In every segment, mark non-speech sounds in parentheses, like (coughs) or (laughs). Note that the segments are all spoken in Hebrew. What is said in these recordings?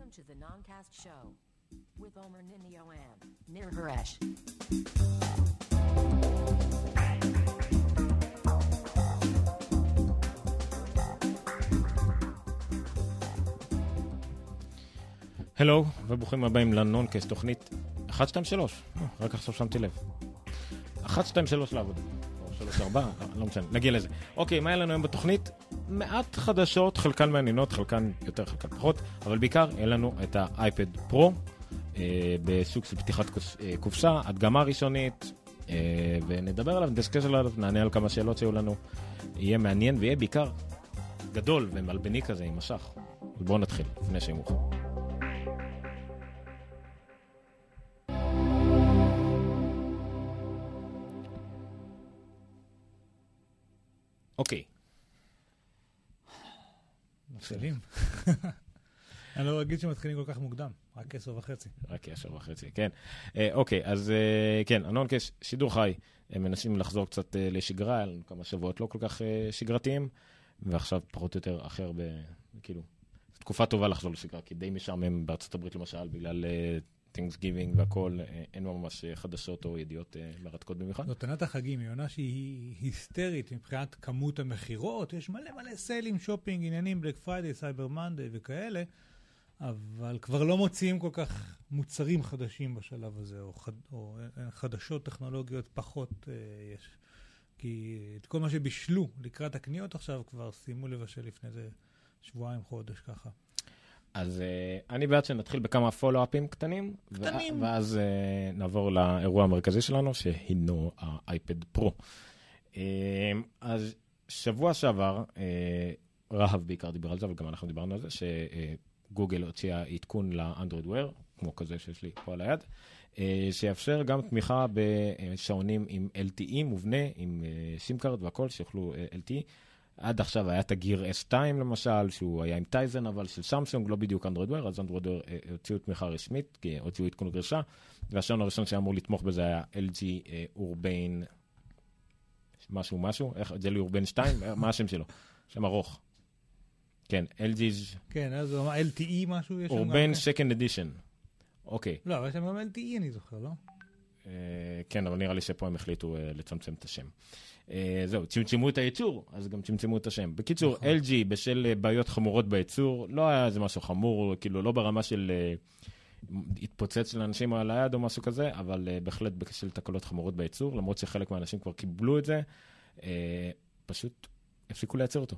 Welcome to the Noncast Show with Omer Ninio and Nir Haresh. הלו, וברוכים הבאים לנונקס, תוכנית 1, 2, 3. אה, רק עכשיו שמתי לב. 1, 2, 3 לעבודה. או 3, 4, לא משנה, נגיע לזה. אוקיי, מה היה לנו היום בתוכנית? מעט חדשות, חלקן מעניינות, חלקן יותר, חלקן פחות, אבל בעיקר יהיה לנו את האייפד פרו, אה, בסוג של פתיחת אה, קופסה, הדגמה ראשונית, אה, ונדבר עליו, נדסקס עליו, נענה על כמה שאלות שהיו לנו. יהיה מעניין ויהיה בעיקר גדול ומלבני כזה עם משך. אז בואו נתחיל, לפני שיהיה מאוחר. אוקיי. מתחילים. (laughs) אני לא רגיל שמתחילים כל כך מוקדם, רק עשר וחצי. רק עשר וחצי, כן. אה, אוקיי, אז אה, כן, הנונקס, שידור חי. הם מנסים לחזור קצת אה, לשגרה, היה לנו כמה שבועות לא כל כך אה, שגרתיים, ועכשיו פחות או יותר אחר ב... כאילו, תקופה טובה לחזור לשגרה, כי די משעמם בארצות הברית למשל, בגלל אה, Thanksgiving והכל, אה, אין ממש אה, חדשות או ידיעות אה, מרתקות במיוחד. זאת עונת החגים, היא עונה שהיא היסטרית מבחינת כמות המכירות, יש מלא מלא סיילים, שופינג, עניינים, Black Friday, Cyber Monday וכאלה, אבל כבר לא מוציאים כל כך מוצרים חדשים בשלב הזה, או, חד, או חדשות טכנולוגיות פחות אה, יש. כי את כל מה שבישלו לקראת הקניות עכשיו כבר סיימו לבשל לפני איזה שבועיים, חודש ככה. אז אה, אני בעד שנתחיל בכמה follow-up ים קטנים, קטנים. ואז אה, נעבור לאירוע המרכזי שלנו, שהינו ה iPad Pro. אה, אז שבוע שעבר, אה, רהב בעיקר דיבר על זה, אבל גם אנחנו דיברנו על זה, שגוגל הוציאה עדכון ל Android Wear, כמו כזה שיש לי פה על היד, אה, שיאפשר גם תמיכה בשעונים עם LTE מובנה, עם SIM card והכל, שיוכלו אה, LTE. עד עכשיו היה את ה Gear S2 למשל, שהוא היה עם Tizen, אבל של סמסונג, לא בדיוק Android Wear, אז Android Wear אה, הוציאו תמיכה רשמית, כי הוציאו עדכון גרסה, והשעון הראשון שהיה אמור לתמוך בזה היה LG אה, אורביין, משהו משהו, איך, ג'לי אורביין 2, אה, מה השם שלו? שם ארוך. כן, LG כן, אז הוא אמר LTE משהו, יש שם גם אורביין כן? Second Edition. אוקיי, לא, אבל יש שם גם LTE אני זוכר, לא? כן, אבל נראה לי שפה הם החליטו לצמצם את השם. אה, זהו, צמצמו את הייצור, אז גם צמצמו את השם. בקיצור, נכון. LG בשל אה, בעיות חמורות בייצור, לא היה איזה משהו חמור, כאילו לא ברמה של אה, התפוצץ של אנשים על היד או משהו כזה, אבל בהחלט בשל תקלות חמורות בייצור, למרות שחלק מהאנשים כבר קיבלו את זה, פשוט הפסיקו לייצר אותו.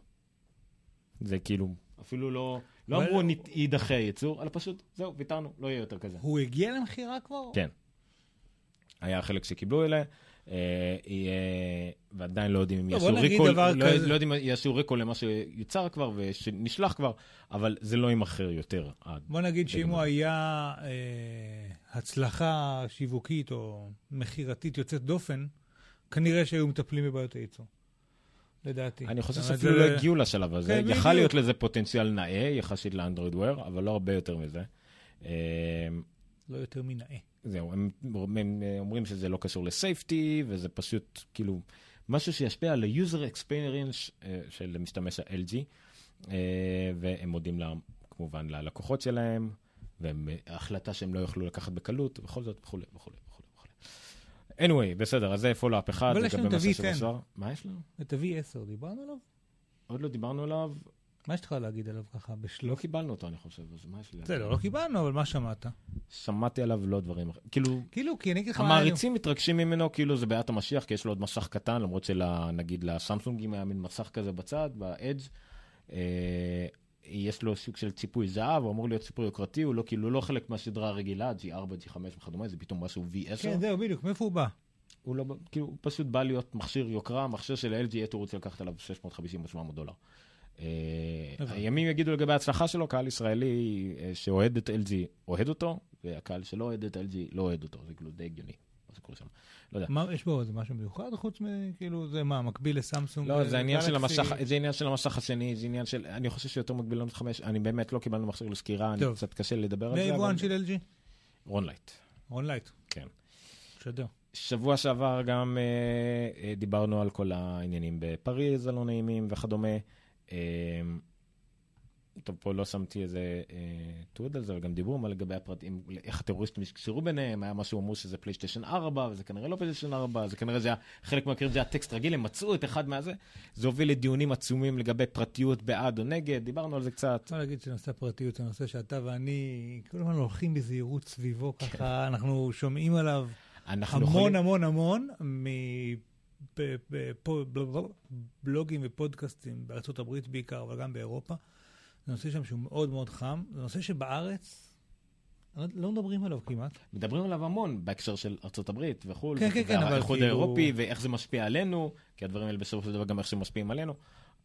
זה כאילו, אפילו לא, לא אמרו "נת- יידחה הייצור, אלא פשוט, זהו, ויתרנו, לא יהיה יותר כזה. הוא הגיע למכירה כבר? כן. היה חלק שקיבלו אלה, אה, יהיה, ועדיין לא יודעים אם לא, יעשו ריקול, לא. לא יודעים אם יעשו ריקול למה שיוצר כבר ושנשלח כבר, אבל זה לא יימכר יותר. בוא נגיד שאם. הוא היה אה, הצלחה שיווקית או מכירתית יוצאת דופן, כנראה שהיו מטפלים בבעיות הייצור. לדעתי. אני חושב שאפילו לא הגיעו לשלב הזה, כן, יכל. להיות לזה פוטנציאל נאה יחסית לאנדרואיד וויר, אבל לא הרבה יותר מזה. אה, לא יותר מנאה. זהו, הם, הם אה, אומרים שזה לא קשור לסייפטי, וזה פשוט כאילו משהו שישפיע על ה-user experience אה, של משתמש ה-LG, אה, והם מודים לה, כמובן ללקוחות שלהם, והחלטה שהם לא יוכלו לקחת בקלות, ובכל זאת, וכולי, וכולי, וכולי. anyway, בסדר, אז זה פולו-אפ אחד, אבל יש לנו לגבי את מה ה-V10. ששבוע שעבר. מה יש לנו? את ה-V10, דיברנו עליו? עוד לא דיברנו עליו, מה יש לך להגיד עליו ככה לא בשלוף? קיבלנו אותו, אני חושב, אז מה יש לי? בסדר, לא קיבלנו, אבל מה שמעת? שמעתי עליו לא דברים אחרים. כאילו, כאילו, כי אני אגיד לך מה... המעריצים מתרגשים ממנו כאילו זה בעיית המשיח, כי יש לו עוד מסך קטן, למרות שנגיד לסמסונגים היה מין מסך כזה בצד, באדג'. אה, יש לו סוג של ציפוי זהב, הוא אמור להיות ציפוי יוקרתי, הוא לא כאילו לא חלק מהסדרה הרגילה, G4, G5 וכדומה, זה פתאום משהו V10. כן, זהו, בדיוק, מאיפה הוא בא? הוא לא, כאילו, הוא פשוט בא להיות מכשיר יוקרה, מכשיר של LG, הוא רוצה לקחת עליו 650 או 700 דולר. אה. הימים יגידו לגבי ההצלחה שלו, קהל ישראלי אה, שאוהד את LG אוהד אותו, והקהל שלא אוהד את LG לא אוהד אותו, זה כאילו די הגיוני, מה שקורה שם. לא יודע. מה, יש בו איזה משהו מיוחד חוץ מ... כאילו, זה מה, מקביל לסמסונג? לא, זה אה, העניין של? המסך, זה עניין של המסך השני, זה עניין של, אני חושב שיותר מקביל לעונות חמש, אני באמת לא קיבלנו מכשיר לסקירה, אני טוב. קצת קשה לדבר על זה זה, יבואן של LG? רונלייט, רון לייט. כן. שדר. שבוע שעבר גם אה, דיברנו על כל העניינים בפריז, הלא נעימים וכדומה. אה, טוב, פה לא שמתי איזה אה, תיעוד על זה, אבל גם דיברו מה לגבי הפרטים, איך הטרוריסטים נקשרו ביניהם, היה משהו אמרו שזה פלייסטיישן 4, וזה כנראה לא פלייסטיישן 4, זה כנראה זה היה, חלק מהמקרים זה היה טקסט רגיל, הם מצאו את אחד מהזה, זה הוביל לדיונים עצומים לגבי פרטיות בעד או נגד, דיברנו על זה קצת. אפשר להגיד שנושא הפרטיות זה נושא שאתה ואני כל הזמן הולכים בזהירות סביבו, ככה אנחנו שומעים עליו אנחנו המון המון המון מבלוגים ופודקאסטים בארצות הברית בעיקר, אבל גם באירופה. זה נושא שם שהוא מאוד מאוד חם. זה נושא שבארץ לא- מדברים עליו כמעט. מדברים עליו המון בהקשר של ארצות הברית וחו"ל, כן, כן, כן, אבל והאיחוד כאילו- האירופי, ואיך זה משפיע עלינו, כי הדברים האלה בסופו של דבר גם איך שהם משפיעים עלינו.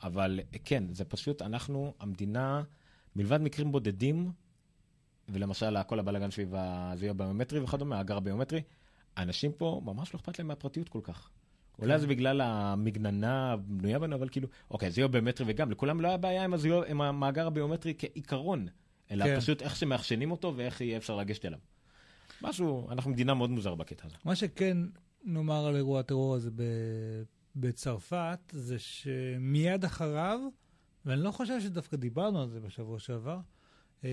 אבל כן, זה פשוט, אנחנו, המדינה, מלבד מקרים בודדים, ולמשל כל הבלאגן סביב הזיהוי הביומטרי וכדומה, האגר הביומטרי, האנשים פה ממש לא אכפת להם מהפרטיות כל כך. אולי זה בגלל המגננה הבנויה בנו, אבל כאילו, אוקיי, זיהוי ביומטרי וגם, לכולם לא היה בעיה עם, הזיהוי, עם המאגר הביומטרי כעיקרון, אלא כן. פשוט איך שמאחשנים אותו ואיך יהיה אפשר לגשת אליו. משהו, אנחנו מדינה מאוד מוזרה בקטע הזה. מה שכן נאמר על אירוע הטרור הזה ב- בצרפת, זה שמיד אחריו, ואני לא חושב שדווקא דיברנו על זה בשבוע שעבר, אה,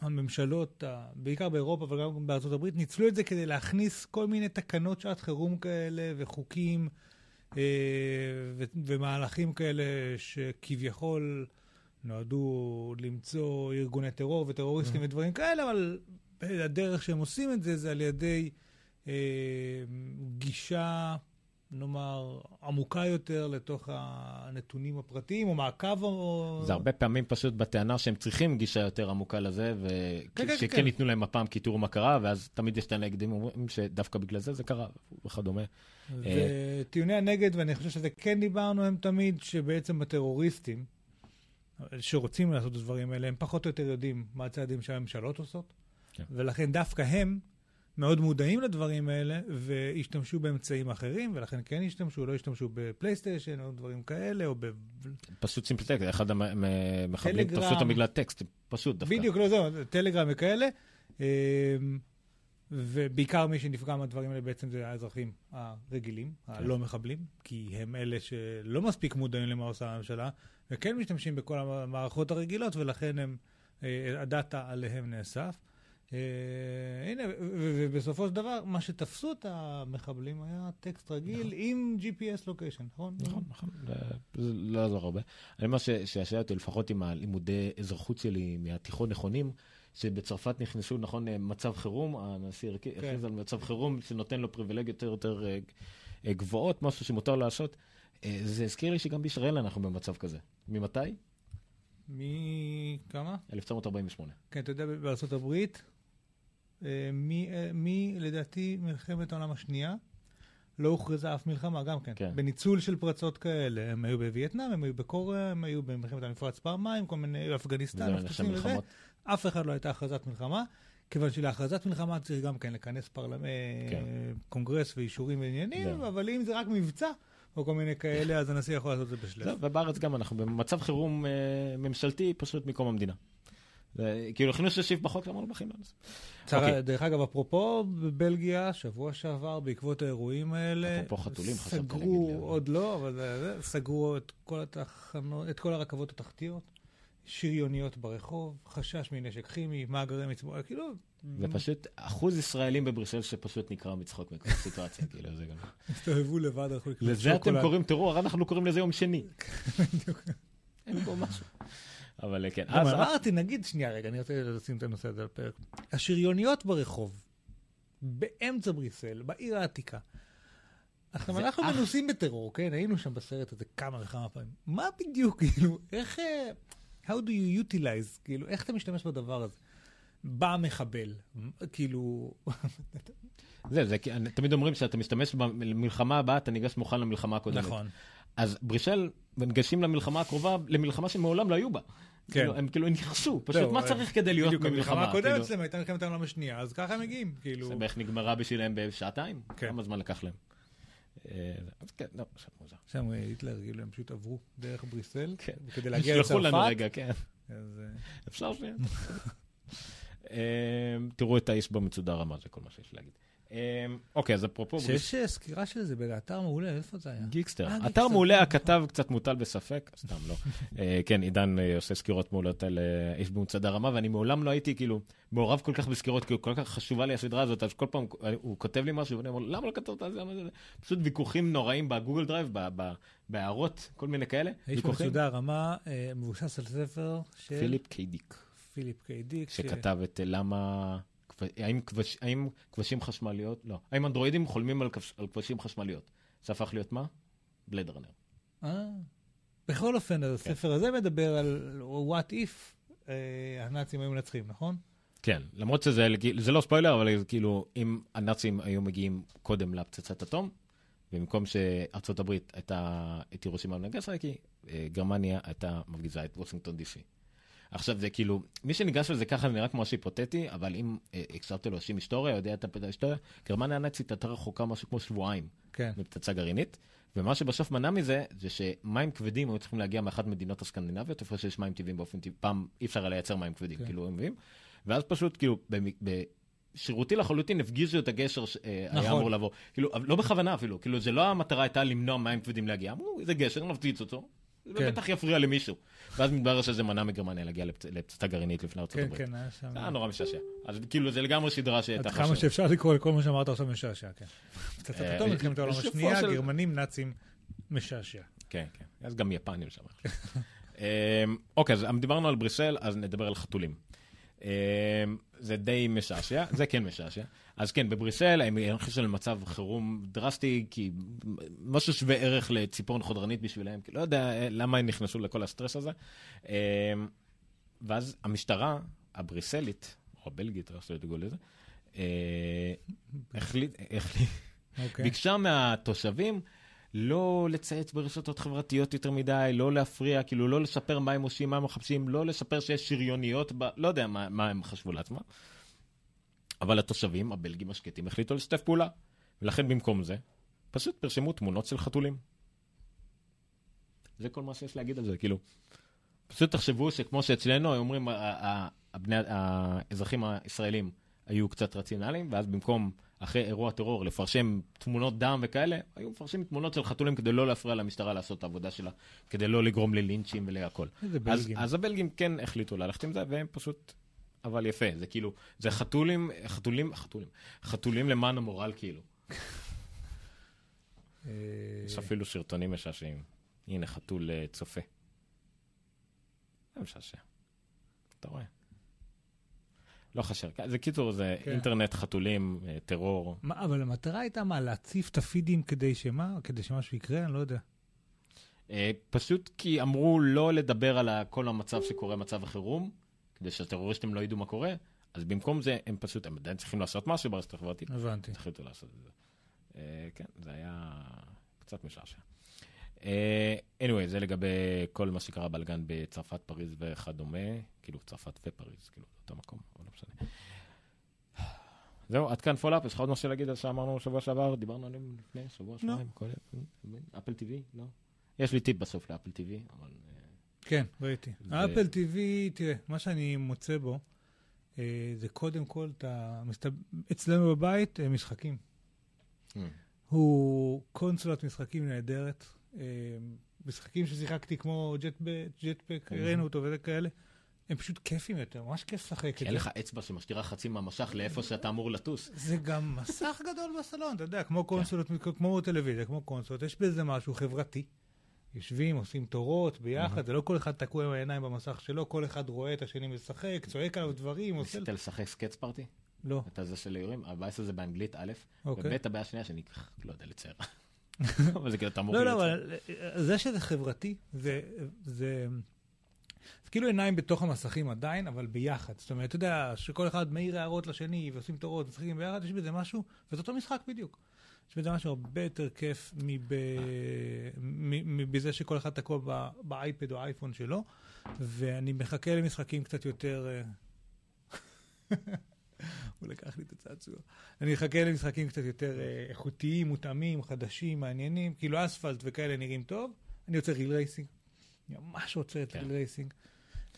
הממשלות, בעיקר באירופה אבל גם בארצות הברית, ניצלו את זה כדי להכניס כל מיני תקנות שעת חירום כאלה וחוקים אה, ו- ומהלכים כאלה שכביכול נועדו למצוא ארגוני טרור וטרוריסטים ודברים כאלה, אבל הדרך שהם עושים את זה זה על ידי אה, גישה, נאמר, עמוקה יותר לתוך הנתונים הפרטיים, או מעקב או... זה הרבה פעמים פשוט בטענה שהם צריכים גישה יותר עמוקה לזה, כן, כן, ושכן כן. ייתנו להם הפעם קיטור מה קרה, ואז תמיד יש את הנגדים אומרים שדווקא בגלל זה זה קרה, וכדומה. וטיעוני הנגד, ואני חושב שזה כן דיברנו, הם תמיד שבעצם הטרוריסטים שרוצים לעשות את הדברים האלה, הם פחות או יותר יודעים מה הצעדים שהממשלות עושות, כן. ולכן דווקא הם מאוד מודעים לדברים האלה, והשתמשו באמצעים אחרים, ולכן כן השתמשו, לא השתמשו בפלייסטיישן או דברים כאלה, או ב... פשוט סימפלטק, אחד המחבלים טלגרם. תפסו אותם בגלל טקסט, פשוט דווקא. בדיוק, לא זהו, טלגרם וכאלה. אמ, ובעיקר מי שנפגע מהדברים האלה בעצם זה האזרחים הרגילים, הלא מחבלים, כי הם אלה שלא מספיק מודעים למה עושה הממשלה, וכן משתמשים בכל המערכות הרגילות, ולכן הם, אה, הדאטה עליהם נאסף. אה, הנה, ובסופו של דבר, מה שתפסו את המחבלים היה טקסט רגיל עם GPS לוקיישן, נכון? נכון, נכון, זה- לא יעזור הרבה. אני אומר ש- שעשיה אותי לפחות עם הלימודי אזרחות שלי מהתיכון נכונים, שבצרפת נכנסו, נכון, אה, מצב חירום, הנשיא כן. הכריז על מצב חירום שנותן לו פריבילגיות יותר יותר אה, גבוהות, משהו שמותר לעשות. זה הזכיר לי שגם בישראל אנחנו במצב כזה. ממתי? מכמה? 1948. כן, אתה יודע, בארצות אה, מי, אה, מלחמת העולם השנייה, לא הוכרזה אף מלחמה, גם כן. כן. בניצול של פרצות כאלה. הם היו בווייטנאם, הם היו בקוריאה, הם היו במלחמת המפרץ פעמיים, כל מיני, אפגניסטן, וזה נחשב אפגניסטן וזה. אף אחד לא הייתה הכרזת מלחמה, כיוון שלהכרזת מלחמה צריך גם כן לכנס פרלמנט, כן. קונגרס ואישורים ועניינים, זהו. אבל אם זה רק מבצע, או כל מיני כאלה, אז הנשיא יכול לעשות את זה בשלב. ובארץ גם אנחנו במצב חירום אה, ממשלתי פשוט מקום המדינה. כאילו הכניסו סעיף בחוק, אמרנו לא. צר- אוקיי. דרך אגב, אפרופו, בבלגיה, שבוע שעבר, בעקבות האירועים האלה, אפרופו חתולים, חשבתי להגיד סגרו. עוד לא, אבל סגרו את כל התחנות, את כל הרכבות התחתיות, שריוניות ברחוב, חשש מנשק כימי, מאגרי מצבוע, כאילו, זה פשוט אחוז ישראלים בבריסל שפשוט נקרע מצחוק מכל הסיטואציה, (laughs) כאילו זה גם... הסתובבו לבד, הלכו לקנות לזה אתם שוקולד. קוראים טרור, אנחנו קוראים לזה יום שני. אין פה משהו. אבל כן, גם אז אמרתי, נגיד, שנייה רגע, אני רוצה לשים את הנושא הזה על הפרק. השריוניות ברחוב, באמצע בריסל, בעיר העתיקה. עכשיו, אנחנו אח. מנוסים בטרור, כן? היינו שם בסרט הזה כמה וכמה פעמים. מה בדיוק, (laughs) כאילו, איך... אה, How do you utilize, כאילו, איך אתה משתמש בדבר הזה? בא מחבל, כאילו... (laughs) זה, זה, תמיד אומרים שאתה משתמש במלחמה הבאה, אתה ניגש מוכן למלחמה הקודמת. נכון. אז בריסל ניגשים למלחמה הקרובה, למלחמה שמעולם לא היו בה. כן. כאילו, הם כאילו נכנסו, פשוט מה אה, צריך כדי להיות בדיוק, המלחמה במלחמה? הקודמת כאילו, שלהם הייתה מלחמת העולם השנייה, אז ככה הם מגיעים, כאילו... זה בערך נגמרה בשבילם בשעתיים? כן. כמה זמן לקח להם? אה, אז כן, לא, עכשיו מוזר. שם היטלר, כאילו, הם פשוט עברו דרך בריסל, כן. כדי להגיע לצרפת. שלחו לנו רגע, כן. אז, אה, אפשר שנייה. (laughs) אה, תראו את האיש במצודה הרמה, זה כל מה שיש להגיד. אמ, אוקיי, אז אפרופו... שיש אה, סקירה של זה באתר מעולה, איפה זה היה? Geekster. אה, אתר מעולה, כן, הכתב קצת מוטל בספק, סתם לא. (laughs) אה, כן, עידן עושה סקירות מעולות על איש במצודה הרמה, ואני מעולם לא הייתי כאילו מעורב כל כך בסקירות, כי כל כך חשובה לי הסדרה הזאת, אז כל פעם הוא כותב לי משהו, ואני אומר, למה לא כתבת על זה? פשוט ויכוחים נוראים ב Google Drive, בהערות, כל מיני כאלה. האיש ויכוחים. במצודה הרמה מבוסס על ספר של פיליפ קיי-דיק, פיליפ קיי דיק. ש- שכתב את למה... האם כבש- האם כבשים חשמליות? לא. האם אנדרואידים חולמים על כבש- על כבשים חשמליות? זה הפך להיות מה? בלייד. אה, בכל אופן, כן. הספר הזה מדבר על what if אה, הנאצים היו מנצחים, נכון? כן, למרות שזה זה לא ספוילר, אבל כאילו, אם הנאצים היו מגיעים קודם לפצצת אטום, במקום שארצות הברית הייתה את ירושלים ונגסרקי, אה, גרמניה הייתה מפגיזה את וושינגטון די.סי. עכשיו זה כאילו, מי שניגש לזה ככה נראה כמו משהו היפותטי, אבל אם אה, הקשבת לו אנשים היסטוריה, יודע את ההיסטוריה, גרמניה הנאצית הייתה רחוקה משהו כמו שבועיים כן. מפצצה גרעינית, ומה שבסוף מנע מזה, זה שמים כבדים היו צריכים להגיע מאחת המדינות הסקנדינביות, איפה שיש מים טבעיים באופן טבעי, פעם אי אפשר היה לייצר מים כבדים, כן. כאילו, הם מביאים, ואז פשוט, כאילו, בשירותי לחלוטין הפגיזו את הגשר שהיה נכון. אמור לבוא. כאילו, לא בכוונה אפילו, כאילו, זה לא המטרה הייתה למנוע מים כבדים להגיע, אמרו, זה גשר, נפציץ אותו, זה כן. בטח יפריע למישהו. ואז מתברר שזה מנע מגרמניה להגיע לפצ- לפצצה גרעינית לפני ארצות כן, הברית. כן, היה שם... זה היה נורא משעשע. אז כאילו, זה לגמרי סדרה עד שהייתה כמה חשובה. שאפשר לקרוא לכל מה שאמרת עכשיו משעשע, כן. פצצת אה, אטום, מלחמת העולם השנייה, גרמנים, נאצים, משעשע. כן, כן. אז גם יפנים שם. (laughs) אמ, אוקיי, אז דיברנו על בריסל, אז נדבר על חתולים. אמ, זה די משעשע, זה כן משעשע. אז כן, בבריסל הם נכנסו למצב חירום דרסטי, כי משהו שווה ערך לציפורן חודרנית בשבילם, כי לא יודע אה, למה הם נכנסו לכל הסטרס הזה. אמ, ואז המשטרה הבריסלית, או הבלגית, איך שתקראו לזה, אה, החליט, החליט, אוקיי. ביקשה מהתושבים לא לצייץ ברשתות חברתיות יותר מדי, לא להפריע, כאילו לא לספר מה הם עושים, מה הם מחפשים, לא לספר שיש שריוניות, ב... לא יודע מה, מה הם חשבו לעצמם. אבל התושבים, הבלגים השקטים, החליטו לשתף פעולה. ולכן במקום זה, פשוט פרשמו תמונות של חתולים. זה כל מה שיש להגיד על זה, כאילו. פשוט תחשבו שכמו שאצלנו, היו אומרים, הבני, האזרחים הישראלים היו קצת רציונליים, ואז במקום, אחרי אירוע טרור, לפרשם תמונות דם וכאלה, היו מפרשים תמונות של חתולים כדי לא להפריע למשטרה לעשות את העבודה שלה, כדי לא לגרום ללינצ'ים ולהכל. אז. אז הבלגים כן החליטו ללכת עם זה, והם פשוט... אבל יפה, זה כאילו, זה חתולים, חתולים, חתולים, חתולים למען המורל כאילו. אה, יש אפילו סרטונים משעשעים. הנה, חתול אה, צופה. זה משעשע. אתה רואה. לא חשב. זה קיצור, זה כן. אינטרנט, חתולים, אה, טרור. מה, אבל המטרה הייתה מה, להציף את הפידים כדי שמה? כדי שמשהו יקרה? אני לא יודע. אה, פשוט כי אמרו לא לדבר על כל המצב שקורה, מצב החירום, כדי שהטרוריסטים לא ידעו מה קורה, אז במקום זה הם פשוט, הם עדיין צריכים לעשות משהו ברשת החברתית. הבנתי. החליטו לעשות את זה. אה, כן, זה היה קצת משעשע. אה, anyway, זה לגבי כל מה שקרה בלגן בצרפת, פריז וכדומה, כאילו צרפת ופריז, כאילו, אותו מקום, אבל לא משנה. זהו, עד כאן follow-up, יש לך עוד משהו להגיד על שאמרנו בשבוע שעבר? דיברנו עליהם לפני שבוע, שבועיים? כל- Apple TV? לא? יש לי טיפ בסוף לאפל טיווי, אבל... אה, כן, ראיתי. האפל TV, תראה, מה שאני מוצא בו, אה, זה קודם כל, אתה. אצלנו בבית, משחקים. אה, הוא קונסולת משחקים נהדרת. אה, משחקים ששיחקתי כמו ג'טפק, הראינו אותו וזה כאלה. הם פשוט כיפים יותר, ממש כיף לשחק כי. אין לך אצבע שמשתירה חצי מהמשך לאיפה שאתה אמור לטוס. זה גם מסך גדול בסלון, אתה יודע, כמו קונסולות, כמו טלוויזיה, כמו קונסולות, יש בזה משהו חברתי. יושבים, עושים תורות ביחד, זה לא כל אחד תקוע עם העיניים במסך שלו, כל אחד רואה את השני משחק, צועק עליו דברים, עושה... ניסית לשחק סקץ פארטי? לא, אתה זה של איורים, הבעיה של זה באנגלית, א', אוקיי. וב' הבעיה השנייה שאני לא יודע לצייר. (laughs) אבל זה כאילו, אתה אמור לא, לא. אבל אה, זה שזה חברתי, זה, זה, זה כאילו עיניים בתוך המסכים עדיין, אבל ביחד. זאת אומרת, אתה יודע, שכל אחד מעיר הערות לשני ועושים תורות, משחקים ביחד, יש בזה משהו, וזה אותו משחק בדיוק. יש בזה משהו הרבה יותר כיף מב... מ- מבזה שכל אחד תקוע באייפד או האייפון שלו, ואני מחכה למשחקים קצת יותר... (laughs) הוא לקח לי את הצעצוע. אני אחכה למשחקים קצת יותר אה, איכותיים, מותאמים, חדשים, מעניינים, כאילו Asphalt וכאלה נראים טוב. אני רוצה Real Racing. אני ממש רוצה את כן. Real Racing.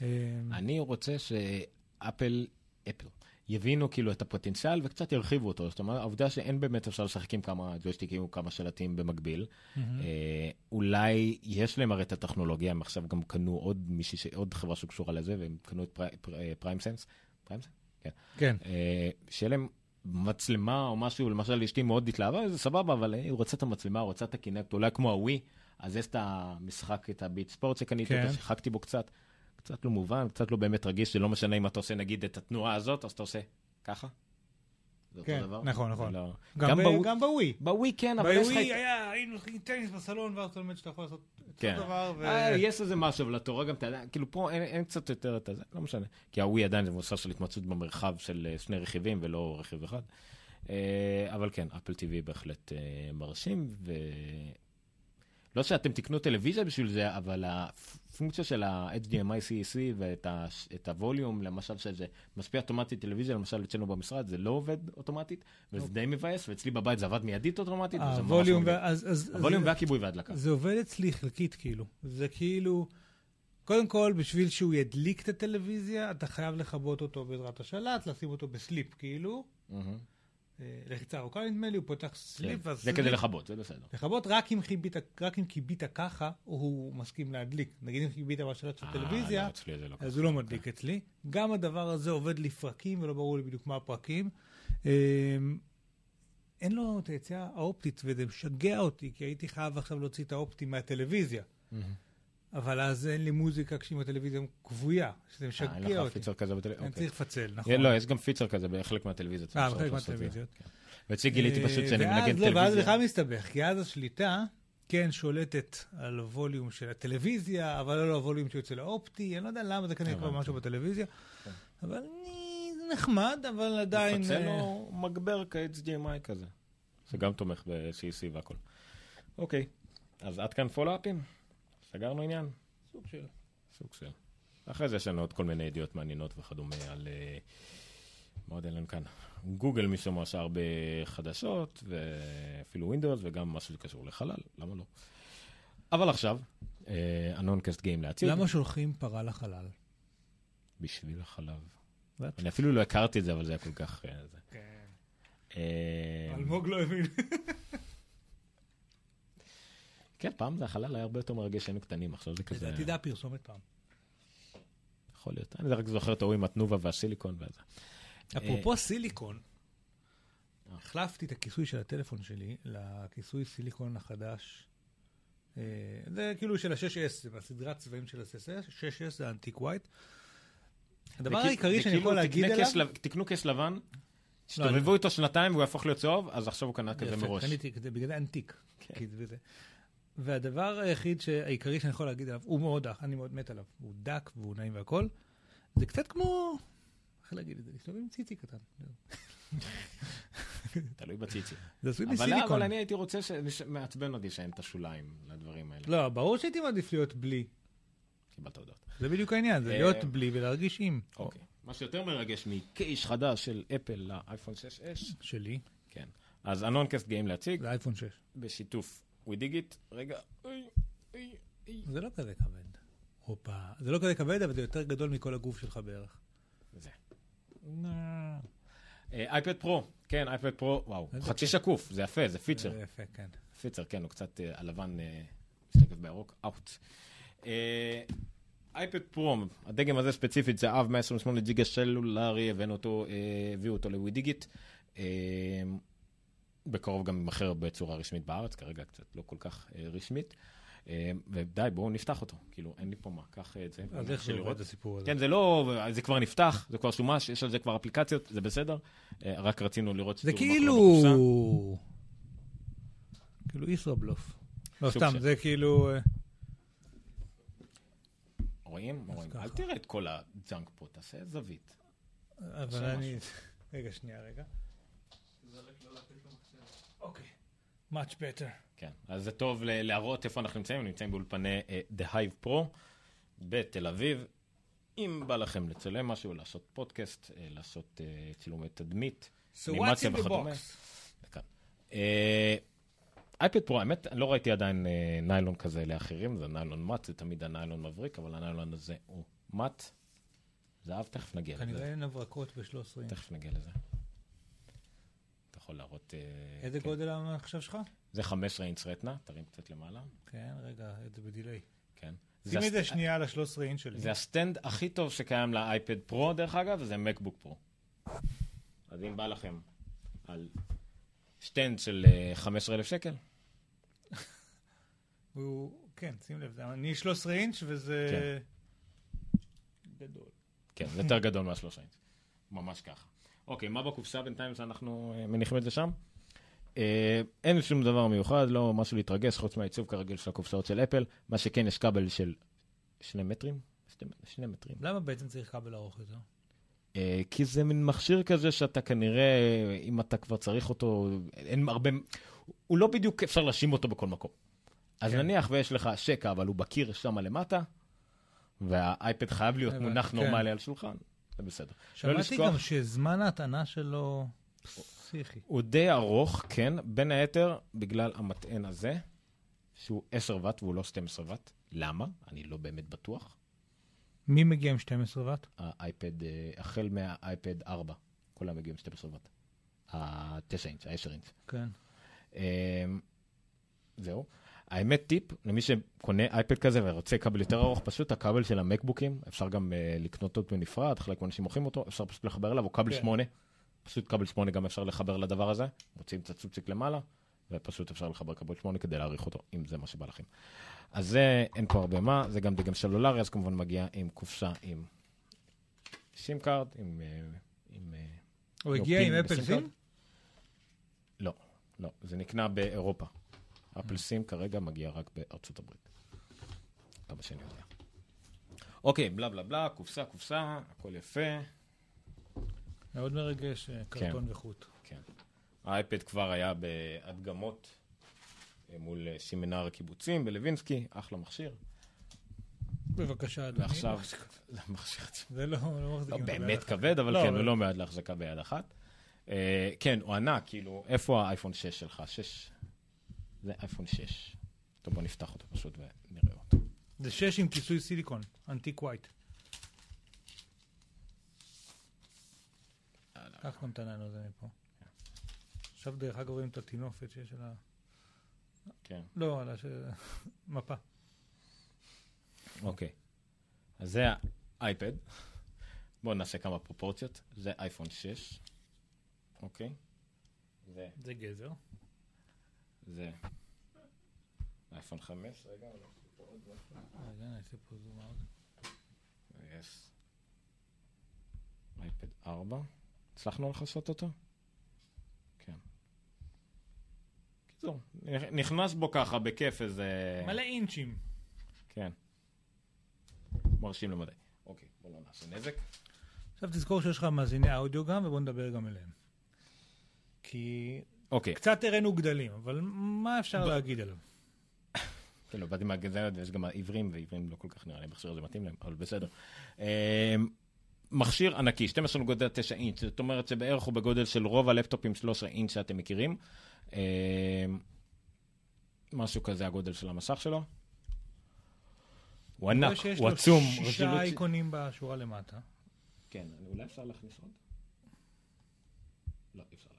אה, אני רוצה שאפל אפל, יבינו כאילו את הפוטנציאל וקצת ירחיבו אותו. זאת אומרת, העובדה שאין באמת אפשר לשחק עם כמה ג'ויסטיקים או כמה שלטים במקביל. אה, אולי יש להם הרי את הטכנולוגיה, הם עכשיו גם קנו עוד מישהי, עוד חברה שקשורה לזה, והם קנו את פרי- פרי- PrimeSense. PrimeSense? כן. כן. אה, שיהיה להם מצלמה או משהו, למשל אשתי מאוד התלהבה, זה סבבה, אבל היא רוצה את המצלמה, רוצה את ה Kinect, אולי כמו הווי, אז יש את המשחק, את ה Beat Sports שקניתי, כן. אותו, שיחקתי בו קצת, קצת לא מובן, קצת לא באמת רגיש, זה לא משנה אם אתה עושה נגיד את התנועה הזאת, אז אתה עושה ככה. זה אותו כן, דבר? נכון, נכון. לא- גם גם ב- בווי- גם בווי. בווי כן, אבל יש לך... בווי היה, היינו הולכים טניס בסלון, ואז אתה לומד שאתה יכול לעשות כן. אותו דבר. ו- אה, יש איזה משהו, אבל אתה רואה גם, אתה יודע, כאילו פה אין, אין קצת יותר את הזה, לא משנה. כי הווי עדיין זה מבוסס של התמצאות במרחב של אה, שני רכיבים ולא רכיב אחד. אה, אבל כן, אפל TV בהחלט מרשים, ו... לא שאתם תקנו טלוויזיה בשביל זה, אבל הפונקציה של ה-HDMI CEC ואת הווליום, למשל, שזה משפיע אוטומטית טלוויזיה, למשל אצלנו במשרד, זה לא עובד אוטומטית, וזה די מבאס, ואצלי בבית זה עבד מיידית אוטומטית, וזה ממש אוקיי. הווליום, זה- והכיבוי וההדלקה. זה עובד אצלי חלקית, כאילו. זה כאילו, קודם כל, בשביל שהוא ידליק את הטלוויזיה, אתה חייב לכבות אותו בעזרת השלט, לשים אותו בסליפ, כאילו. מהמם. אה, לחיצה ארוכה נדמה לי, הוא פותח סליפ, כן. זה כדי. לכבות, זה בסדר. לכבות רק אם חיבית, רק אם כיבית ככה, הוא מסכים להדליק. נגיד אם כיבית בשלט של אה, טלוויזיה, לא, לא. אז הוא לא מדליק אצלי. גם הדבר הזה עובד לפרקים, ולא ברור לי בדיוק מה הפרקים. אמ, אין לו את היציאה האופטית, וזה משגע אותי, כי הייתי חייב עכשיו להוציא את האופטי מהטלוויזיה. אבל אז אין לי מוזיקה כשאם הטלוויזיה כבויה, שזה אה, משגע אין לך אותי. פיצר כזה בטלוויזיה? אני אוקיי. צריך לפצל, נכון. כן, לא, יש גם פיצר כזה בחלק מהטלוויזיות. אה, אפשר בחלק לעשות את זה. מהטלוויזיות. כן. ואצלי גיליתי אה, פשוט שאני ואז מנגן לא, ואז טלוויזיה. בכלל מסתבך, כי אז השליטה כן שולטת על הווליום של הטלוויזיה, אבל לא על הווליום שיוצא לאופטי, אני לא יודע למה זה כנראה כבר. משהו בטלוויזיה, כן. אבל נחמד, אבל עדיין... מפצל אה, לו מגבר כ-HDMI כזה. שגם תומך ב-CC והכל. אוקיי, אז עד כאן פולאפים? סגרנו עניין? סוג של... סוג של. אחרי זה יש לנו עוד כל מיני ידיעות מעניינות וכדומה על... אה, מה עוד אין לנו כאן? גוגל משום הרבה חדשות, ואפילו Windows, וגם משהו שקשור לחלל, למה לא? אבל עכשיו, הנונקאסט גאים להציג. למה שולחים פרה לחלל? בשביל החלב. אני אפילו לא הכרתי את זה, אבל זה היה כל כך... אה. כן. אה, אלמוג לא הבין. (laughs) כן, פעם זה החלל היה הרבה יותר מרגש, היינו קטנים, עכשיו זה כזה... לדעתי זה הפרסומת פעם. יכול להיות. אני רק זוכר את ההוא עם התנובה והסיליקון וזה. אפרופו סיליקון, אה. החלפתי את הכיסוי של הטלפון שלי לכיסוי סיליקון החדש. אה, זה כאילו של ה-6S, זה בסדרת צבעים של ה-6S, 6S זה אנטיק ווייט. הדבר העיקרי שאני יכול להגיד עליו... תקנו כס לבן, אני- תסתובבו איתו שנתיים והוא יהפוך להיות צהוב, אז עכשיו הוא קנה כזה מראש. קניתי, זה בגלל זה אנטיק. והדבר היחיד העיקרי שאני יכול להגיד עליו, הוא מאוד, אני מאוד מת עליו, הוא דק והוא נעים והכל, זה קצת כמו, איך להגיד את זה, להסתובב עם ציצי קטן. (laughs) תלוי בציצי. זה עשוי אבל מסיליקון. אבל אני הייתי רוצה, מעצבן אותי שאין את השוליים לדברים האלה. לא, ברור שהייתי מעדיף להיות בלי. קיבלת הודעות. זה בדיוק העניין, זה אה, להיות בלי ולהרגיש עם. אוקיי. מה שיותר מרגש מקייש חדש של אפל לאייפון 6S, שלי, כן. אז הנונקאסט גאים להציג, זה אייפון 6. בשיתוף ווידיגיט. רגע, אוי, אוי, אוי. זה לא כזה כבד. הופה. זה לא כזה כבד, אבל זה יותר גדול מכל הגוף שלך בערך. זה. אה, אייפד פרו, כן, אייפד פרו, וואו, חצי. שקוף, זה יפה, זה פיצ'ר. זה יפה, כן. פיצ'ר, כן, הוא קצת אה, הלבן אה, משתקף בירוק, out. אה, אייפד פרו, הדגם הזה ספציפית זה אב 128 ג'יגה סלולרי, הבאנו אותו, אה, הביאו אותו לווידיגיט. אה, בקרוב גם יימכר בצורה רשמית בארץ, כרגע קצת לא כל כך אה, רשמית. אה, ודי, בואו נפתח אותו. כאילו, אין לי פה מה, קח את זה. אז איך זה לראות. עובד הסיפור הזה? כן, זה לא, זה כבר נפתח, זה כבר שומש, יש על זה כבר אפליקציות, זה בסדר. אה, רק רצינו לראות זה כאילו... כאילו ישראבלוף. לא, סתם, זה כאילו... אה, רואים? רואים. אל תראה את כל הג'אנק פה, תעשה זווית. אבל אני... (laughs) רגע, שנייה, רגע. Much better. כן, אז זה טוב להראות איפה אנחנו נמצאים, נמצאים באולפני אה, The Hive Pro בתל אביב. אם בא לכם לצלם משהו, לעשות פודקאסט, אה, לעשות אה, צילומי תדמית, So אנימציה וכדומה. אייפד פרו, האמת, לא ראיתי עדיין אה, ניילון כזה לאחרים, זה ניילון מט, זה תמיד הניילון מבריק, אבל הניילון הזה הוא מט. זהב, תכף נגיע לזה. כנראה אין הברקות ב-13 אינץ'. תכף נגיע לזה. יכול להראות... אה, איזה כן. גודל המחשב שלך? זה 15 אינץ Retina, תרים קצת למעלה. כן, רגע, זה ב delay. כן. שים זה את זה שנייה על ה-13 אינץ' שלי. זה ה stand הכי טוב שקיים לאייפד פרו, דרך אגב, זה MacBook Pro. אז אם בא לכם על stand של אה, 15,000 שקל, (laughs) הוא, כן, שים לב, אני 13 אינץ' וזה... גדול. כן, זה יותר גדול מהשלושה אינץ. ממש ככה. אוקיי, מה בקופסה בינתיים שאנחנו אה, מניחים את זה שם? אה, אין שום דבר מיוחד, לא משהו להתרגש, חוץ מהעיצוב כרגיל של הקופסאות של אפל. מה שכן, יש כבל של שני מטרים? שני, שני מטרים. למה בעצם צריך כבל ארוך יותר? אה, כי זה מין מכשיר כזה שאתה כנראה, אם אתה כבר צריך אותו, אין הרבה, הוא לא בדיוק אפשר להשים אותו בכל מקום. אז כן. נניח ויש לך שקע, אבל הוא בקיר שם למטה, והאייפד חייב להיות מונח כן. נורמלי על שולחן, זה בסדר. שמעתי לשכוח- גם שזמן ההטענה שלו פסיכי. הוא די ארוך, כן, בין היתר בגלל המטען הזה, שהוא 10 ואט והוא לא 12 ואט. למה? אני לא באמת בטוח. מי מגיע עם 12 ואט? האייפד, אה, החל מהאייפד 4, כולם מגיעים 12 ואט. ה-9 אינץ', ה-10 אינץ'. כן. אמ, זהו. האמת טיפ, למי שקונה אייפד כזה ורוצה כבל יותר ארוך, פשוט הכבל של המקבוקים, אפשר גם uh, לקנות אותו בנפרד, חלק מהאנשים מוכרים אותו, אפשר פשוט לחבר אליו, או כבל כן. 8, פשוט כבל 8 גם אפשר לחבר לדבר הזה, מוצאים את הצוציק למעלה, ופשוט אפשר לחבר כבל 8 כדי להאריך אותו, אם זה מה שבא לכם. אז זה, אין פה הרבה מה, זה גם דגם סלולרי, אז כמובן מגיע עם קופסה עם SIM card, עם... אה, עם אה, הוא הגיע עם Apple SIM? לא, לא, זה נקנה באירופה. Apple SIM כרגע מגיע רק בארצות הברית. כמה שאני יודע. אוקיי, בלה בלה בלה, קופסה, קופסה, הכל יפה. מאוד מרגש, אה, קרטון וחוט. כן. האייפד כבר היה בהדגמות אה, מול אה, סמינר הקיבוצים בלווינסקי, אחלה מכשיר. בבקשה, אדוני. ועכשיו, (laughs) לא זה מכשיר עצמו. זה לא, לא לא מחזיקים אותו באמת. כבד, אבל לא, כן, הוא לא מיועד להחזקה ביד אחת. כן, הוא ענק, כאילו, איפה האייפון 6 שלך? 6? זה אייפון 6. טוב, בוא נפתח אותו פשוט ונראה אותו. זה 6 עם כיסוי סיליקון, אנטיק ווייט. קח גם את הננו הזה מפה. עכשיו דרך אגב רואים את הטינופת שיש על ה... כן. לא, על הש... מפה. אוקיי. אז זה האייפד. בואו נעשה כמה פרופורציות. זה אייפון 6. אוקיי. זה, זה גזר. זה אייפון 5. רגע, אני אעשה פה עוד משהו. רגע, נעשה פה זום אאוט. יש. אייפד 4. הצלחנו לכסות אותו? כן. קיצור, נכנס בו ככה בכיף איזה... מלא אינצ'ים. כן. מרשים למדי. אוקיי, בוא לא נעשה נזק. עכשיו תזכור שיש לך מאזיני אודיו גם, ובוא נדבר גם אליהם. כי אוקיי, קצת הראינו גדלים, אבל מה אפשר ב- להגיד עליו? כאילו, באתי מהגזרת ויש גם עיוורים, ועיוורים לא כל כך נראה לי המכשיר הזה מתאים להם, אבל בסדר. אה, מכשיר ענקי, 12.9 אינץ', זאת אומרת שבערך הוא בגודל של רוב הלפטופים 13 אינץ' שאתם מכירים. אה, משהו כזה הגודל של המסך שלו. הוא ענק, רואה שיש הוא לו עצום. שישה אייקונים בשורה למטה. כן, אולי אפשר להכניס עוד? לא, אי אפשר.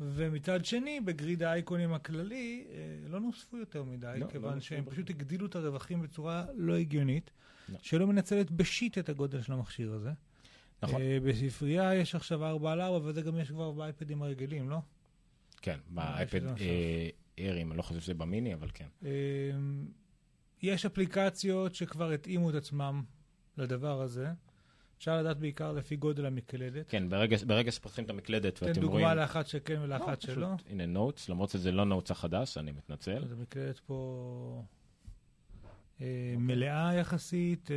ומצד שני, בגריד האייקונים הכללי, אה, לא נוספו יותר מדי, לא, לא כיוון נוספו שהם. פשוט הגדילו את הרווחים בצורה לא הגיונית, לא. שלא מנצלת בשיט את הגודל של המכשיר הזה. נכון. אה, בספרייה יש עכשיו 4 על 4, וזה גם יש כבר באייפדים הרגילים, לא? כן, באייפד. אה, איירים, אני לא חושב שזה במיני, אבל כן. יש אפליקציות שכבר התאימו את עצמם לדבר הזה. אפשר לדעת בעיקר לפי גודל המקלדת. כן, ברגע, ברגע שפותחים את המקלדת תן ואתם רואים... דוגמה לאחת שכן לא, ולאחת פשוט, שלא. הנה נוטס, למרות שזה לא נוטס החדש, אני מתנצל. אז המקלדת פה אה, מלאה יחסית, אה,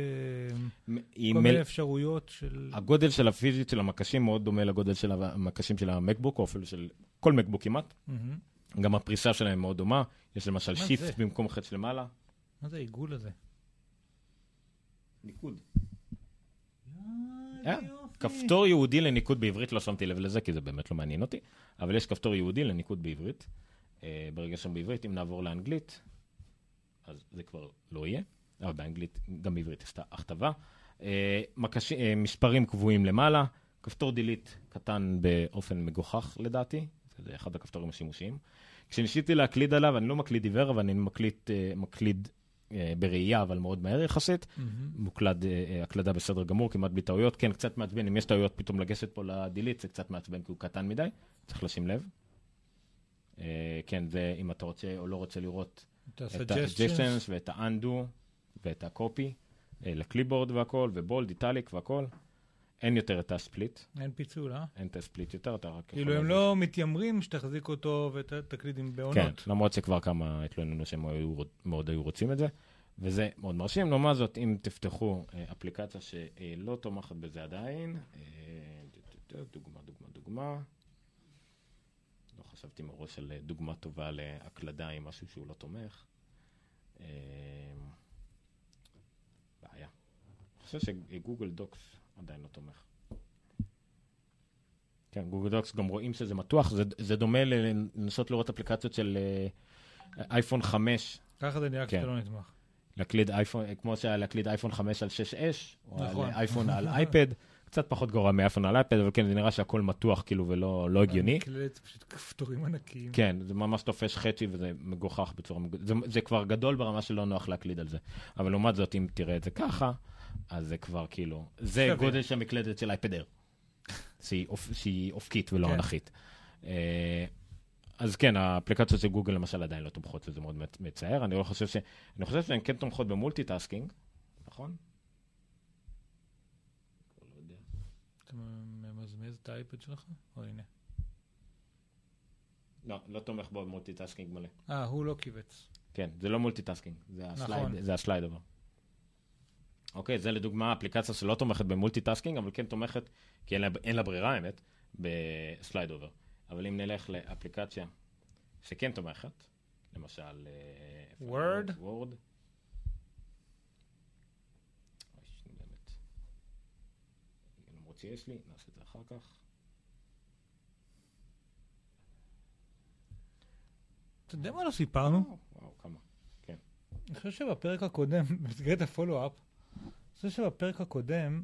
כל מל... מיני אפשרויות של... הגודל של הפיזית של המקשים מאוד דומה לגודל של המקשים של המקבוק, או אפילו של כל מקבוק כמעט. מהמם. גם הפריסה שלהם מאוד דומה. יש למשל שיפט? במקום חץ למעלה. מה זה העיגול הזה? ניקוד. אה, אה, כפתור ייעודי לניקוד בעברית, לא שמתי לב לזה, כי זה באמת לא מעניין אותי, אבל יש כפתור ייעודי לניקוד בעברית. אה, ברגע שם בעברית, אם נעבור לאנגלית, אז זה כבר לא יהיה, אבל באנגלית, גם בעברית יש את ההכתבה. אה. אה, מספרים קבועים למעלה, כפתור דילית קטן באופן מגוחך לדעתי, זה אחד הכפתורים השימושיים. כשניסיתי להקליד עליו, אני לא מקליד עיוור, אבל אני מקליד, מקליד בראייה, אבל מאוד מהר יחסית. מוקלד, אה, הקלדה בסדר גמור, כמעט בלי טעויות. כן, קצת מעצבן, אם יש טעויות פתאום לגשת פה לדילית, זה קצת מעצבן כי הוא קטן מדי, צריך לשים לב. אה, כן, זה אם אתה רוצה או לא רוצה לראות את. ה-suggestions ואת ה-undo ואת ה-copy לקליבורד והכל, ובולד, איטליק והכל. אין יותר את הספליט, אין פיצול, אה? אין את הספליט יותר, אתה רק... כאילו הם. לא מתיימרים שתחזיק אותו ותקליד עם כן, בעונות. למרות שכבר כמה התלוננו שהם מאוד היו רוצים את זה, וזה מאוד מרשים. לעומת זאת, אם תפתחו אה, אפליקציה שלא תומכת בזה עדיין, אה, דוגמה, דוגמה, דוגמה. לא חשבתי מראש על אה, דוגמה טובה להקלדה עם משהו שהוא לא תומך. בעיה. אני חושב שגוגל דוקס עדיין לא תומך. כן, גוגל דוקס גם רואים שזה מתוח, זה, זה דומה לנסות לראות אפליקציות של אה, אייפון 5, ככה זה נראה כן. כשאתה לא נתמך. להקליד אייפון, כמו שהיה להקליד אייפון 5 על 6S, או נכון. על אייפון על (laughs) אייפד, קצת פחות גרוע מאייפון על אייפד, אבל כן, זה נראה שהכל מתוח כאילו ולא לא הגיוני. מקלט, פשוט כפתורים ענקיים. כן, זה ממש תופש חצי וזה מגוחך בצורה. זה, זה כבר גדול ברמה שלא נוח להקליד על זה. אבל לעומת זאת, אם תראה את זה ככה, אז זה כבר כאילו, זה סביר. גודל של המקלדת של אייפד אייר. שהיא, אופ... שהיא אופקית ולא כן. אנכית. אה, אז כן, האפליקציות של גוגל למשל עדיין לא תומכות, וזה מאוד מצ- מצער. אני לא חושב ש... אני חושב שהן כן תומכות ב multitasking, נכון? לא. אתה ממזמז את האייפד שלך? או הנה. לא, לא תומך ב multitasking מלא. אה, הוא לא כיווץ. כן, זה לא multitasking, זה ה slide, נכון. אוקיי, זה לדוגמה אפליקציה שלא תומכת ב multitasking, אבל כן תומכת, כי אין לה, אין לה ברירה האמת, ב slide over. אבל אם נלך לאפליקציה שכן תומכת, למשל... אה? Word. באמת. למרות שיש לי, נעשה את זה אחר כך. אתה יודע מה לא סיפרנו? וואו, כמה. כן. אני חושב שבפרק הקודם, (laughs) במסגרת ה follow-up, חושב שבפרק הקודם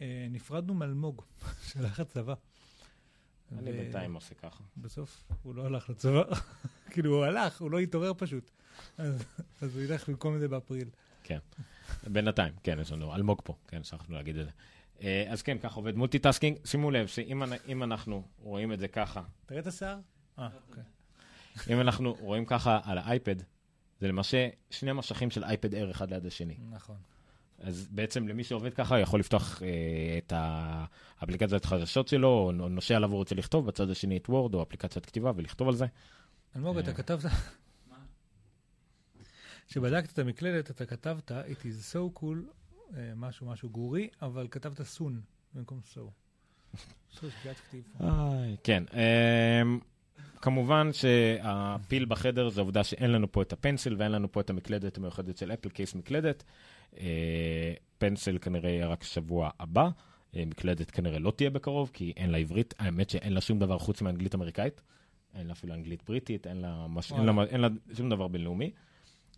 אה, נפרדנו מאלמוג, (laughs) שהלך לצבא. אני ו- בינתיים עושה ככה. בסוף הוא לא הלך לצבא. (laughs) כאילו, הוא הלך, הוא לא התעורר פשוט. אז אז הוא ילך במקום זה באפריל. בינתיים, כן, יש לנו אלמוג פה, כן, שכחנו להגיד את זה. אה, אז כן, ככה עובד multitasking. שימו לב שאם אנ- אם אנחנו רואים את זה ככה, תראה את השיער? אה, אוקיי. אם אנחנו רואים ככה על האייפד, זה למעשה שני משכים של אייפד אייר אחד ליד השני. נכון. אז בעצם למי שעובד ככה יכול לפתוח אה, את האפליקציית החדשות שלו, או נו- נושא עליו הוא רוצה לכתוב, בצד השני את וורד או אפליקציית כתיבה ולכתוב על זה. אלמוג, אתה אה. כתבת... כשבדקת את המקלדת, אתה כתבת, it is so cool, אה, משהו משהו גורי, אבל כתבת סון במקום so. (laughs) כן, אמ, כמובן שהפיל בחדר זה העובדה שאין לנו פה את הפנסיל ואין לנו פה את המקלדת המיוחדת של אפל קייס מקלדת. אה, פנסיל כנראה יהיה רק שבוע הבא, אה, מקלדת כנראה לא תהיה בקרוב כי אין לה עברית, האמת שאין לה שום דבר חוץ מאנגלית אמריקאית, אין לה אפילו אנגלית בריטית, אין לה, מש... אין לה. אין לה שום דבר בינלאומי.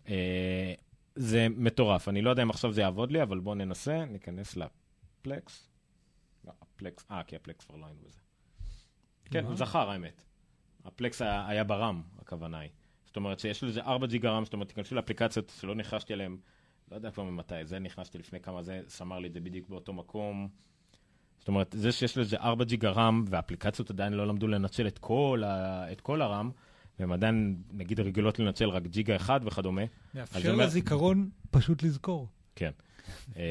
אה, זה מטורף, אני לא יודע אם עכשיו זה יעבוד לי, אבל בואו ננסה, ניכנס לפלקס. לא, הפלקס, אה, כי הפלקס כבר לא היינו בזה. כן? הוא זכר האמת. הפלקס היה, היה ברם, הכוונה היא. זאת אומרת שיש לזה 4 ג'יגה רם, זאת אומרת, תיכנסו לאפליקציות שלא נכנסתי אליהן, לא יודע כבר ממתי, זה נכנסתי לפני כמה זה, שמר לי את זה בדיוק באותו מקום. זאת אומרת, זה שיש לזה 4 ג'יגה רם, והאפליקציות עדיין לא למדו לנצל את כל, ה, את כל הרם, והן עדיין, נגיד, רגילות לנצל רק ג'יגה אחד וכדומה, מאפשר אומר- לזיכרון פשוט לזכור. כן. אה,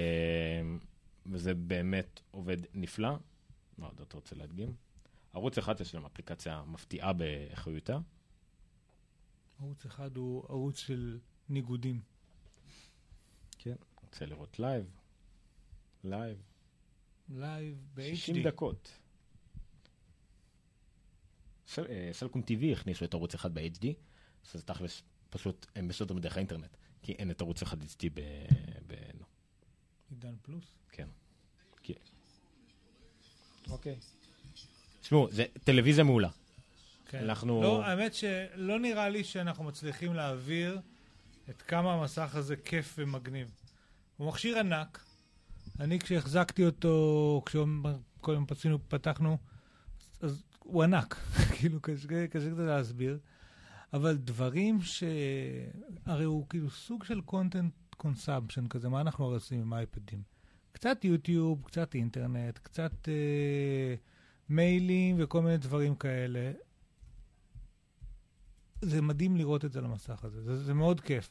וזה באמת עובד נפלא. מה עוד אתה רוצה להדגים? ערוץ אחד יש להם אפליקציה מפתיעה באיכותה. ערוץ אחד הוא ערוץ של ניגודים. רוצה לראות live. Live. live 60 ב-HD. דקות. סל- אה, סלקום TV הכניסו את ערוץ אחד ב-HD, אז תכלס, פשוט הם בסדר דרך האינטרנט, כי אין את ערוץ אחד HD ב... ב- נו, עידן פלוס. כן. אוקיי. תשמעו, זה טלוויזיה מעולה. כן. אנחנו- לא, האמת שלא נראה לי שאנחנו מצליחים להעביר את כמה המסך הזה כיף ומגניב. הוא מכשיר ענק, אני כשהחזקתי אותו, כשקודם פצינו, פתחנו, אז הוא ענק, (laughs) כאילו קשה קשה קצת להסביר. אבל דברים ש... הרי הוא כאילו סוג של content consumption כזה, מה אנחנו הרי עושים עם אייפדים? קצת יוטיוב, קצת אינטרנט, קצת אה, מיילים וכל מיני דברים כאלה. זה מדהים לראות את זה על המסך הזה, זה, זה מאוד כיף.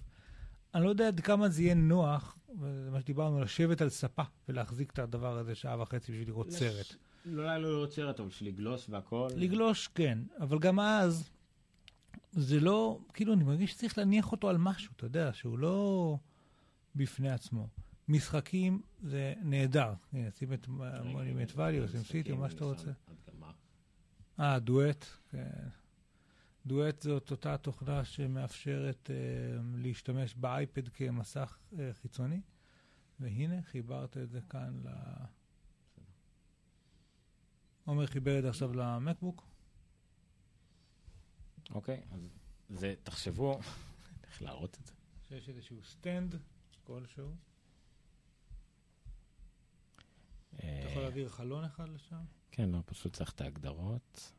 אני לא יודע עד כמה זה יהיה נוח, וזה מה שדיברנו, לשבת על ספה ולהחזיק את הדבר הזה שעה וחצי בשביל לראות לש... סרט. לא לו לראות סרט, אבל בשביל לגלוש והכל. לגלוש, כן, אבל גם אז, זה לא, כאילו, אני מרגיש שצריך להניח אותו על משהו, אתה יודע, שהוא לא בפני עצמו. משחקים זה נהדר. הנה, שים את מונימנט ואליו, שים סיטי, מה שאתה רוצה. אה, דואט, כן. דואט זאת אותה תוכנה שמאפשרת uh, להשתמש באייפד כמסך uh, חיצוני, והנה, חיברת את זה כאן ל... עומר חיבר את זה עכשיו למקבוק. אוקיי, אז זה, תחשבו, איך להראות את זה. שיש איזשהו stand כלשהו. אתה יכול להעביר חלון אחד לשם? כן, לא, פשוט צריך את ההגדרות.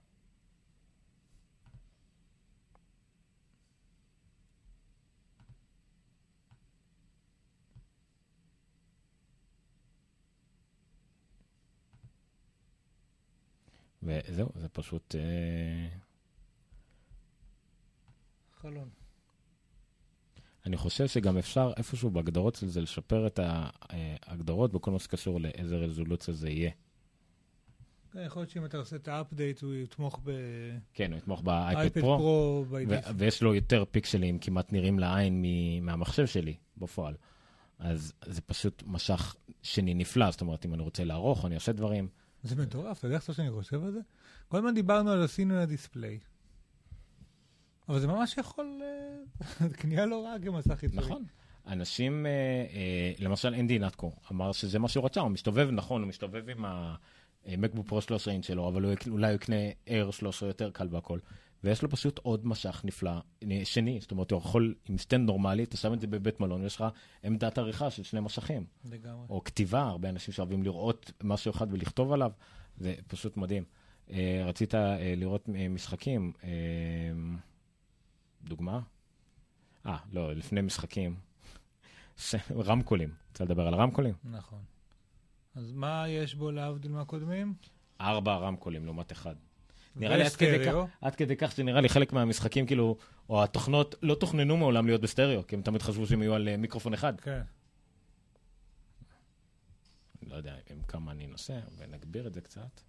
וזהו, זה פשוט... אה... חלון. אני חושב שגם אפשר איפשהו בהגדרות של זה לשפר את ההגדרות בכל מה שקשור לאיזה רזולוציה זה יהיה. כן, יכול להיות שאם אתה עושה את האפדייט, הוא יתמוך ב... כן, הוא יתמוך באייפד פרו, פרו ו- ויש לו יותר פיקסלים כמעט נראים לעין מהמחשב שלי בפועל. אז זה פשוט משך שני נפלא, זאת אומרת, אם אני רוצה לערוך, אני עושה דברים. זה מטורף, אתה יודע עכשיו שאני חושב על זה? כל הזמן דיברנו על ה Cinema Display. אבל זה ממש יכול, אה, (laughs) קנייה לא רעה כמסך חיצוני. נכון. אנשים, אה, אה, למשל אנדי אינטקו, אמר שזה מה שהוא רצה, הוא מסתובב, נכון, הוא מסתובב עם המקבוק פרו 13 אינץ' שלו, אבל אולי הוא יקנה Air 13 יותר קל והכל. ויש לו פשוט עוד משך נפלא, שני, זאת אומרת, הוא יכול, עם stand נורמלי, אתה שם את זה בבית מלון, ויש לך עמדת עריכה של שני משכים. לגמרי. או כתיבה, הרבה אנשים שאוהבים לראות משהו אחד ולכתוב עליו, זה פשוט מדהים. רצית לראות משחקים. דוגמה? אה, לא, לפני משחקים. רמקולים. רוצה לדבר על הרמקולים? נכון. אז מה יש בו להבדיל מהקודמים? ארבע רמקולים לעומת אחד. נראה לי עד כדי, כך, עד כדי כך שנראה לי חלק מהמשחקים, כאילו, או התוכנות לא תוכננו מעולם להיות בסטריאו, כי הם תמיד חשבו שהם יהיו על אה, מיקרופון אחד. כן. לא יודע עם כמה אני נוסע, ונגביר את זה קצת.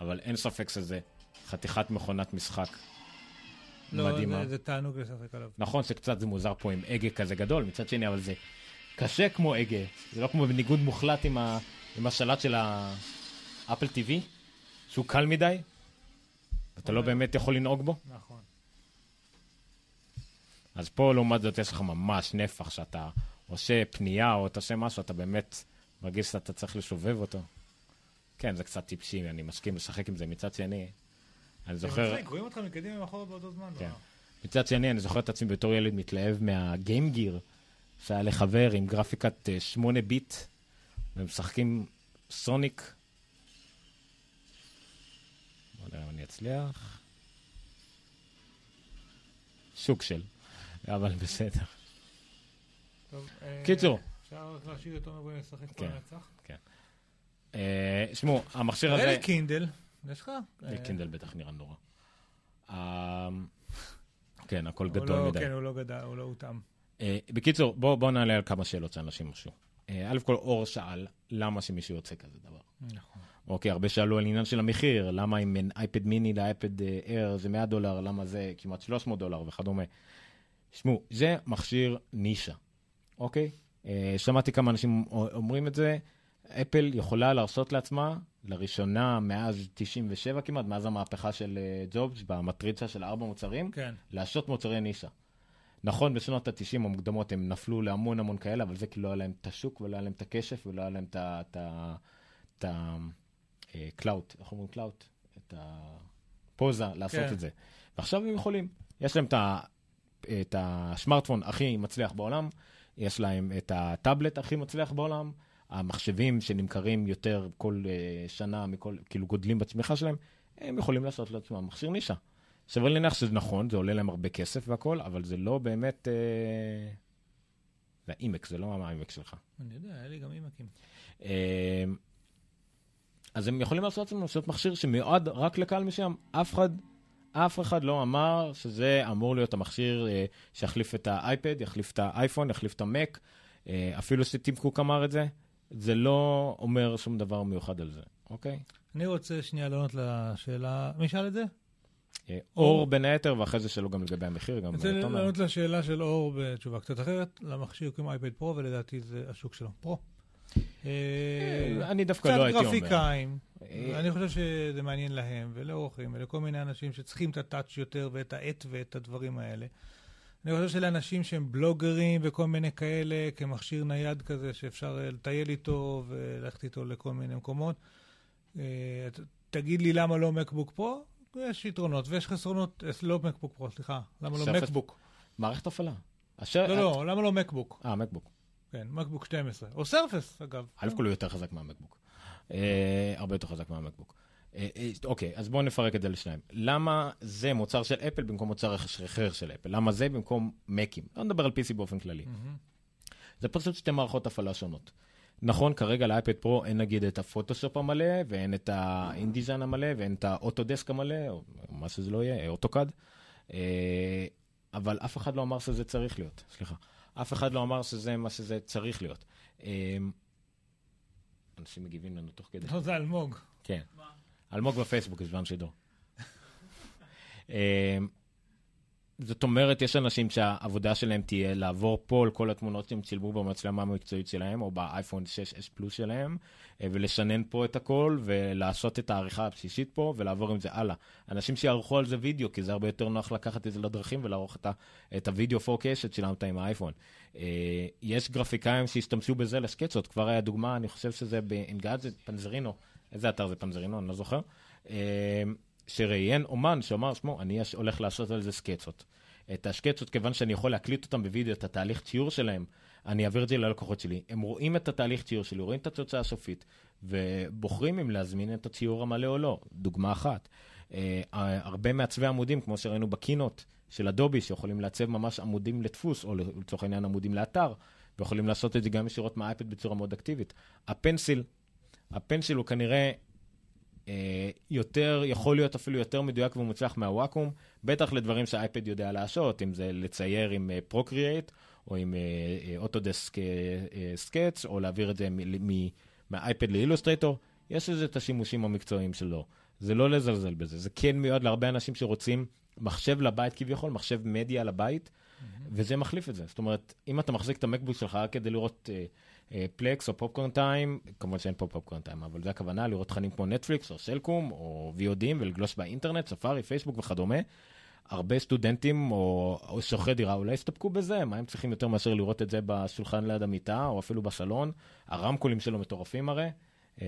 אבל אין ספק שזה חתיכת מכונת משחק לא, מדהימה. לא, זה תענוג לשחק עליו. נכון שקצת זה מוזר פה עם הגה כזה גדול, מצד שני, אבל זה קשה כמו הגה. זה לא כמו בניגוד מוחלט עם, ה, עם השלט של האפל TV, שהוא קל מדי, אתה לא באמת יכול לנהוג בו. נכון. אז פה, לעומת זאת, יש לך ממש נפח שאתה עושה פנייה או אתה עושה משהו, אתה באמת מרגיש שאתה צריך לשובב אותו. כן, זה קצת טיפשי, אני מסכים לשחק עם זה. מצד שני, אני זוכר... זה מצחיק, רואים אותך מקדימה ומאחורה באותו זמן. כן. מצד שני, אני זוכר את עצמי בתור ילד מתלהב מהגיים גיר, שהיה לחבר עם גרפיקת 8 אה, ביט, ומשחקים סוניק. לא יודע אם אני אצליח. שוק של, אבל בסדר. טוב, אה, קיצור. אפשר להשאיר אותו ולשחק פה לנצח? כן. אה, שמעו, המכשיר הזה... קינדל. יש לך? קינדל בטח נראה נורא. כן, הכל גדול לא- מדי. כן, הוא לא גדל, הוא לא הותאם. אה, בקיצור, בואו נעלה על כמה שאלות שאנשים משהו. אה, א' כל, אור שאל, למה שמישהו יוצא כזה דבר? נכון. אוקיי, הרבה שאלו על עניין של המחיר, למה אם בין אייפד מיני לאייפד אייר זה 100 דולר, למה זה כמעט 300 דולר וכדומה. שמעו, זה מכשיר נישה, אוקיי? אה, שמעתי כמה אנשים אומרים את זה, אפל יכולה להרשות לעצמה לראשונה מאז 97 כמעט, מאז המהפכה של uh, ג'ובס במטריצה של ארבע מוצרים, כן. להשעות מוצרי נישה. נכון, בשנות ה-90 המוקדמות הם נפלו להמון המון כאלה, אבל זה כי לא היה להם את השוק ולא היה להם את הכשף ולא היה להם את ה-clout, איך אומרים clout? את הפוזה לעשות כן. את זה. ועכשיו הם יכולים. יש להם את הסמארטפון הכי מצליח בעולם, יש להם את הטאבלט הכי מצליח בעולם, המחשבים שנמכרים יותר כל אה, שנה, מכל, כאילו גדלים בצמיחה שלהם, הם יכולים לעשות לעצמם מכשיר נישה. סביר להניח שזה נכון, זה עולה להם הרבה כסף והכול, אבל זה לא באמת... אה, זה האימק, זה לא האימק שלך. אני יודע, היה לי גם אימקים. אה, אז הם יכולים לעשות לעצמם לעשות מכשיר שמיועד רק לקהל מסוים. אף אחד, אף אחד לא אמר שזה אמור להיות המכשיר אה, שיחליף את האייפד, יחליף את האייפון, יחליף את המק. אה, אפילו שטים קוק אמר את זה, זה לא אומר שום דבר מיוחד על זה, אוקיי? אני רוצה שנייה לענות לשאלה, מי שאל את זה? אה, אור בין היתר, ואחרי זה שאלו גם לגבי המחיר, גם אני רוצה תומר. לענות לשאלה של אור בתשובה קצת אחרת. למכשיר קוראים אייפד פרו, ולדעתי זה השוק שלו. פרו. אה, אני דווקא לא הייתי קצת אומר. גרפיקאים, אה, אני חושב שזה מעניין להם, ולאורחים, ולכל מיני אנשים שצריכים את הטאץ' יותר, ואת העט ואת הדברים האלה. אני חושב שלאנשים שהם בלוגרים וכל מיני כאלה, כמכשיר נייד כזה שאפשר אה, לטייל איתו וללכת איתו לכל מיני מקומות, תגיד לי למה לא מקבוק פרו? יש יתרונות ויש חסרונות, לא מקבוק פרו, סליחה. למה לא. מקבוק? מערכת הפעלה. לא, לא, למה לא מקבוק? אה, מקבוק. כן, מקבוק 12. או סרפס, אגב. א' כל הוא יותר חזק מהמקבוק. אה, הרבה יותר חזק מהמקבוק. אה, אה, אוקיי, אז בואו נפרק את זה לשניים. למה זה מוצר של אפל במקום מוצר אחר של אפל? למה זה במקום מקים? לא נדבר על PC באופן כללי. זה פשוט שתי מערכות הפעלה שונות. נכון, כרגע לאייפד פרו אין נגיד את הפוטושופ המלא, ואין את האינדיזיין המלא, ואין את האוטודסק המלא, או מה שזה לא יהיה, אוטוקאד. אבל אף אחד לא אמר שזה צריך להיות, סליחה. אף אחד לא אמר שזה מה שזה צריך להיות. אה, אנשים מגיבים לנו תוך כדי. לא, זה אלמוג. כן. אלמוג בפייסבוק, יש זמן שידור. זאת אומרת, יש אנשים שהעבודה שלהם תהיה לעבור פה על כל התמונות שהם צילמו במצלמה המקצועית שלהם, או באייפון 6S פלוס שלהם, אה, ולשנן פה את הכל, ולעשות את העריכה הבסיסית פה, ולעבור עם זה הלאה. אנשים שיערכו על זה וידאו, כי זה הרבה יותר נוח לקחת את זה לדרכים ולערוך את, את הוידאו 4K שצילמת עם האייפון. אה, יש גרפיקאים שהשתמשו בזה לסקצות, כבר היה דוגמה, אני חושב שזה באנגאדג'ט, פנזרינו, איזה אתר זה פנזרינו, אני לא זוכר, אה, שראיין אומן שאמר, שמעו, אני הולך לעשות על זה סקצות. את השקצות, כיוון שאני יכול להקליט אותם בווידאו, את התהליך ציור שלהם, אני אעביר את זה ללקוחות שלי. הם רואים את התהליך ציור שלי, רואים את התוצאה הסופית, ובוחרים אם להזמין את הציור המלא או לא. דוגמה אחת. אה, הרבה מעצבי עמודים, כמו שראינו בקינות של אדובי, שיכולים לעצב ממש עמודים לדפוס, או לצורך העניין עמודים לאתר, ויכולים לעשות את זה גם ישירות מהאייפד בצורה מאוד אקטיבית. הפנסיל, הפנסיל הוא כנראה אה, יותר, יכול להיות אפילו יותר מדויק ומוצלח מהוואקום, בטח לדברים שהאייפד יודע לעשות, אם זה לצייר עם פרוקריאט, או עם אוטודסק סקץ, או להעביר את זה מהאייפד לאילוסטרטור, יש לזה את השימושים המקצועיים שלו. זה לא לזלזל בזה, זה כן מיועד להרבה אנשים שרוצים מחשב לבית כביכול, מחשב מדיה לבית, וזה מחליף את זה. זאת אומרת, אם אתה מחזיק את המקבוק שלך כדי לראות אה, אה, פלקס או פופקורן טיים, כמובן שאין פה פופקורן טיים, אבל זה הכוונה, לראות תכנים כמו נטפליקס או סלקום או VODים ולגלוש באינטרנט, ספארי, פייסבוק וכדומה. הרבה סטודנטים או, או שוכרי דירה אולי יסתפקו בזה, מה הם צריכים יותר מאשר לראות את זה בשולחן ליד המיטה או אפילו בסלון. הרמקולים שלו מטורפים הרי. אה,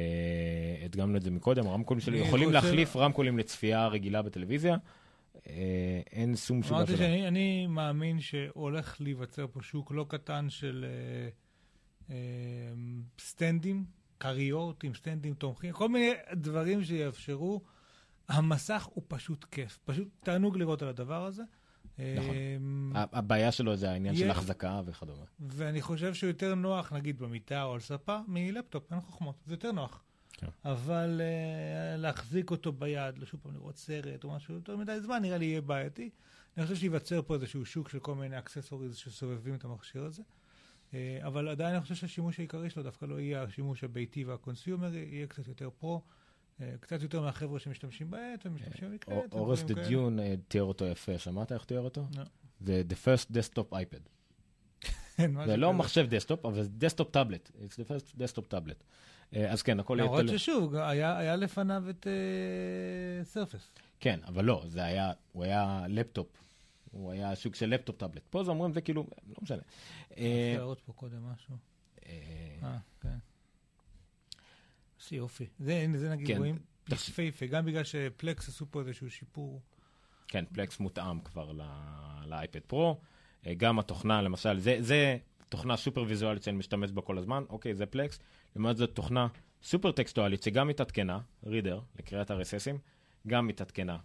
הדגמנו את זה מקודם, הרמקולים שלו יכולים להחליף רמקולים לצפייה רגילה בטלוויזיה. אה, אין שום סיבה אמרתי שלא. שאני אני מאמין שהולך להיווצר פה שוק לא קטן של אה, אה, סטנדים, כריות עם סטנדים תומכים, כל מיני דברים שיאפשרו. המסך הוא פשוט כיף, פשוט תענוג לראות על הדבר הזה. נכון. אה, ה- הבעיה שלו זה העניין של החזקה וכדומה. ואני חושב שהוא יותר נוח, נגיד במיטה או על ספה, מלפטופ, אין חוכמות, זה יותר נוח. כן. אבל אה, להחזיק אותו ביד, שוב פעם לראות סרט או משהו יותר מדי זמן, נראה לי יהיה בעייתי. אני חושב שייווצר פה איזשהו שוק של כל מיני accessories שסובבים את המכשיר הזה. אה, אבל עדיין אני חושב שהשימוש העיקרי שלו דווקא לא יהיה השימוש הביתי והקונסיומרי, יהיה קצת יותר פרו, אה, קצת יותר מהחבר'ה שמשתמשים בעט ומשתמשים במקלט. הוראס דדיו אה, תיאר אותו יפה, שמעת איך תיאר אותו? לא. זה the first desktop iPad. (laughs) זה לא. מחשב desktop, אבל זה desktop טאבלט. It's the first desktop tablet. אה, אז כן, הכל יהיה למרות. ששוב, היה לפניו את אה, Surface. כן, אבל לא, זה היה, הוא היה לפטופ. הוא היה סוג של לפטופ טאבלט. פה זה אומרים, זה כאילו, לא משנה. אה, רציתי להראות פה קודם משהו. אה, אה, כן. איזה יופי. זה, הנה, זה נגיד כן, רואים יפהפה, גם בגלל שפלקס עשו פה איזשהו שיפור. כן, פלקס מותאם כבר לאייפד פרו. אה, גם התוכנה, למשל, זה, זה תוכנה סופר ויזואלית שאני משתמש בה כל הזמן, אוקיי, זה פלקס. לעומת זאת, תוכנה סופר טקסטואלית שגם מתעדכנה, רידר, לקריאת RSSים, גם מתעדכנה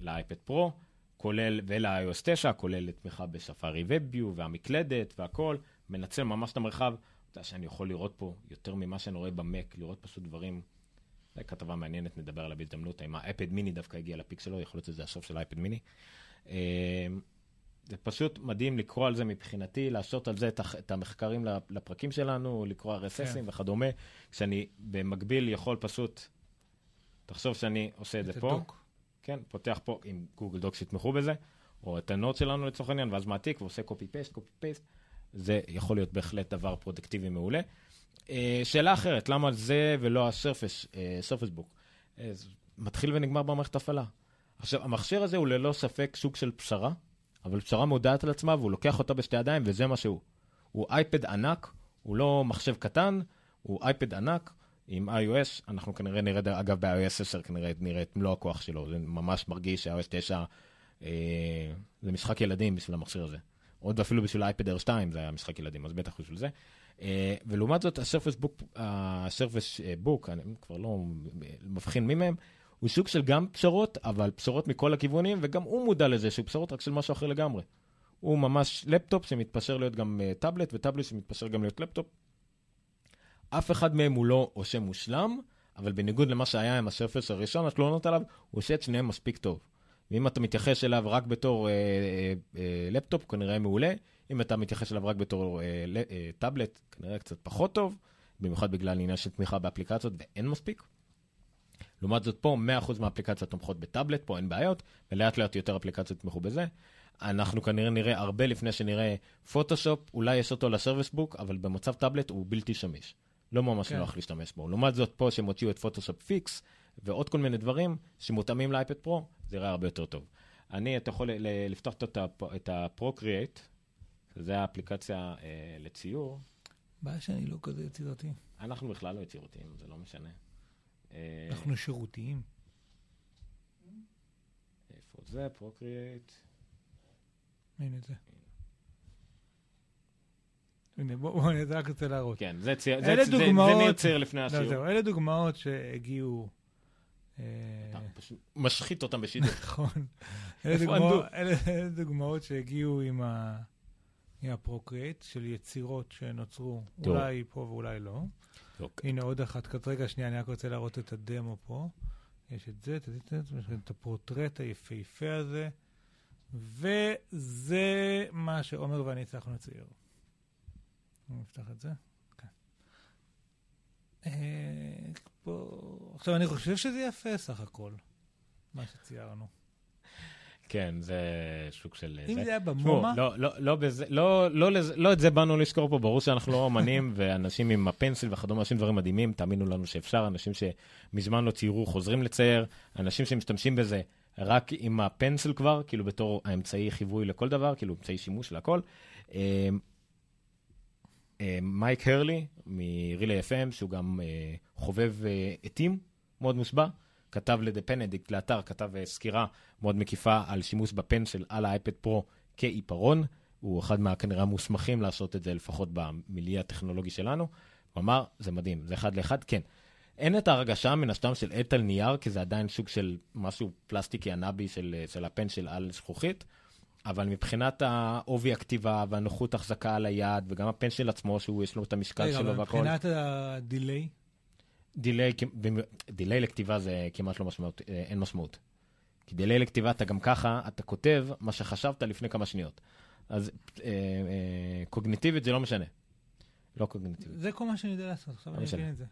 לאייפד פרו, כולל, ול-iOS 9, כולל תמיכה בספארי WebView והמקלדת והכל, מנצל ממש את המרחב. אתה יודע שאני יכול לראות פה יותר ממה שאני רואה במק, לראות פשוט דברים. זו כתבה מעניינת, נדבר עליה בהזדמנות, האם האייפד מיני דווקא הגיע לפיק שלו, יכול להיות שזה הסוף של האייפד מיני. זה פשוט מדהים לקרוא על זה מבחינתי, לעשות על זה את המחקרים לפרקים שלנו, לקרוא RSSים כן. וכדומה, כשאני במקביל יכול פשוט, תחשוב שאני עושה את, זה פה, Doc. כן, פותח פה עם Google Docs שיתמכו בזה, או את ה note שלנו לצורך העניין, ואז מעתיק ועושה copy paste, copy paste, זה יכול להיות בהחלט דבר פרודקטיבי מעולה. אה, שאלה אחרת, למה זה ולא ה Surface, Surface Book? מתחיל ונגמר במערכת הפעלה. עכשיו, המכשיר הזה הוא ללא ספק סוג של פשרה, אבל פשרה מודעת על עצמה והוא לוקח אותה בשתי ידיים וזה מה שהוא. הוא אייפד ענק, הוא לא מחשב קטן, הוא אייפד ענק עם iOS, אנחנו כנראה נראה, אגב ב-iOS 10 כנראה נראה את מלוא הכוח שלו, זה ממש מרגיש ש-iOS 9 אה, זה משחק ילדים בשביל המכשיר הזה. עוד אפילו בשביל האייפד Air 2 זה היה משחק ילדים, אז בטח בשביל זה. אה, ולעומת זאת, ה Surface Book, ה Surface Book, אני כבר לא מבחין מי מהם, הוא סוג של גם פשרות, אבל פשרות מכל הכיוונים, וגם הוא מודע לזה שהוא פשרות רק של משהו אחר לגמרי. הוא ממש לפטופ שמתפשר להיות גם טאבלט, וטאבלט שמתפשר גם להיות לפטופ. אף אחד מהם הוא לא עושה מושלם, אבל בניגוד למה שהיה עם הסרפס הראשון, התלונות עליו, הוא עושה את שניהם מספיק טוב. ואם אתה מתייחס אליו רק בתור אה, אה, אה, לפטופ, כנראה מעולה. אם אתה מתייחס אליו רק בתור אה, אה, טאבלט, כנראה קצת פחות טוב, במיוחד בגלל עניין של תמיכה באפליקציות, ואין מספיק. לעומת זאת פה 100% מהאפליקציות תומכות בטאבלט, פה אין בעיות, ולאט לאט יותר אפליקציות תמכו בזה. אנחנו כנראה נראה הרבה לפני שנראה פוטושופ, אולי יש אותו ל Surface Book, אבל במצב טאבלט הוא בלתי שמיש. לא ממש כן. נוח להשתמש בו. לעומת זאת פה שהם הוציאו את Photoshop Fix, ועוד כל מיני דברים שמותאמים לאייפד פרו, זה יראה הרבה יותר טוב. אני, אתה יכול לפתוח את ה Procreate, שזה האפליקציה אה, לציור. בעיה שאני לא כזה יצירתי. אנחנו בכלל לא יצירתיים, זה לא משנה. אה, אנחנו שירותיים. איפה זה? פרוקריאט. הנה זה. הנה, בואו, אני רק רוצה להראות. כן, זה ניר ציר לפני לא, השיעור. זהו, אלה דוגמאות שהגיעו... אה, אתה פשוט משחית אותם בשידור. (laughs) נכון. אלה דוגמאות שהגיעו עם הפרוקריאט של יצירות שנוצרו, אולי פה ואולי לא. אוקיי. הנה עוד אחת, רגע, שנייה, אני רק רוצה להראות את הדמו פה. יש את זה, את הפורטרט היפהפה הזה, וזה מה שעומר ואני הצלחנו לצייר. נפתח את זה. כן. אה, עכשיו, אני חושב שזה יפה סך הכל, מה שציירנו. כן, זה שוק של... אם זה היה במומה... לא, לא, לא, לא, את זה באנו לשקור פה, ברור שאנחנו לא אמנים, (laughs) ואנשים עם הפנסיל וכדומה עושים דברים מדהימים, תאמינו לנו שאפשר, אנשים שמזמן לא ציירו חוזרים לצייר, אנשים שמשתמשים בזה רק עם הפנסיל כבר, כאילו בתור האמצעי חיווי לכל דבר, כאילו אמצעי שימוש לכל. אה, אה, מייק הרלי מרילי FM, שהוא גם אה, חובב עטים מאוד מושבע. כתב לדפנדיקט, לאתר, כתב סקירה מאוד מקיפה על שימוש בפנסל על האייפד פרו כעיפרון. הוא אחד מהכנראה המוסמכים לעשות את זה, לפחות במיליה הטכנולוגי שלנו. הוא אמר, זה מדהים, זה אחד לאחד, כן. אין את ההרגשה מן הסתם של עט על נייר, כי זה עדיין סוג של משהו פלסטיקי ענבי של, אה, של ה Pencil על זכוכית, אבל מבחינת העובי הכתיבה והנוחות החזקה על היד, וגם ה Pencil עצמו, שהוא יש לו את המשקל שלו והכל. מבחינת ה delay? delay, delay לכתיבה זה כמעט לא משמעות, אה, אין משמעות. כי delay לכתיבה אתה גם ככה, אתה כותב מה שחשבת לפני כמה שניות. אז אה, אה, קוגניטיבית זה לא משנה. לא קוגניטיבית. זה כל מה שאני יודע לעשות, עכשיו לא אני מבין את זה.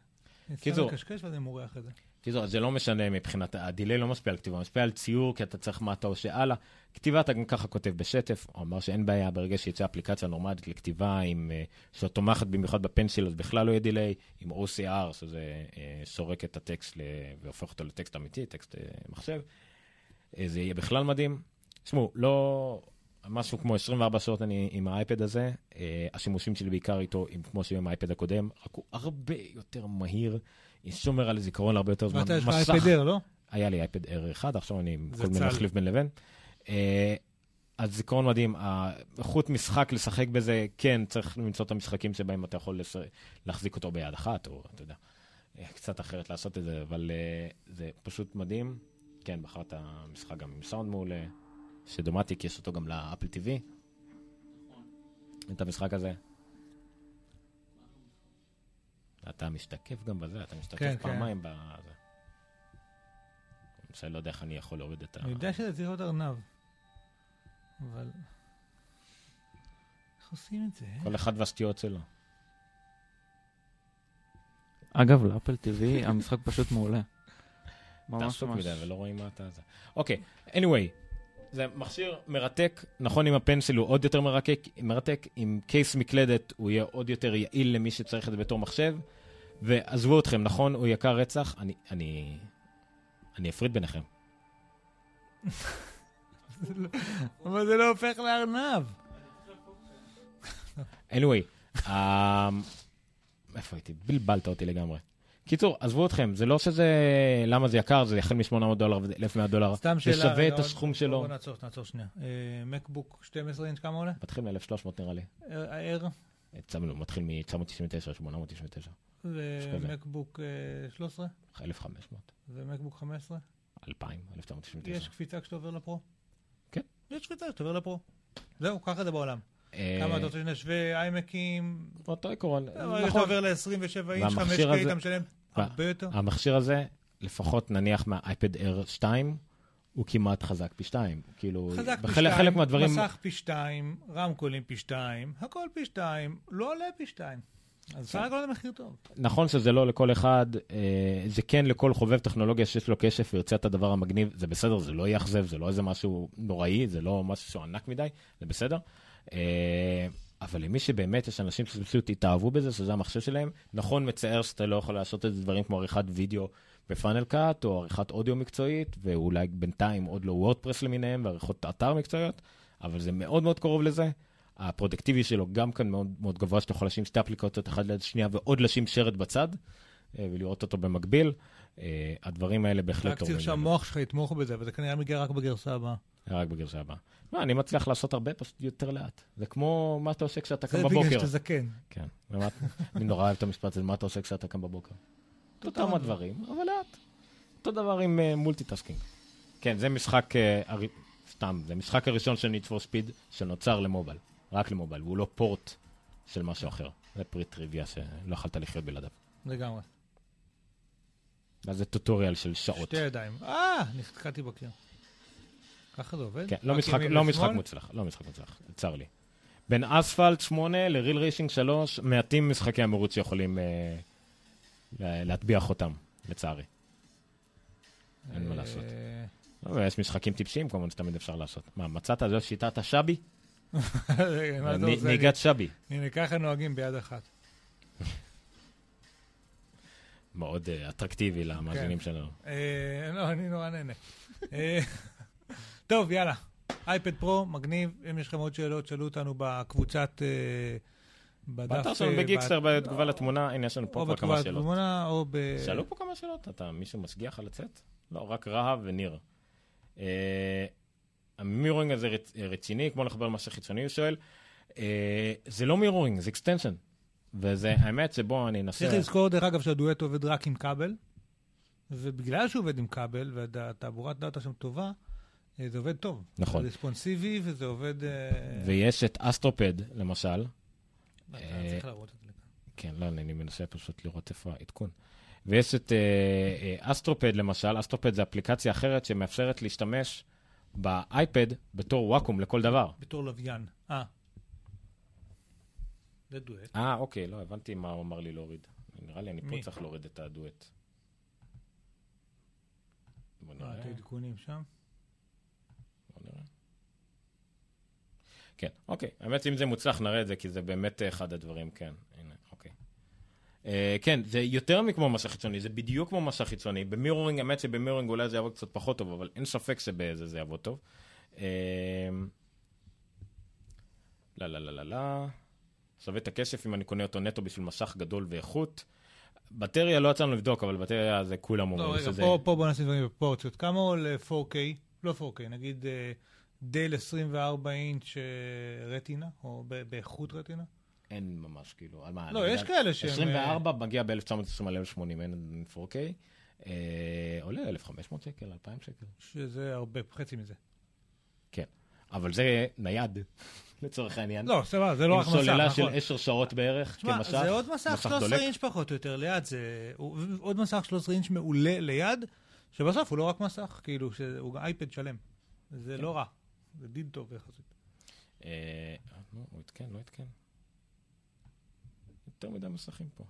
קיצור. אני לקשקש ואז אני מורח את זה. קיצור, זה לא משנה מבחינת, ה delay לא משפיע על כתיבה, משפיע על ציור, כי אתה צריך מה אתה עושה הלאה. כתיבה אתה גם ככה כותב בשטף, הוא אמר שאין בעיה ברגע שיצא אפליקציה נורמלית לכתיבה, עם, שתומכת במיוחד ב Pencil, אז בכלל לא יהיה delay, עם OCR, שזה אה, סורק את הטקסט. והופך אותו לטקסט אמיתי, טקסט אה, מחשב. זה יהיה בכלל מדהים. תשמעו, לא... משהו כמו 24 שעות אני עם האייפד הזה, השימושים שלי בעיקר איתו, עם, כמו שהיו עם האייפד הקודם, רק הוא הרבה יותר מהיר. שומר על זיכרון להרבה יותר זמן. ואתה יש לך אייפד אר, לא? היה לי אייפד אר אחד, עכשיו אני כל מיני מחליף בין לבין. Uh, הזיכרון מדהים, האיכות משחק, לשחק בזה, כן, צריך למצוא את המשחקים שבהם אתה יכול. להחזיק אותו ביד אחת, או אתה יודע, קצת אחרת לעשות את זה, אבל uh, זה פשוט מדהים. כן, בחרת משחק גם עם סאונד מעולה, שדומטיק יש אותו גם לאפל TV. את המשחק הזה. אתה משתקף גם בזה, אתה משתקף כן, פעמיים כן. בזה. שאני לא יודע איך אני יכול להוריד את ה... אני יודע שזה צריך להיות ארנב, אבל... איך עושים את זה? כל אחד והסטיות שלו. אגב, לאפל TV (laughs) המשחק פשוט מעולה. אתה ממש עסוק ממש. מדי ולא רואים מה אתה זה. אוקיי, anyway, זה מכשיר מרתק, נכון עם הפנסל הוא עוד יותר מרתק, מרתק, עם קייס מקלדת הוא יהיה עוד יותר יעיל למי שצריך את זה בתור מחשב, ועזבו אתכם, נכון, הוא יקר רצח, אני, אני, אני אפריד ביניכם. (laughs) אבל זה לא הופך לארנב. anyway, um, (laughs) איפה הייתי? בלבלת אותי לגמרי. קיצור, עזבו אתכם, זה לא שזה, למה זה יקר, זה החל מ-800 דולר ו-1,100 דולר, סתם זה שאלה. שווה רגע, את עוד- הסכום שלו. בוא נעצור, נעצור שנייה. אה, מקבוק 12 אינץ' כמה עולה? מתחיל מ-1,300 נראה לי. האר אצלנו מתחיל מ-999, 899, ומקבוק אה, 13 1,500, ומקבוק 15. 2,000, 1999. יש קפיצה כשאתה עובר לפרו? כן. יש קפיצה כשאתה עובר לפרו. זהו, ככה זה בעולם. אה, כמה אתה רוצה שנשווה איימקים? אותו עיקרון, ברגע שאתה נכון. עובר ל-27 אינץ', 5K והמכשיר הזה- אתה משלם הרבה יותר. המכשיר הזה, לפחות נניח מהאייפד Air 2, הוא כמעט חזק פי 2. כאילו, חזק פי בחלק- חלק שתיים, מהדברים, מסך פי שתיים, רמקולים פי שתיים, הכל פי שתיים, לא עולה פי שתיים. אז בסך הכל זה מחיר טוב. נכון שזה לא לכל אחד, אה, זה כן לכל חובב טכנולוגיה שיש לו קשף וירצה את הדבר המגניב, זה בסדר, זה לא יאכזב, זה לא איזה משהו נוראי, זה לא משהו שהוא ענק מדי, זה בסדר. אה, אבל למי שבאמת יש אנשים שפשוט התאהבו בזה, שזה המחשב שלהם, נכון, מצער שאתה לא יכול לעשות את זה דברים כמו עריכת וידאו בפאנל קאט, או עריכת אודיו מקצועית, ואולי בינתיים עוד לא וורדפרס למיניהם, ועריכות אתר מקצועיות, אבל זה מאוד מאוד קרוב לזה. הפרודקטיבי שלו גם כאן מאוד מאוד גבוה, שאתה יכול לשים שתי אפליקציות אחת ליד שנייה, ועוד לשים שרת בצד, אה, ולראות אותו במקביל. אה, הדברים האלה בהחלט רק צריך. שהמוח שלך יתמוך בזה, אבל זה כנראה מגיע רק בגרסה הבאה. רק בגרסה הבאה. מה, אני מצליח לעשות הרבה, פשוט יותר לאט. זה כמו מה אתה עושה כשאתה קם זה בגלל בבוקר. שאתה זקן. כן. (laughs) אני נורא אוהב את המשפט הזה, מה אתה עושה כשאתה קם בבוקר? אותם הדברים, אבל לאט. אותו דבר עם multitasking. כן, זה משחק, אה, סתם, זה משחק הראשון של Need for Speed שנוצר ל mobile, רק ל mobile, והוא לא port של משהו אחר. זה פריט טריוויה שלא יכלת לחיות בלעדיו. לגמרי. אז זה טוטוריאל של שעות. שתי ידיים. אה, נתקעתי בקיר. ככה זה עובד? כן, לא משחק, לא? משחק מוצלח, לא משחק מוצלח, צר לי. בין אספלט 8 לריל ריישינג 3, מעטים משחקי המרוץ שיכולים אה, לה- להטביע חותם, לצערי. אין מה לעשות. אה, אבל יש משחקים טיפשיים, כמובן שתמיד אפשר לעשות. מה, מצאת? זו שיטת השבי? עושה לי? נהיגת שבי. הנה, ככה נוהגים ביד אחת. מאוד אה, אטרקטיבי למאזינים כן. שלנו. אה, לא, אני נורא נהנה. טוב, יאללה. אייפד פרו, מגניב. אם יש לכם עוד שאלות, שאלו אותנו בקבוצת... אה, בדף... באתר שלנו אה, בגיקסטר בתגובה לתמונה, הנה יש לנו פה או כבר כמה שאלות. לתמונה, או ב... שאלו פה כמה שאלות, אתה, מישהו משגיח על לצאת? לא, רק רהב וניר. אה, המירורינג הזה רצ, רציני, כמו לחבר למה שחיצוני, הוא שואל. זה לא mirroring, זה extension. וזה, האמת שבו אני אנסה... צריך לזכור, דרך אגב, שהדואט עובד רק עם כבל, ובגלל שהוא עובד עם כבל, והתעבורת דאטה שם טובה, זה עובד טוב. נכון. זה רספונסיבי, וזה עובד... אה, ויש את Astropad, למשל. אתה אה, צריך להראות את זה. כן, לא, אני מנסה פשוט לראות איפה העדכון. ויש את אה, אה, Astropad, למשל. Astropad זה אפליקציה אחרת שמאפשרת להשתמש באייפד בתור וואקום לכל דבר. בתור לוויין. אה. זה דואט. אה, אוקיי, לא, הבנתי מה הוא אמר לי להוריד. נראה לי אני פה? צריך להוריד את הדואט. בוא אה, נראה, את העדכונים שם. בוא נראה. כן, אוקיי. האמת שאם זה מוצלח, נראה את זה, כי זה באמת אחד הדברים, כן. הנה, אוקיי. אה, כן, זה יותר מכמו מסך חיצוני, זה בדיוק כמו מסך חיצוני. במירורינג, האמת שבמירורינג אולי זה יעבוד קצת פחות טוב, אבל אין ספק שבזה זה יעבוד טוב. אה, לא, לא, לא, לא, לא. שווה את הכסף אם אני קונה אותו נטו בשביל מסך גדול ואיכות. בטריה לא יצא לנו לבדוק, אבל בטריה זה כולם לא, אומרים רגע, שזה... פה, פה בוא נשים דברים בפרופורציות. כמה עולה 4K? לא 4K, נגיד אה, דל 24 אינץ' אה, רטינה, או באיכות רטינה? אין ממש, כאילו, על מה? לא, יש כאלה שהם... 24 מגיע ב-1920 על 1080, אין 4K. אה, עולה 1,500 שקל, 2,000 שקל. שזה הרבה, חצי מזה. כן. אבל זה נייד, (laughs) לצורך העניין. לא, סבבה, זה לא רק עם מסך, סוללה של נכון. 10 שעות בערך, תשמע, כמשך. זה עוד מסך 13 דולק. אינץ' פחות או יותר ליד, זה הוא- עוד מסך 13 אינץ' מעולה ליד, שבסוף הוא לא רק מסך, כאילו, שהוא אייפד שלם. זה כן. לא רע, זה דין טוב יחסית. אה, נו, הוא עדכן, לא עדכן. יותר מדי מסכים פה.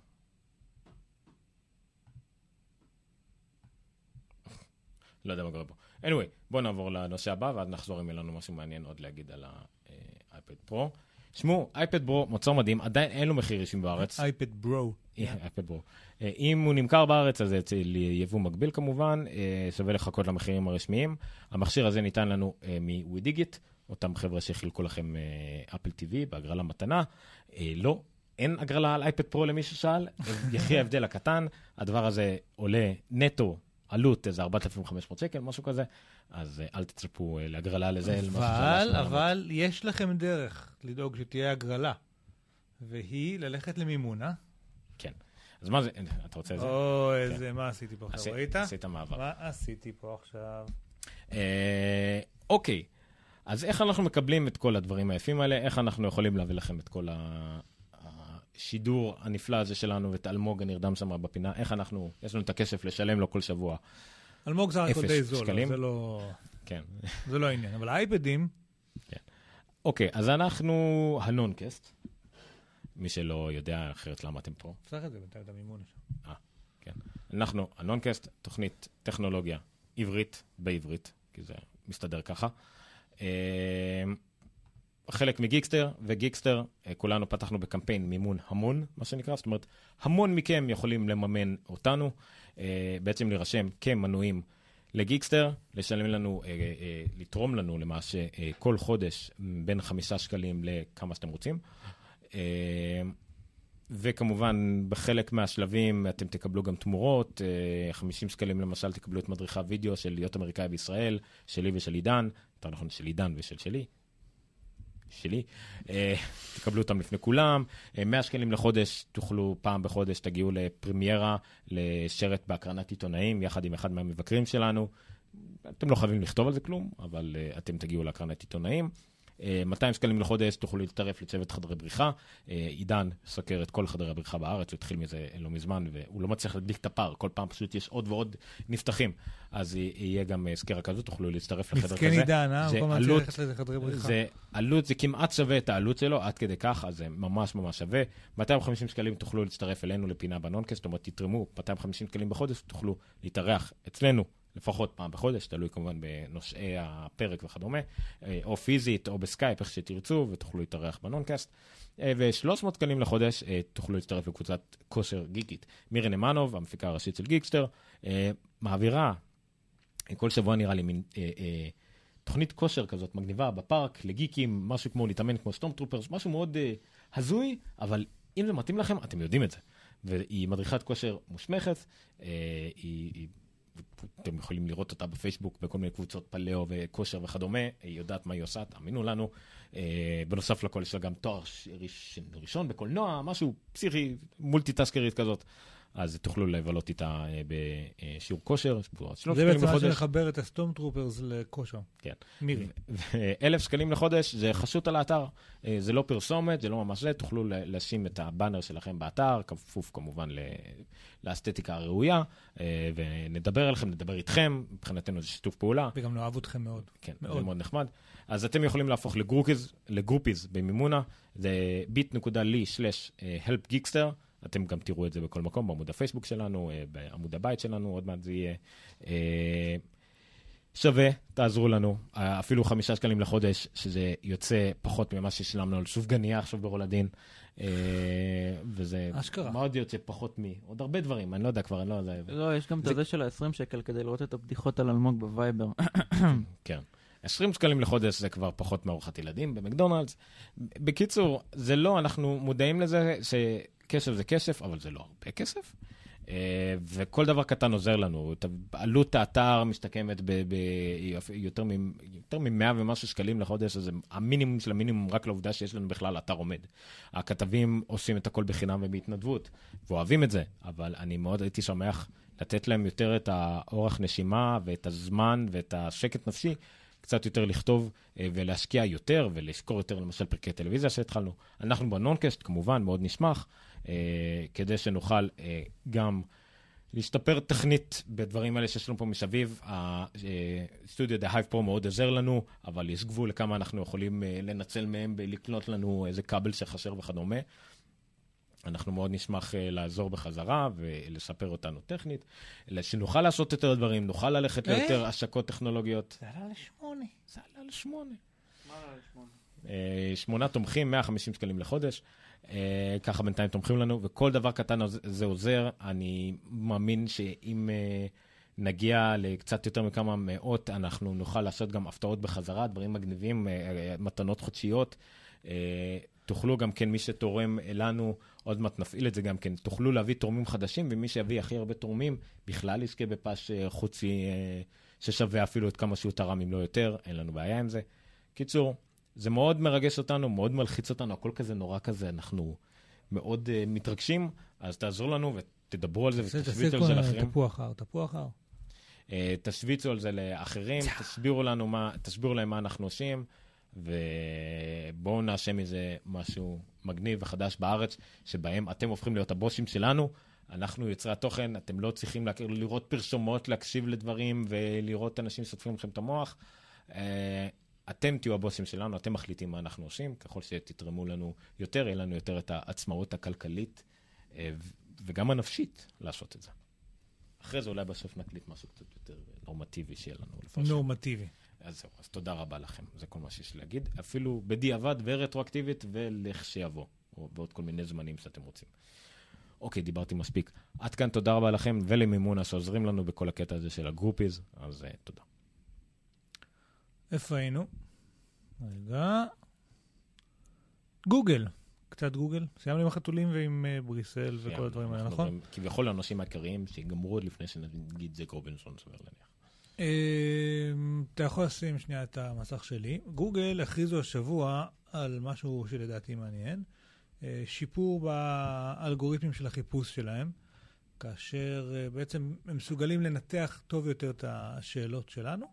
לא יודע מה קורה פה. anyway, בואו נעבור לנושא הבא, ואז נחזור אם יהיה לנו משהו מעניין עוד להגיד על האייפד פרו. שמעו, אייפד פרו, מוצר מדהים, עדיין אין לו מחיר אישי בארץ. אייפד ברו. אייפד פרו. אה, אם הוא נמכר בארץ, אז זה אצל יבוא מקביל כמובן, אה, שווה לחכות למחירים הרשמיים. המכשיר הזה ניתן לנו מווידיגיט, אותם חבר'ה שחילקו לכם אפל TV בהגרלה מתנה. אה, לא, אין הגרלה על אייפד פרו למי ששאל, (laughs) יחי ההבדל הקטן, הדבר הזה עולה נטו. עלות איזה 4,500 שקל, משהו כזה, אז אה, אל תצפו אה, להגרלה לזה. אבל, 800. אבל יש לכם דרך לדאוג שתהיה הגרלה, והיא ללכת למימונה. כן. אז מה זה, אתה רוצה את זה? או, איזה, מה עשיתי פה עכשיו, ראית? עשית מעבר. מה עשיתי פה עכשיו? אה, אוקיי, אז איך אנחנו מקבלים את כל הדברים היפים האלה? איך אנחנו יכולים להביא לכם את כל השידור הנפלא הזה שלנו ואת אלמוג הנרדם שם בפינה? איך אנחנו, יש לנו את הכסף לשלם לו כל שבוע? אלמוג זה רק די זול, זה לא- כן. זה לא העניין. אבל האייפדים, אוקיי, אז אנחנו הנונקאסט. מי שלא יודע אחרת למה אתם פה. צריך את זה בינתיים את המימון שם. כן. אנחנו הנונקאסט, תוכנית טכנולוגיה עברית בעברית, כי זה מסתדר ככה. אה, חלק מגיקסטר, וגיקסטר, אה, כולנו פתחנו בקמפיין מימון המון, מה שנקרא, זאת אומרת, המון מכם יכולים לממן אותנו, אה, בעצם להירשם כמנויים לגיקסטר, לשלם לנו, אה, אה, לתרום לנו למעשה אה, כל חודש בין חמישה שקלים לכמה שאתם רוצים. אה, וכמובן, בחלק מהשלבים אתם תקבלו גם תמורות. אה, 50 שקלים למשל תקבלו את מדריכה וידאו של להיות אמריקאי בישראל, שלי ושל עידן, יותר נכון של עידן ושל שלי. שלי, אה, תקבלו אותם לפני כולם. אה, 100 שקלים לחודש, תוכלו פעם בחודש, תגיעו לפרמיירה, לשרת בהקרנת עיתונאים, יחד עם אחד מהמבקרים שלנו. אתם לא חייבים לכתוב על זה כלום, אבל אתם תגיעו להקרנת עיתונאים. Uh, 200 שקלים לחודש תוכלו להצטרף לצוות חדרי בריחה. Uh, עידן סוקר את כל חדרי הבריחה בארץ, הוא התחיל מזה לא מזמן, והוא לא מצליח להדליק את הפער, כל פעם פשוט יש עוד ועוד נפתחים. אז יהיה גם uh, סקירה כזאת, תוכלו להצטרף לחדר כזה. מסכן עידן, אה? זה הוא כל הזמן צריך ללכת לזה חדרי בריחה. זה עלות, זה כמעט שווה את העלות שלו, עד כדי כך, אז זה ממש ממש שווה. 250 שקלים תוכלו להצטרף אלינו לפינה בנונקאסט, זאת אומרת, תתרמו 250 שקלים בחודש, תוכלו להתארח אצלנו לפחות פעם בחודש, תלוי כמובן בנושאי הפרק וכדומה, אה, או פיזית או בסקייפ, איך שתרצו, ותוכלו להתארח בנונקאסט. אה, ו-300 שקלים לחודש אה, תוכלו להצטרף לקבוצת כושר גיקית. מירי נמנוב, המפיקה הראשית של גיקסטר, מעבירה כל שבוע נראה לי מין תוכנית כושר כזאת מגניבה בפארק לגיקים, משהו כמו להתאמן כמו Stormtroopers, משהו מאוד אה, הזוי, אבל אם זה מתאים לכם, אתם יודעים את זה. והיא מדריכת כושר מוסמכת, אה, היא, היא, אתם יכולים לראות אותה בפייסבוק בכל מיני קבוצות פלאו וכושר וכדומה, היא יודעת מה היא עושה, תאמינו לנו. אה, בנוסף לכל יש לה גם תואר ראשון בקולנוע, משהו פסיכי, מולטיטסקרית כזאת. אז תוכלו לבלות איתה אה, בשיעור כושר, זה בעצם מה. שמחבר את הסטום טרופרס לכושר. כן. מירי. אלף שקלים לחודש זה חסות על האתר. אה, זה לא פרסומת, זה לא ממש זה, תוכלו לשים את הבאנר שלכם באתר, כפוף כמובן לאסתטיקה הראויה, אה, ונדבר עליכם, נדבר איתכם, מבחינתנו זה שיתוף פעולה. וגם נאהב אתכם מאוד. כן, מאוד. זה מאוד נחמד. אז אתם יכולים להפוך לגרופיז, לגרופיז במימונה, זה bit.ly/helpgeekster. אתם גם תראו את זה בכל מקום, בעמוד הפייסבוק שלנו, אה, בעמוד הבית שלנו, עוד מעט זה יהיה. אה, שווה, תעזרו לנו, אה, אפילו חמישה שקלים לחודש, שזה יוצא פחות ממה ששילמנו על סופגניה עכשיו ברולדין, וזה... אשכרה. מה עוד יוצא פחות מ... עוד הרבה דברים, אני לא יודע כבר, אני לא יודע. לא, יש גם את זה- הזה של ה-20 שקל כדי לראות את הבדיחות על אלמוג בווייבר. (coughs) כן. 20 שקלים לחודש זה כבר פחות מארוחת ילדים במקדונלדס. בקיצור, זה לא, אנחנו מודעים לזה שכסף זה כסף, אבל זה לא הרבה כסף. אה, וכל דבר קטן עוזר לנו. עלות האתר מסתכמת ביותר מ-100 ומשהו שקלים לחודש, אז המינימום של המינימום רק לעובדה שיש לנו בכלל אתר עומד. הכתבים עושים את הכל בחינם ובהתנדבות, ואוהבים את זה, אבל אני מאוד הייתי שמח לתת להם יותר את האורך נשימה ואת הזמן ואת השקט נפשי. קצת יותר לכתוב אה, ולהשקיע יותר ולזכור יותר למשל פרקי טלוויזיה שהתחלנו. אנחנו בנונקאסט כמובן מאוד נשמח, כדי שנוכל אה, גם להשתפר טכנית בדברים האלה שיש לנו פה מסביב. הסטודיו דה הייב פרו מאוד עוזר לנו, אבל יש גבול לכמה אנחנו יכולים אה, לנצל מהם ולקנות לנו איזה כבל שחסר וכדומה. אנחנו מאוד נשמח אה, לעזור בחזרה ולשפר אותנו טכנית, אלא שנוכל לעשות יותר דברים, נוכל ללכת אה? ליותר השקות טכנולוגיות. זה עלה לשמונה. זה עלה לשמונה. אה, שמונה תומכים, 150 שקלים לחודש. אה, ככה בינתיים תומכים לנו, וכל דבר קטן זה עוזר. אני מאמין שאם אה, נגיע לקצת יותר מכמה מאות, אנחנו נוכל לעשות גם הפתעות בחזרה, דברים מגניבים, אה, מתנות חודשיות. תוכלו גם כן, מי שתורם לנו, עוד מעט נפעיל את זה גם כן, תוכלו להביא תורמים חדשים, ומי שיביא הכי הרבה תורמים, בכלל יזכה בפס אה, חוצי ששווה אפילו את כמה שהוא תרם, אם לא יותר, אין לנו בעיה עם זה. קיצור, זה מאוד מרגש אותנו, מאוד מלחיץ אותנו, הכל כזה נורא כזה, אנחנו מאוד uh, מתרגשים, אז תעזרו לנו ותדברו על זה ותשוויצו על זה לאחרים. תפוח הר, תפוח הר. Uh, תשוויצו על זה לאחרים, תסבירו לנו מה, תסבירו להם מה אנחנו עושים, ובואו נעשה מזה משהו מגניב וחדש בארץ, שבהם אתם הופכים להיות הבוסים שלנו. אנחנו יוצרי התוכן, אתם לא צריכים להכיר, לראות פרסומות, להקשיב לדברים ולראות אנשים ששוטפים לכם את המוח. אה, אתם תהיו הבוסים שלנו, אתם מחליטים מה אנחנו עושים. ככל שתתרמו לנו יותר, יהיה לנו יותר את העצמאות הכלכלית אה, וגם הנפשית לעשות את זה. אחרי זה אולי בסוף נקליט משהו קצת יותר נורמטיבי שיהיה לנו. נורמטיבי. אז זהו, אז תודה רבה לכם, זה כל מה שיש לי להגיד. אפילו בדיעבד ורטרואקטיבית ולכשיבוא, או בעוד כל מיני זמנים שאתם רוצים. אוקיי, דיברתי מספיק. עד כאן תודה רבה לכם ולמימונה שעוזרים לנו בכל הקטע הזה של הגרופיז, אז uh, תודה. איפה היינו? רגע. גוגל. קצת גוגל. סיימנו עם החתולים ועם אה, בריסל וכל הדברים האלה, נכון? כביכול לאנשים העיקריים שיגמרו עוד לפני שנגיד זק רובינסון, סביר להניח. אמ, אתה יכול לשים שנייה את המסך שלי. גוגל הכריזו השבוע על משהו שלדעתי מעניין. אה, שיפור באלגוריתמים של החיפוש שלהם, כאשר אה, בעצם הם מסוגלים לנתח טוב יותר את השאלות שלנו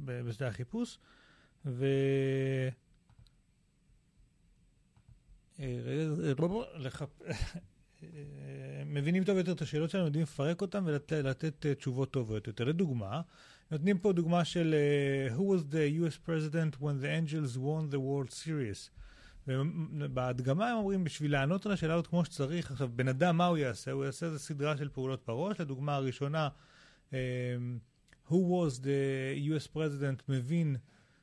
בשדה החיפוש, ו... אה, אה, מבינים טוב יותר את השאלות שלנו, יודעים לפרק אותן ולתת אה, תשובות טובות יותר. לדוגמה, נותנים פה דוגמה של Who was the US president when the Angels won the World Series? ובהדגמה הם אומרים, בשביל לענות על השאלה הזאת כמו שצריך, עכשיו, בן אדם, מה הוא יעשה? הוא יעשה איזו סדרה של פעולות בראש. לדוגמה הראשונה, Who was the US president מבין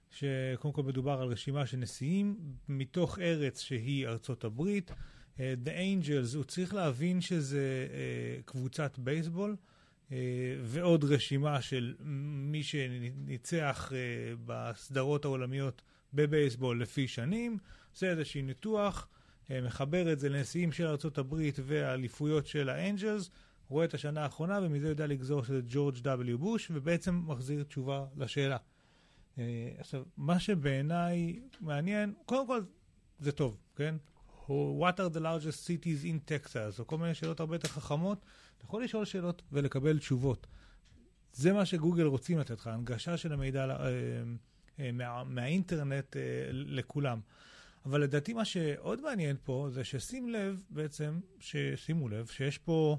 שקודם כל מדובר על רשימה של נשיאים מתוך ארץ שהיא ארצות הברית. Uh, the Angels, הוא צריך להבין שזה uh, קבוצת בייסבול. אה, ועוד רשימה של מי שניצח אה, בסדרות העולמיות בבייסבול לפי שנים, עושה איזשהו ניתוח, אה, מחבר את זה לנשיאים של ארה"ב והאליפויות של האנג'לס, רואה את השנה האחרונה ומזה יודע לגזור שזה ג'ורג' W. בוש, ובעצם מחזיר תשובה לשאלה. אה, עכשיו, מה שבעיניי מעניין, קודם כל זה טוב, כן? What are the largest cities in Texas, או כל מיני שאלות הרבה יותר חכמות. אתה יכול לשאול שאלות ולקבל תשובות. זה מה שגוגל רוצים לתת לך, הנגשה של המידע אה, אה, מה, מהאינטרנט לכולם. אבל לדעתי מה שעוד מעניין פה זה ששים לב בעצם, ששימו לב, שיש פה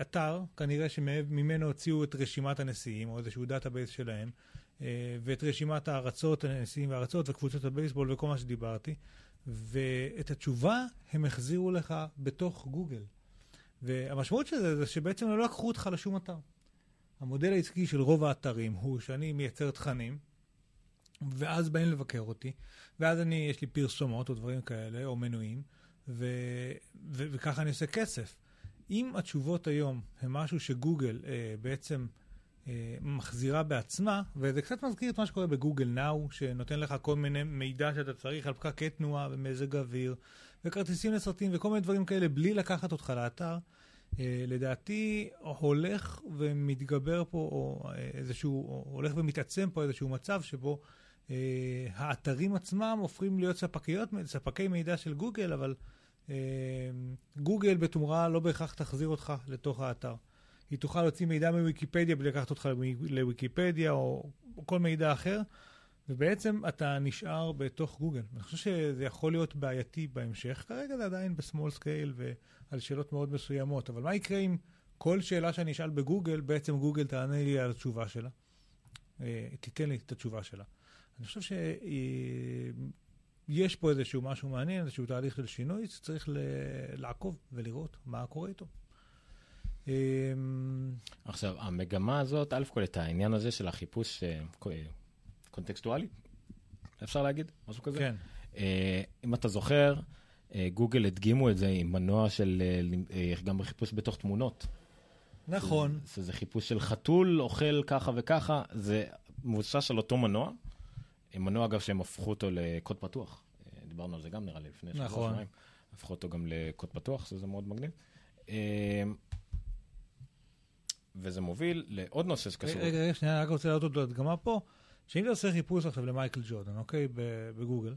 אתר, כנראה שממנו הוציאו את רשימת הנשיאים, או איזשהו database שלהם, אה, ואת רשימת הארצות, הנשיאים והארצות וקבוצות הבייסבול וכל מה שדיברתי, ואת התשובה הם החזירו לך בתוך גוגל. והמשמעות של זה זה שבעצם לא לקחו אותך לשום אתר. המודל העסקי של רוב האתרים הוא שאני מייצר תכנים, ואז באים לבקר אותי, ואז אני, יש לי פרסומות או דברים כאלה, או מנויים, ו, ו, וככה אני עושה כסף. אם התשובות היום הן משהו שגוגל אה, בעצם אה, מחזירה בעצמה, וזה קצת מזכיר את מה שקורה בגוגל נאו, שנותן לך כל מיני מידע שאתה צריך על פקקי תנועה ומזג אוויר, וכרטיסים לסרטים וכל מיני דברים כאלה, בלי לקחת אותך לאתר. אה, לדעתי הולך ומתגבר פה, או אה, איזשהו, או הולך ומתעצם פה איזשהו מצב שבו אה, האתרים עצמם הופכים להיות ספקיות, ספקי מידע של גוגל, אבל אה, גוגל בתמורה לא בהכרח תחזיר אותך לתוך האתר. היא תוכל להוציא מידע מוויקיפדיה בלי לקחת אותך לוויקיפדיה או כל מידע אחר, ובעצם אתה נשאר בתוך גוגל. אני חושב שזה יכול להיות בעייתי בהמשך. כרגע זה עדיין ב small scale ועל שאלות מאוד מסוימות, אבל מה יקרה אם כל שאלה שאני אשאל בגוגל, בעצם גוגל תענה לי על התשובה שלה? אה, תיתן לי את התשובה שלה. אני חושב שיש פה איזשהו משהו מעניין, איזשהו תהליך של שינוי, שצריך לעקוב ולראות מה קורה איתו. אמ, עכשיו, המגמה הזאת, א' כל את העניין הזה של החיפוש אה, קונטקסטואלי, אפשר להגיד, משהו כזה? כן. אה, אם אתה זוכר, אה, גוגל הדגימו את זה עם מנוע של, גם בחיפוש בתוך תמונות. נכון. זה, זה חיפוש של חתול, אוכל ככה וככה, זה מבוסס על אותו מנוע. מנוע, אגב, שהם הפכו אותו לקוד פתוח. דיברנו על זה גם, נראה לי, לפני שבוע נכון. שניים. הפכו אותו גם לקוד פתוח, שזה מאוד מגניב. וזה מוביל לעוד נושא שקשור. רגע, רגע, שנייה, אני רק רוצה להעלות עוד הדגמה פה, שאם אתה עושה חיפוש עכשיו למייקל ג'ורדן, אוקיי, בגוגל,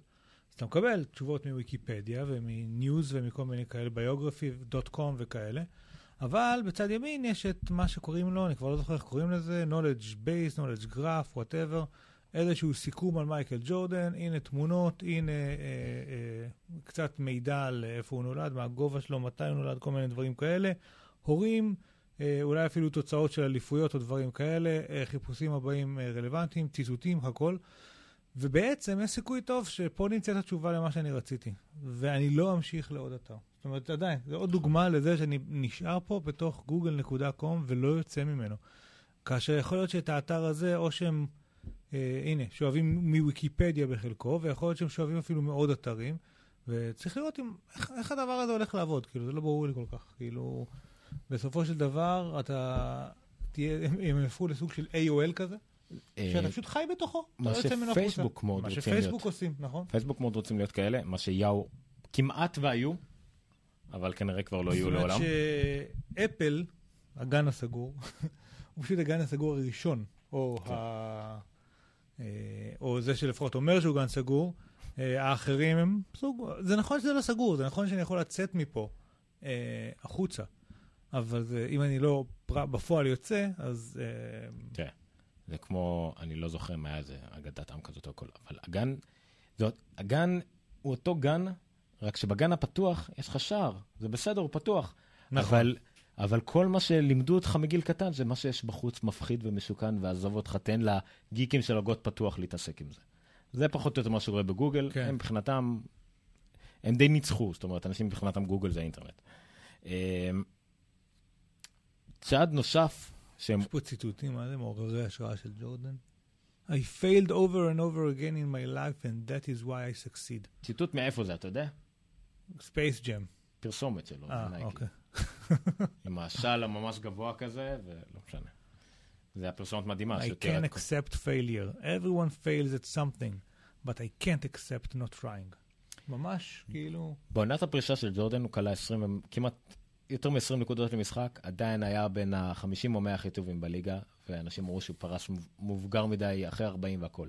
אז אתה מקבל תשובות מוויקיפדיה ומ news ומכל מיני כאלה, biography, dot com וכאלה, אבל בצד ימין יש את מה שקוראים לו, אני כבר לא זוכר איך קוראים לזה, knowledge base, knowledge graph, whatever, איזשהו סיכום על מייקל ג'ורדן, הנה תמונות, הנה אה, אה, קצת מידע על איפה הוא נולד, מה הגובה שלו, מתי הוא נולד, כל מיני דברים כאלה. הורים, אה, אולי אפילו תוצאות של אליפויות או דברים כאלה, אה, חיפושים הבאים אה, רלוונטיים, ציטוטים, הכל. ובעצם יש סיכוי טוב שפה נמצאת התשובה למה שאני רציתי, ואני לא אמשיך לעוד אתר. זאת אומרת, עדיין, זו עוד דוגמה לזה שאני נשאר פה בתוך google.com ולא יוצא ממנו. כאשר יכול להיות שאת האתר הזה, או שהם, הנה, שואבים מוויקיפדיה בחלקו, ויכול להיות שהם שואבים אפילו מעוד אתרים, וצריך לראות אם, איך, איך הדבר הזה הולך לעבוד, כאילו, זה לא ברור לי כל כך. כאילו, בסופו של דבר, אתה תהיה, הם יפכו לסוג של AOL כזה, אה, שאתה פשוט חי בתוכו. מה שפייסבוק מאוד רוצים להיות. מה שפייסבוק עושים, נכון. פייסבוק מאוד רוצים להיות כאלה, מה שיאו כמעט והיו, אבל כנראה כבר לא יהיו לעולם. זאת אומרת שאפל, הגן הסגור, (laughs) הוא פשוט הגן הסגור הראשון, או, כן. ה... אה, או זה שלפחות אומר שהוא גן סגור, אה, האחרים הם סוג... זה נכון שזה לא סגור, זה נכון שאני יכול לצאת מפה החוצה. אבל זה, אם אני לא בפועל יוצא, אז... אה, תראה, זה כמו, אני לא זוכר מה היה זה, אגדת עם כזאת או הכל, אבל הגן, זאת, הגן הוא אותו גן, רק שבגן הפתוח יש לך שער, זה בסדר, הוא פתוח. נכון. אבל, אבל כל מה שלימדו אותך מגיל קטן זה מה שיש בחוץ מפחיד ומסוכן, ועזוב אותך, תן לגיקים של הגות פתוח להתעסק עם זה. זה פחות או יותר מה שקורה בגוגל, כן. הם מבחינתם, הם די ניצחו, זאת אומרת, אנשים מבחינתם גוגל זה האינטרנט. אמ, צעד נוסף שהם... יש פה ציטוטים, מה זה מעוררי השראה של ג'ורדן? I failed over and over again in my life and that is why I succeed. ציטוט מאיפה זה, אתה יודע? ספייס ג'ם. פרסומת שלו, אה, אוקיי. עם הסל הממש גבוה כזה, ולא משנה. זה הפרסומת מדהימה. I can't accept failure. Everyone fails at something, but I can't accept not trying. ממש, כאילו... בעונת הפרישה של ג'ורדן הוא קלע 20, כמעט יותר מ-20 נקודות למשחק, עדיין היה בין ה-50 או 100 הכי טובים בליגה, ואנשים אמרו שהוא פרש מבוגר מדי אחרי 40 והכל.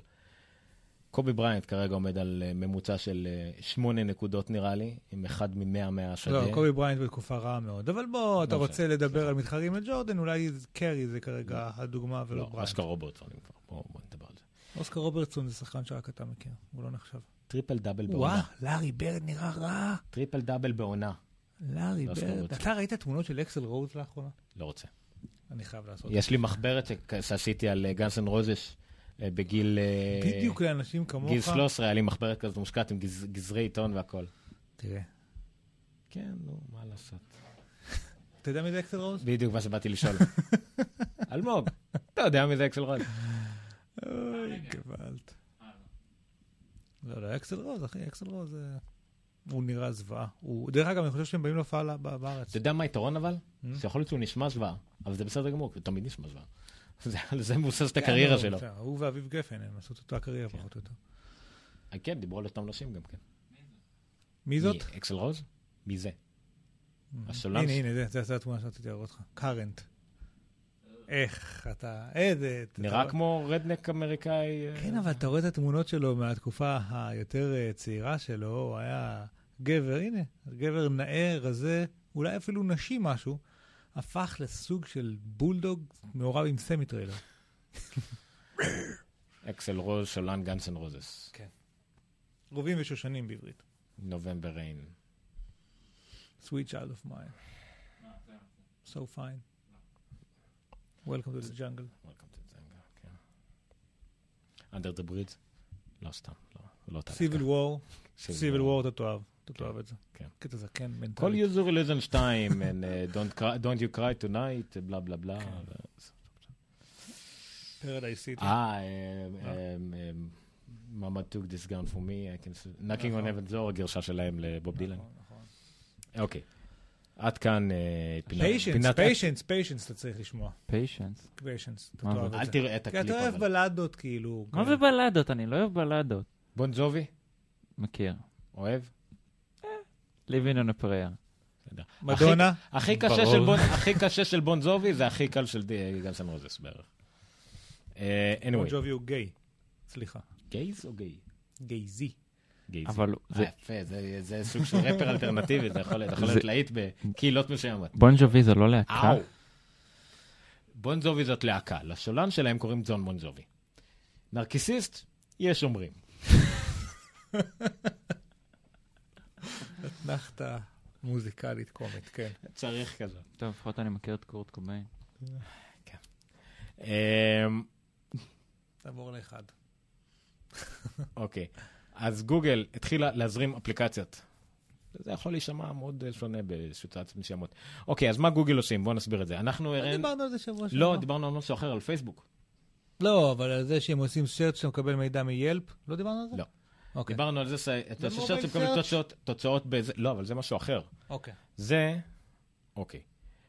קובי בריינט כרגע עומד על אה, ממוצע של 8 אה, נקודות נראה לי, עם אחד מ-100 מהשדה. לא, קובי בריינט בתקופה רעה מאוד. אבל בוא, אתה לא רוצה לדבר על מתחרים לג'ורדן, אולי קרי זה כרגע לא. הדוגמה ולא בריינט. לא, אוסקר רוברטסון בוא נדבר על זה. אוסקר רוברטסון זה שחקן שרק אתה מכיר, הוא לא נחשב. טריפל דאבל בעונה. וואו, לארי ברד נראה רע. triple double בעונה. לארי לא ברד. אתה ראית תמונות של אקסל רוז לאחרונה? לא רוצה. אני חייב לעשות. יש לי מחברת שעשיתי על גאנז אנד רוזס אה, בגיל... אה, בדיוק לאנשים כמוך. גיל 13 היה לי מחברת כזאת מושקעת עם גזרי עיתון והכל. תראה. כן, נו, מה לעשות. אתה יודע מי זה אקסל רוז? בדיוק מה שבאתי לשאול. (laughs) אלמוג, אתה יודע מי זה אקסל רוז. אוי, גוואלד. לא, לא, אקסל רוז, אחי, אקסל רוז זה... הוא נראה זוועה. דרך אגב, אני חושב שהם באים להופעה בארץ. אתה יודע מה היתרון אבל? שיכול להיות שהוא נשמע זוועה, אבל זה בסדר גמור, כי הוא תמיד נשמע זוועה. (laughs) על זה מבוסס את כן, הקריירה לא, שלו. הוא ואביב גפן, הם עשו את אותה קריירה כן. פחות או יותר. אה, כן, דיברו על אותם נשים גם כן. מי זאת? אקסל רוז? מי זה? הסולן... הנה, הנה, זה- זה התמונה שרציתי להראות לך. current. איך אתה, איזה... נראה רואה- כמו redneck אמריקאי. אה, כן, אבל אתה רואה את התמונות שלו מהתקופה היותר אה, צעירה שלו, הוא היה גבר, הנה, גבר נאה, רזה, אולי אפילו נשי משהו, הפך לסוג של בולדוג מעורב עם סמיטריילר. אקסל רוז, שולן גאנסן רוזס. רובים ושושנים בעברית. נובמבר ריין. Sweet child of mine. So fine. Welcome to the jungle. Welcome to Zenga, כן. Under the bridge? לא סתם, לא, לא Civil. War, Civil. War אתה תאהב, אתה תאהב את זה. כן. קטע זה כן, כל מנטלי. יוזר לזנשטיין, and uh, don't cry- don't you cry tonight, בלה בלה בלה. Paradise City. אה, um, ממד took this gun for me, I can see- knocking on נכון. heaven's door, הגרשה שלהם לבוב דילן. נכון, נכון. אוקיי. עד כאן אה, פינת... פיישנס, פיישנס, פיישנס אתה צריך לשמוע. פיישנס. פיישנס, אתה זה? אל. תראה את כי הקליפ אתה אוהב. בלדות, כאילו. מה זה בלדות? אני לא אוהב בלדות. בון ג'ובי? מכיר. אוהב? Living on a prayer. מדונה? הכי קשה ברור. של בון, הכי קשה של בון ג'ובי זה הכי קל של גאנז אנד רוזס בערך. אה, בון ג'ובי הוא גיי. סליחה. Gays או גיי? Gays-י. Gays. אבל זה זה- יפה, זה- זה סוג של רפר אלטרנטיבי, זה יכול להיות יכול זה- להיות להיט בקהילות מסוימות. בון ג'ובי זה לא להקה? בון ג'ובי זאת להקה, לסולן שלהם קוראים ג'ון בון ג'ובי. נרקיסיסט, יש אומרים. אתנחתה מוזיקלית קומית, כן. צריך כזה. טוב, לפחות אני מכיר את קורט קוביין. אמ, תעבור לאחד. אוקיי, אז גוגל התחילה להזרים אפליקציות. זה יכול להישמע מאוד אה, שונה בסיטואציות מסוימות. אוקיי, אז מה גוגל עושים? בואו נסביר את זה. אנחנו לא הראינו... דיברנו על זה שבוע שעבר. לא, דיברנו על משהו אחר, על פייסבוק. לא, אבל על זה שהם עושים סרט שאתה מקבל מידע מיילפ, לא דיברנו על זה? לא. אוקיי. דיברנו על זה שאתה זה ששרצים mobile מקבלים. תוצאות, תוצאות בזה, לא, אבל זה משהו אחר. אוקיי. זה, אוקיי.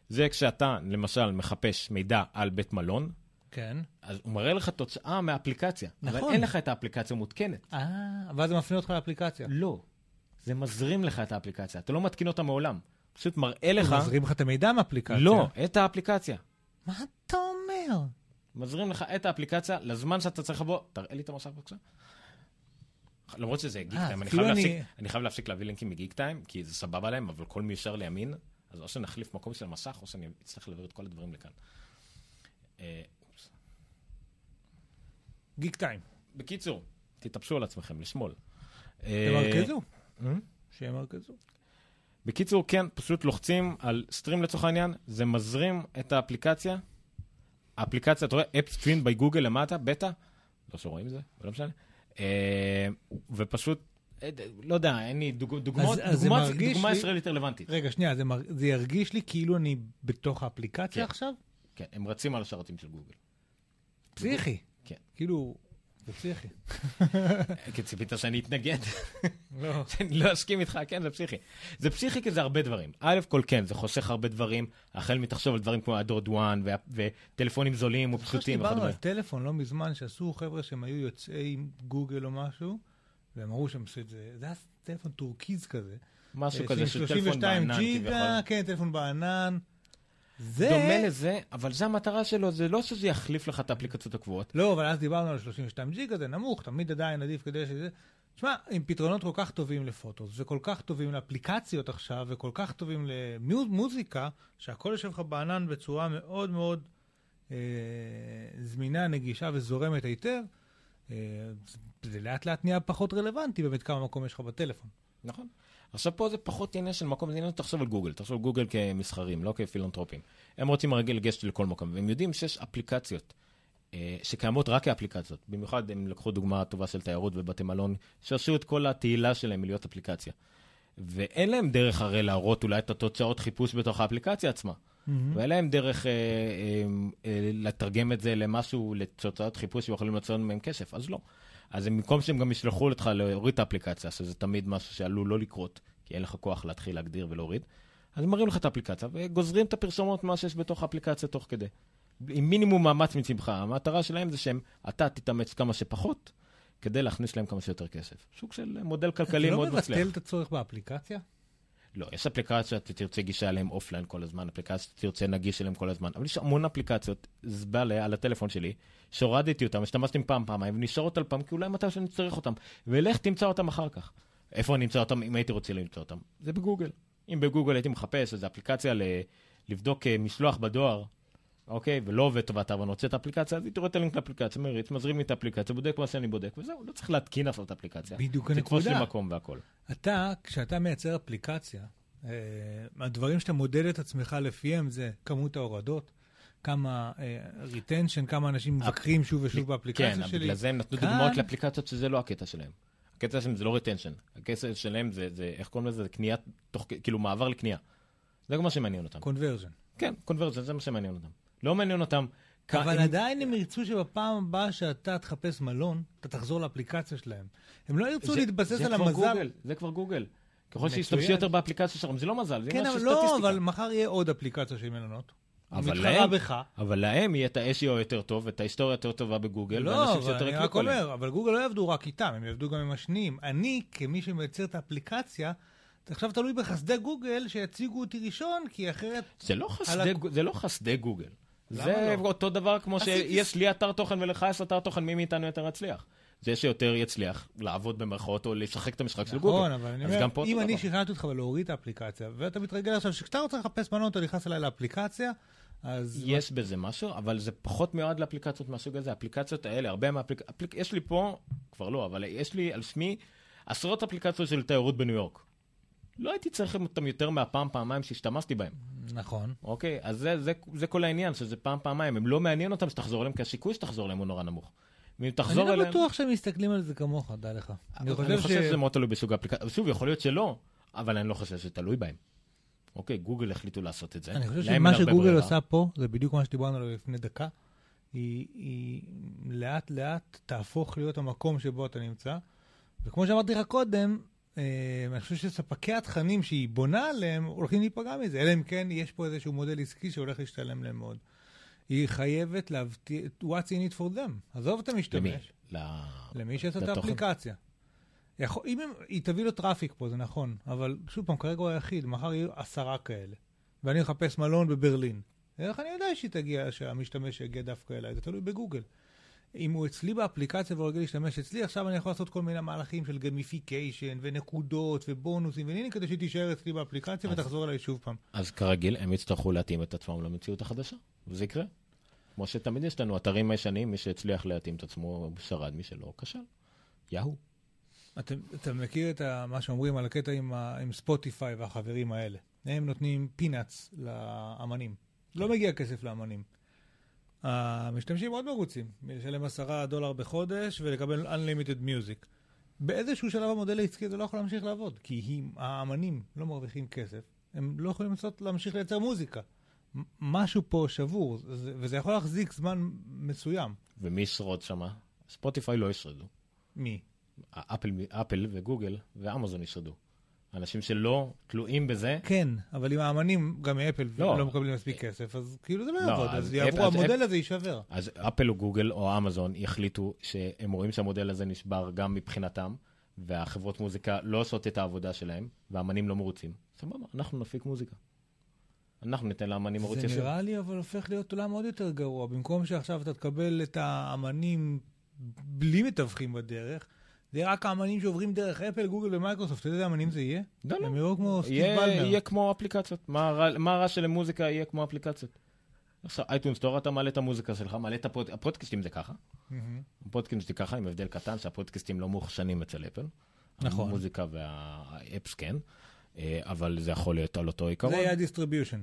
זה כשאתה, למשל, מחפש מידע על בית מלון, כן. אז הוא מראה לך תוצאה מהאפליקציה. אבל נכון. אין לך את האפליקציה מותקנת. אה, ואז זה מפנה אותך לאפליקציה. לא. זה מזרים לך את האפליקציה. אתה לא מתקין אותה מעולם. פשוט מראה לך... מזרים לך את המידע מהאפליקציה. לא, את האפליקציה. מה אתה אומר? מזרים לך את האפליקציה לזמן שאתה צריך לבוא. תראה לי את המסך בבקשה. למרות שזה גיק אה, טיים, אני חייב אני- להפסיק- אני חייב להפסיק להביא לינקים מגיק טיים, כי זה סבבה להם, אבל כל מי ישר לימין, אז או שנחליף מקום של המסך, או שאני אצטרך להעביר את כל הדברים לכאן. אה. גיק טיים. בקיצור, תתאפשו על עצמכם, לשמאל. אה, תמרכזו. אה? שימרכזו. בקיצור, כן, פשוט לוחצים על סטרים לצורך העניין, זה מזרים את האפליקציה. האפליקציה, אתה רואה, אפ סטרים by גוגל למטה, בטא, לא שרואים את זה, לא משנה. אה, ופשוט, אה, לא יודע, אין לי דוג, דוגמאות, אז זה דוגמה, מרגיש דוגמה לי- ישראלית רלוונטית. רגע, שנייה, זה מר- זה ירגיש לי כאילו אני בתוך האפליקציה כן. עכשיו? כן, הם רצים על השרתים של גוגל. פסיכי. כן. כאילו, זה פסיכי. (laughs) כי ציפית שאני אתנגד, (laughs) לא. (laughs) שאני לא אסכים איתך, כן, זה פסיכי. זה פסיכי כי זה הרבה דברים. א' כל כן, זה חוסך הרבה דברים, החל מתחשוב על דברים כמו אנדרואיד וואן, וטלפונים זולים ופשוטים. דיברנו על. טלפון לא מזמן, שעשו חבר'ה שהם היו יוצאי גוגל או משהו, והם אמרו שהם עשו את זה, זה היה טלפון טורקיז כזה. משהו אה, כזה של טלפון 32 בענן ג'יגה, כביכול. כן, טלפון בענן. זה... דומה לזה, אבל זה המטרה שלו, זה לא שזה יחליף לך את האפליקציות הקבועות. לא, אבל אז דיברנו על 32 ג'יגה, זה נמוך, תמיד עדיין עדיף כדי שזה... תשמע, עם פתרונות כל כך טובים ל photos, וכל כך טובים לאפליקציות עכשיו, וכל כך טובים למוזיקה, שהכל יושב לך בענן בצורה מאוד מאוד אה, זמינה, נגישה וזורמת היטב, אה, זה לאט לאט נהיה פחות רלוונטי באמת כמה מקום יש לך בטלפון. נכון. עכשיו פה זה פחות עניין של מקום, זה עניין, תחשוב על גוגל, תחשוב על גוגל כמסחרים, לא כפילנטרופים. הם רוצים הרגל לגשת לכל מקום, והם יודעים שיש אפליקציות אה, שקיימות רק כאפליקציות. במיוחד הם לקחו דוגמה טובה של תיירות ובתי מלון, שעשו את כל התהילה שלהם מלהיות אפליקציה. ואין להם דרך הרי להראות אולי את התוצאות חיפוש בתוך האפליקציה עצמה. ואין להם דרך אה, אה, אה, לתרגם את זה למשהו, לתוצאות חיפוש שיכולים לעשות מהם כסף, אז לא. אז במקום שהם גם ישלחו אותך להוריד את האפליקציה, שזה תמיד משהו שעלול לא לקרות, כי אין לך כוח להתחיל להגדיר ולהוריד, אז הם מראים לך את האפליקציה וגוזרים את הפרסומות מה שיש בתוך האפליקציה תוך כדי. עם מינימום מאמץ מצדך. המטרה שלהם זה שהם, אתה תתאמץ כמה שפחות, כדי להכניס להם כמה שיותר כסף. סוג של מודל כלכלי מאוד זה לא מצליח. מבטל את הצורך באפליקציה? לא, יש אפליקציות שתרצה גישה אליהן offline כל הזמן, אפליקציות שתרצה נגיש אליהן כל הזמן, אבל יש המון אפליקציות, זבל על הטלפון שלי, שהורדתי אותן, השתמשתי פעם, פעמיים, ונשארות על פעם, כי אולי מתי שאני צריך אותן, ולך תמצא אותן אחר כך. איפה אני אמצא אותם אם הייתי רוצה למצוא אותם? זה בגוגל. אם בגוגל הייתי מחפש איזו אפליקציה ל... לבדוק אה, משלוח בדואר, אוקיי, ולא עובד טובת ואני רוצה את האפליקציה, אז הייתי רואה את הלינק לאפליקציה, מריץ, מזרים לי את האפליקציה, בודק מה שאני בודק, וזהו, לא צריך להתקין אף את האפליקציה. בדיוק תתפוס לי הנקודה. מקום והכל. אתה, כשאתה מייצר אפליקציה, אה, הדברים שאתה מודד את עצמך לפיהם זה כמות ההורדות, כמה retention, כמה אנשים מבקרים שוב ושוב באפליקציה כן, שלי. בגלל זה הם נתנו כאן- דוגמאות לאפליקציות שזה לא הקטע שלהם. הקטע שלהם זה לא retention, הקטע שלהם זה, זה איך קוראים לזה? זה קניית, תוך, כאילו מעבר לקנייה. זה מה שמעניין אותם. conversion. כן, קונברזיה, זה מה שמעניין אותם. לא מעניין אותם. אבל אם- עדיין הם ירצו שבפעם הבאה שאתה תחפש מלון, אתה תחזור לאפליקציה שלהם. הם לא ירצו זה- להתבסס זה על המזל. גוגל, זה כבר גוגל. ככל. שישתמשו יותר באפליקציה שלכם, זה לא מזל, זה כן, עניין אבל של לא, סטטיסטיקה. אבל מחר יהיה עוד אפליקציה של מלונות. אבל להם- בך. אבל להם יהיה את ה-SEO יותר טוב, ואת ההיסטוריה יותר טובה בגוגל, לא, ואנשים אבל שיותר אני רק יקליקו עליהם. אומר, אבל גוגל לא יעבדו רק איתם, הם יעבדו גם עם השניים. אני, כמי שמייצר את האפליקציה, אתה עכשיו תלוי בחסדי גוגל שיציגו אותי ראשון, כי אחרת... זה לא על חסדי, הק- זה לא חסדי גוגל. זה לא? אותו דבר כמו שיש לי אתר תוכן ולך יש אתר תוכן, מי מאיתנו יותר יצליח. זה שיותר יצליח לעבוד במרכאות או לשחק את המשחק של גוגל. נכון, אבל אני אומר, אם אני. שכנעתי אותך להוריד את האפליקציה, ואתה מתרגל עכשיו שכשאתה רוצה לחפש מלון, אתה נכנס אליי לאפליקציה, אז... יש בזה משהו, אבל זה פחות מיועד לאפליקציות מהסוג הזה. האפליקציות האלה, הרבה מהאפליקציות, אפליק... יש לי פה, כבר לא, אבל יש לי על שמי עשרות אפליקציות של תיירות בניו יורק. לא הייתי צריך אותם יותר מהפעם, פעמיים שהשתמשתי בהם, נכון. אוקיי? אז זה, זה, זה כל העניין, שזה פעם, פעמיים. הם לא מעניין אותם שתחזור אליהם, כי הסיכוי שתחזור אליהם הוא נורא נמוך. ואם אני תחזור לא אליהם... בטוח שהם מסתכלים על זה כמוך, דע לך. אני חושב שזה מאוד תלוי בסוג האפליקציה. שוב, יכול להיות שלא, אבל אני לא חושב שתלוי בהם. אוקיי, גוגל החליטו לעשות את זה. אני חושב שמה שגוגל. עושה פה, זה בדיוק מה שדיברנו עליו לפני דקה, היא, היא לאט לאט תהפוך להיות המקום שבו אתה נמצא. וכמו שאמרתי לך קודם, אה, אני חושב שספקי התכנים שהיא בונה עליהם הולכים להיפגע מזה, אלא אם כן יש פה איזשהו מודל עסקי שהולך להשתלם להם מאוד. היא חייבת להבטיח, what's in it for them. עזוב, what's in it למי? המשתמש. ל- למי שעושה את? האפליקציה. יכול, אם הם, היא תביא לו traffic פה, זה נכון, אבל שוב פעם, כרגע הוא היחיד, מחר יהיו עשרה כאלה. ואני אחפש מלון בברלין. איך אני יודע שהיא תגיע, שהמשתמש יגיע דווקא אליי? זה תלוי בגוגל. אם הוא אצלי באפליקציה והוא רגיל להשתמש אצלי, עכשיו אני יכול לעשות כל מיני מהלכים של gamification ונקודות ובונוסים והנה כדי שהיא תישאר אצלי באפליקציה אז- ותחזור אליי שוב פעם. אז כרגיל, הם יצטרכו להתאים את עצמם למציאות החדשה, וזה יקרה. כמו שתמיד יש לנו אתרים ישנים, מי שהצליח להתאים את עצמו שרד, מי שלא, כשל. יהו. אתה, אתה מכיר את ה, מה שאומרים על הקטע עם, ה, עם ספוטיפיי והחברים האלה. הם נותנים פינאץ לאמנים. לא מגיע כסף לאמנים. המשתמשים מאוד מרוצים מלשלם עשרה דולר בחודש ולקבל Unlimited Music. באיזשהו שלב המודל העסקי הזה לא יכול להמשיך לעבוד, כי היא, האמנים לא מרוויחים כסף, הם לא יכולים לעשות, להמשיך לייצר מוזיקה. משהו פה שבור, זה- וזה יכול להחזיק זמן מסוים. ומי ישרוד שמה? ספוטיפיי לא ישרדו. מי? אפל, אפל וגוגל ואמזון ישרדו. אנשים שלא תלויים בזה, כן, אבל אם האמנים, גם מאפל, לא. לא מקבלים מספיק כסף, אז כאילו זה לא לא, יעבוד, אז אז אפ- יעברו, אז המודל אפ- הזה יישבר. אז אפל או גוגל או אמזון יחליטו שהם רואים שהמודל הזה נשבר גם מבחינתם, והחברות מוזיקה לא עושות את העבודה שלהם, והאמנים לא מרוצים. סבבה, אנחנו נפיק מוזיקה. אנחנו ניתן לאמנים ערוץ זה ישיר. נראה לי אבל הופך להיות עולם עוד יותר גרוע. במקום שעכשיו אתה תקבל את האמנים בלי מתווכים בדרך, זה רק האמנים שעוברים דרך אפל, גוגל ומייקרוסופט. אתה יודע איזה אמנים זה יהיה? לא, לא. הם יראו כמו סטיב בלמר. יהיה כמו אפליקציות. מה הרע- מה הרע של מוזיקה יהיה כמו אפליקציות? עכשיו, iTunes Store, אתה מעלה את המוזיקה שלך, מעלה את הפוד... הפודקאסטים זה ככה. הפודקאסטים זה ככה, עם הבדל קטן, שהפודקאסטים לא מאוכסנים אצל אפל. נכון. המוזיקה וה apps כן, אה, אבל זה יכול להיות על אותו עיקרון. זה יהיה ה distribution.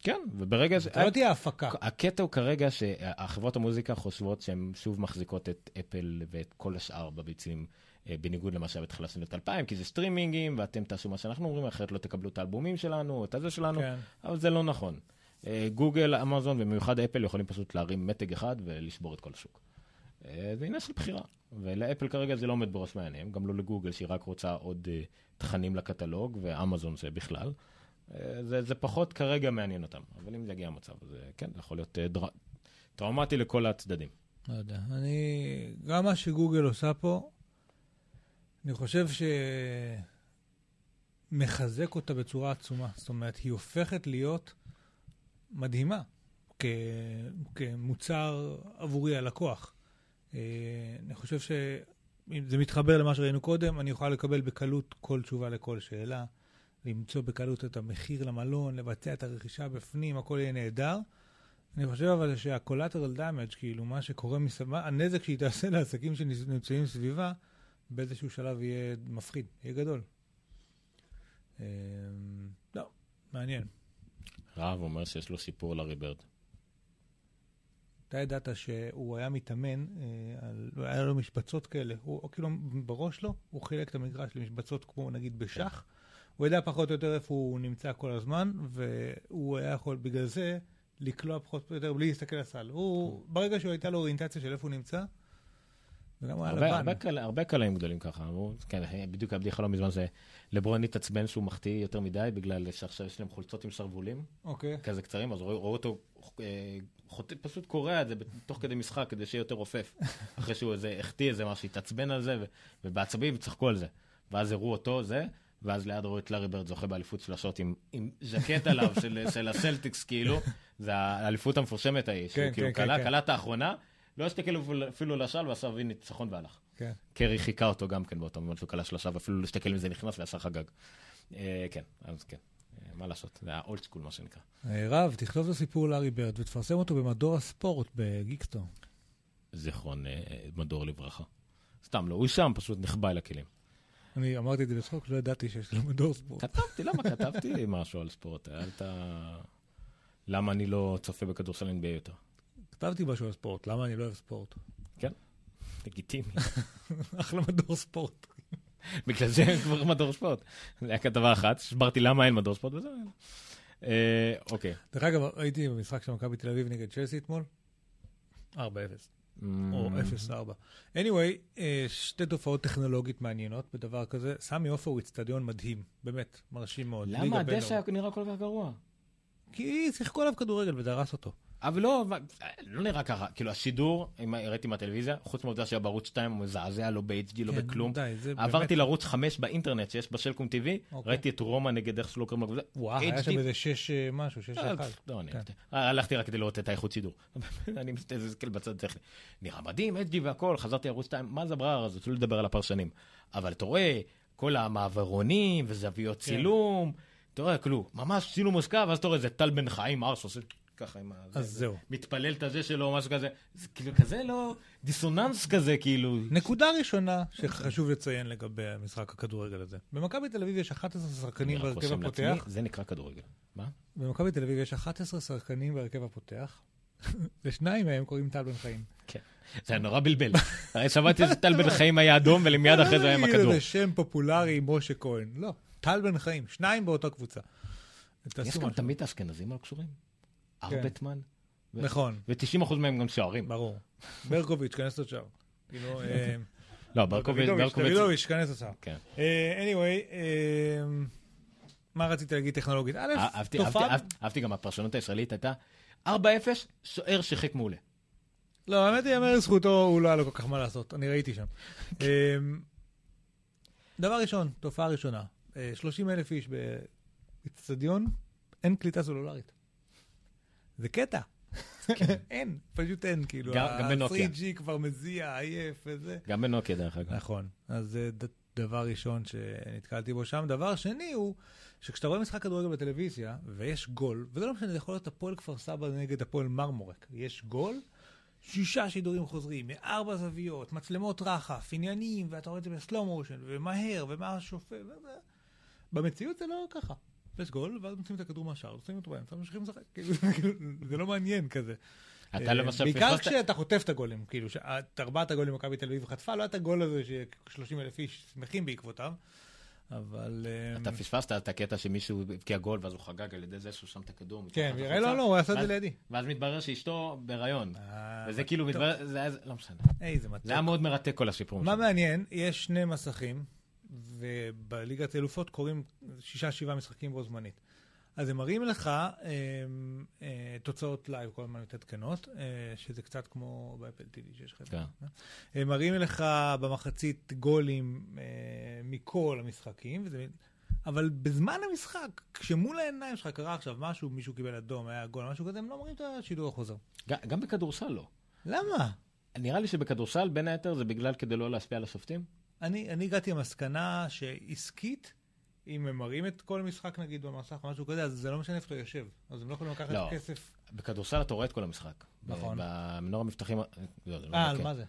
כן, וברגע ש... זה לא תהיה הפקה. הקטע הוא כרגע שהחברות המוזיקה חושבות שהן שוב מחזיקות את אפל ואת כל השאר בביצים, אה, בניגוד למה שהיה בתחילת שנות 2000, כי זה streaming-ים, ואתם תעשו מה שאנחנו אומרים, אחרת לא תקבלו את האלבומים שלנו, את הזה שלנו, כן. אבל זה לא נכון. אה, גוגל, אמזון ובמיוחד אפל יכולים פשוט להרים מתג אחד ולשבור את כל השוק. אה, זה עניין של בחירה, ולאפל כרגע זה לא עומד בראש מעייניהם, גם לא לגוגל שהיא רק רוצה עוד תכנים לקטלוג, ואמזון זה בכלל. אה, זה, זה פחות כרגע מעניין אותם, אבל אם זה יגיע המצב, אז כן, זה יכול להיות אה, דר... טראומטי לכל הצדדים. לא יודע. אני... גם מה שגוגל עושה פה, אני חושב ש... מחזק אותה בצורה עצומה. זאת אומרת, היא הופכת להיות מדהימה כ... כמוצר עבורי הלקוח. אה, אני חושב שאם זה מתחבר למה שראינו קודם, אני יכול לקבל בקלות כל תשובה לכל שאלה, למצוא בקלות את המחיר למלון, לבצע את הרכישה בפנים, הכל יהיה נהדר. אני חושב אבל שה-collateral damage, כאילו מה שקורה מסביב, הנזק שהיא תעשה לעסקים שנמצאים סביבה, באיזשהו שלב יהיה מפחיד, יהיה גדול. אה, לא, מעניין. רהב אומר שיש לו סיפור לריברד. אתה ידעת שהוא היה מתאמן, אה, על, היה לו משבצות כאלה, הוא כאילו בראש לו, הוא חילק את המגרש למשבצות כמו נגיד בשח, הוא ידע פחות או יותר איפה הוא נמצא כל הזמן, והוא היה יכול בגלל זה לקלוע פחות או יותר בלי להסתכל על הסל. הוא, ברגע שהוא הייתה לו אוריינטציה של איפה הוא נמצא, וגם הוא היה הרבה, לבן. הרבה, קל, הרבה קלעים גדולים ככה. הוא, כן, בדיוק הבדיחה לא מזמן זה לברון התעצבן שהוא מחטיא יותר מדי, בגלל שעכשיו יש להם חולצות עם שרוולים אוקיי. כזה קצרים, אז ראו, ראו אותו אה. פשוט קורע את זה תוך כדי משחק כדי שיהיה יותר רופף. אחרי שהוא איזה החטיא איזה משהו, התעצבן על זה, ובעצבים צחקו על זה. ואז הראו אותו, זה, ואז ליד ראו את לארי ברד זוכה באליפות שלשות עם, עם ז'קט עליו של, (laughs) של הסלטיקס, כאילו, זה האליפות המפורשמת ההיא, שהוא כן, כאילו כן, כן. קלע את האחרונה, לא הסתכל אפילו לשעל ועשה וי ניצחון והלך. כן. קרי חיכה אותו גם כן באותו moment שהוא קלע שלושה, ואפילו לא הסתכל אם זה נכנס ועשה חגג. אה, כן, אז כן, אה, מה לעשות, זה האולד סקול מה שנקרא. אה, רב, תכתוב את הסיפור לארי ברד ותפרסם אותו במדור הספורט בגיקסטור. זיכרון אה, מדור לברכה. סתם לא, הוא שם, פשוט נחבא אל הכלים. אני אמרתי את זה לצחוק, לא ידעתי שיש לו מדור ספורט. כתבתי, למה כתבתי (laughs) משהו על ספורט? ת... למה אני לא צופה בכדורסל NBA יותר? כתבתי משהו על ספורט, למה אני לא אוהב ספורט? לגיטימי. (laughs) אחלה מדור ספורט. בגלל זה אין כבר מדור ספורט. זה היה כתבה אחת, הסברתי למה אין מדור ספורט וזהו. אה, אוקיי. דרך אגב, הייתי במשחק של מכבי תל אביב נגד צ'לסי אתמול, 4-0, או Mm. 0-4. anyway, אה, שתי תופעות טכנולוגית מעניינות בדבר כזה. סמי עופר הוא איצטדיון מדהים, באמת, מרשים מאוד. למה הדשא נראה כל כך גרוע? כי שיחקו עליו כדורגל ודרס אותו. אבל לא, לא נראה ככה. כאילו, השידור, אם ראיתי מהטלוויזיה, חוץ מהעובדה שהיה בערוץ 2, הוא מזעזע, לא ב-HD, לא כן, בכלום. די, זה עברתי לערוץ 5 באינטרנט שיש בשלקום TV, אוקיי. ראיתי את רומא נגד איך שלא קוראים לקבוצה. וואו, היה. שם איזה 6 משהו, 6 אה, 1. לא, אני כן. אה, הלכתי רק כדי לראות את האיכות שידור. (laughs) אני מסתכל בצד הטכני. נראה מדהים, HD והכל, חזרתי לערוץ 2, מה זה הבררה הזאת? לא לדבר על הפרשנים. אבל אתה רואה, כל המעברונים וזוויות כן. צילום, אתה רואה, כאילו, ממש צילום מושקע, ואז אתה רואה איזה טל בן חיים, ארס עושה ככה עם ה... אז זה- זהו. מתפלל את הזה שלו, משהו כזה. זה כאילו כזה לא... דיסוננס כזה, כאילו. נקודה ראשונה שחשוב לציין לגבי המשחק הכדורגל הזה. במכבי תל אביב יש 11 שחקנים בהרכב הפותח. זה נקרא כדורגל. מה? במכבי תל אביב יש 11 שחקנים בהרכב הפותח, (laughs) ושניים מהם קוראים טל בן חיים. זה היה נורא בלבל. הרי שמעתי (laughs) שטל בן חיים היה אדום, ומיד אחרי זה היה עם לא, הכדור. זה שם פופולרי משה כהן. לא, טל בן חיים, שניים באותה קבוצה. יש גם. תמיד האשכנזים לא קשורים. ארבטמן. ו- נכון, ו-90% מהם גם שוערים. ברור. (laughs) ברקוביץ', כנס לשער. כאילו, (laughs) אה, לא, ברקוביץ', דוידוביץ', ברקוביץ'. דוידוביץ', כנס לשער. כן. אה, anyway, אה, מה רציתי להגיד טכנולוגית? א', אה, תופעה... אהבתי- גם הפרשנות הישראלית הייתה 4-0, שוער שיחק מעולה. לא, האמת היא, יאמר לזכותו, הוא לא היה לו כל כך מה לעשות, אני ראיתי שם. (laughs) אמ, דבר ראשון, תופעה ראשונה, 30 אלף איש באצטדיון, אין קליטה סלולרית. זה קטע. (laughs) אין, פשוט אין, כאילו, גם- גם בנוקיה. ה-3G כבר מזיע, עייף וזה. גם בנוקיה, דרך אגב. נכון, אז זה ד- דבר ראשון שנתקלתי בו שם. דבר שני הוא, שכשאתה רואה משחק כדורגל בטלוויזיה, ויש גול, וזה לא משנה, זה יכול להיות הפועל כפר סבא נגד הפועל מרמורק, יש גול, שישה שידורים חוזרים, מארבע זוויות, מצלמות רחף, עניינים, ואתה רואה את זה בסלואו מושן, ומהר, ומה השופט. במציאות זה לא ככה. יש גול, ואז מוצאים את הכדור מהשאר, שמים אותו באמצע, ממשיכים לשחק. כאילו, זה לא מעניין כזה. אתה אה, למשל בעיקר. כשאתה חוטף את הגולים, כאילו, שאת ארבעת הגולים מכבי תל אביב חטפה, לא היה את הגול הזה ש-30 אלף איש שמחים בעקבותיו, אבל... אה, אתה פספסת את הקטע שמישהו הבקיע גול, ואז הוא חגג על ידי זה שהוא שם את הכדור. כן, יראה לו, לא, הוא עשה את זה לידי. ואז מתברר שאשתו בהיריון. אה, וזה כאילו. מתברר, זה היה, לא משנה. איזה מתוק. זה היה מאוד מרתק כל הסיפור. מה. מעניין, יש שני מסכים, ובליגת האלופות קורים שישה, שבעה משחקים בו זמנית. אז הם מראים לך אה, אה, תוצאות live כל הזמן מתעדכנות, אה, שזה קצת כמו ב Apple TV שיש לך. כן. הם מראים לך במחצית גולים אה, מכל המשחקים, וזה אבל בזמן המשחק, כשמול העיניים שלך קרה עכשיו משהו, מישהו קיבל אדום, היה גול, משהו כזה, הם לא אומרים את השידור החוזר. ג- גם בכדורסל לא. למה? נראה לי שבכדורסל, בין היתר, זה בגלל כדי לא להשפיע על השופטים. אני, אני הגעתי למסקנה שעסקית, אם הם מראים את כל המשחק נגיד במסך או משהו כזה, אז זה לא משנה איפה אתה יושב. אז הם לא יכולים לקחת לא. כסף. בכדורסל אתה רואה את כל המשחק. נכון. במנור המבטחים... לא, לא אה, על כן. מה זה?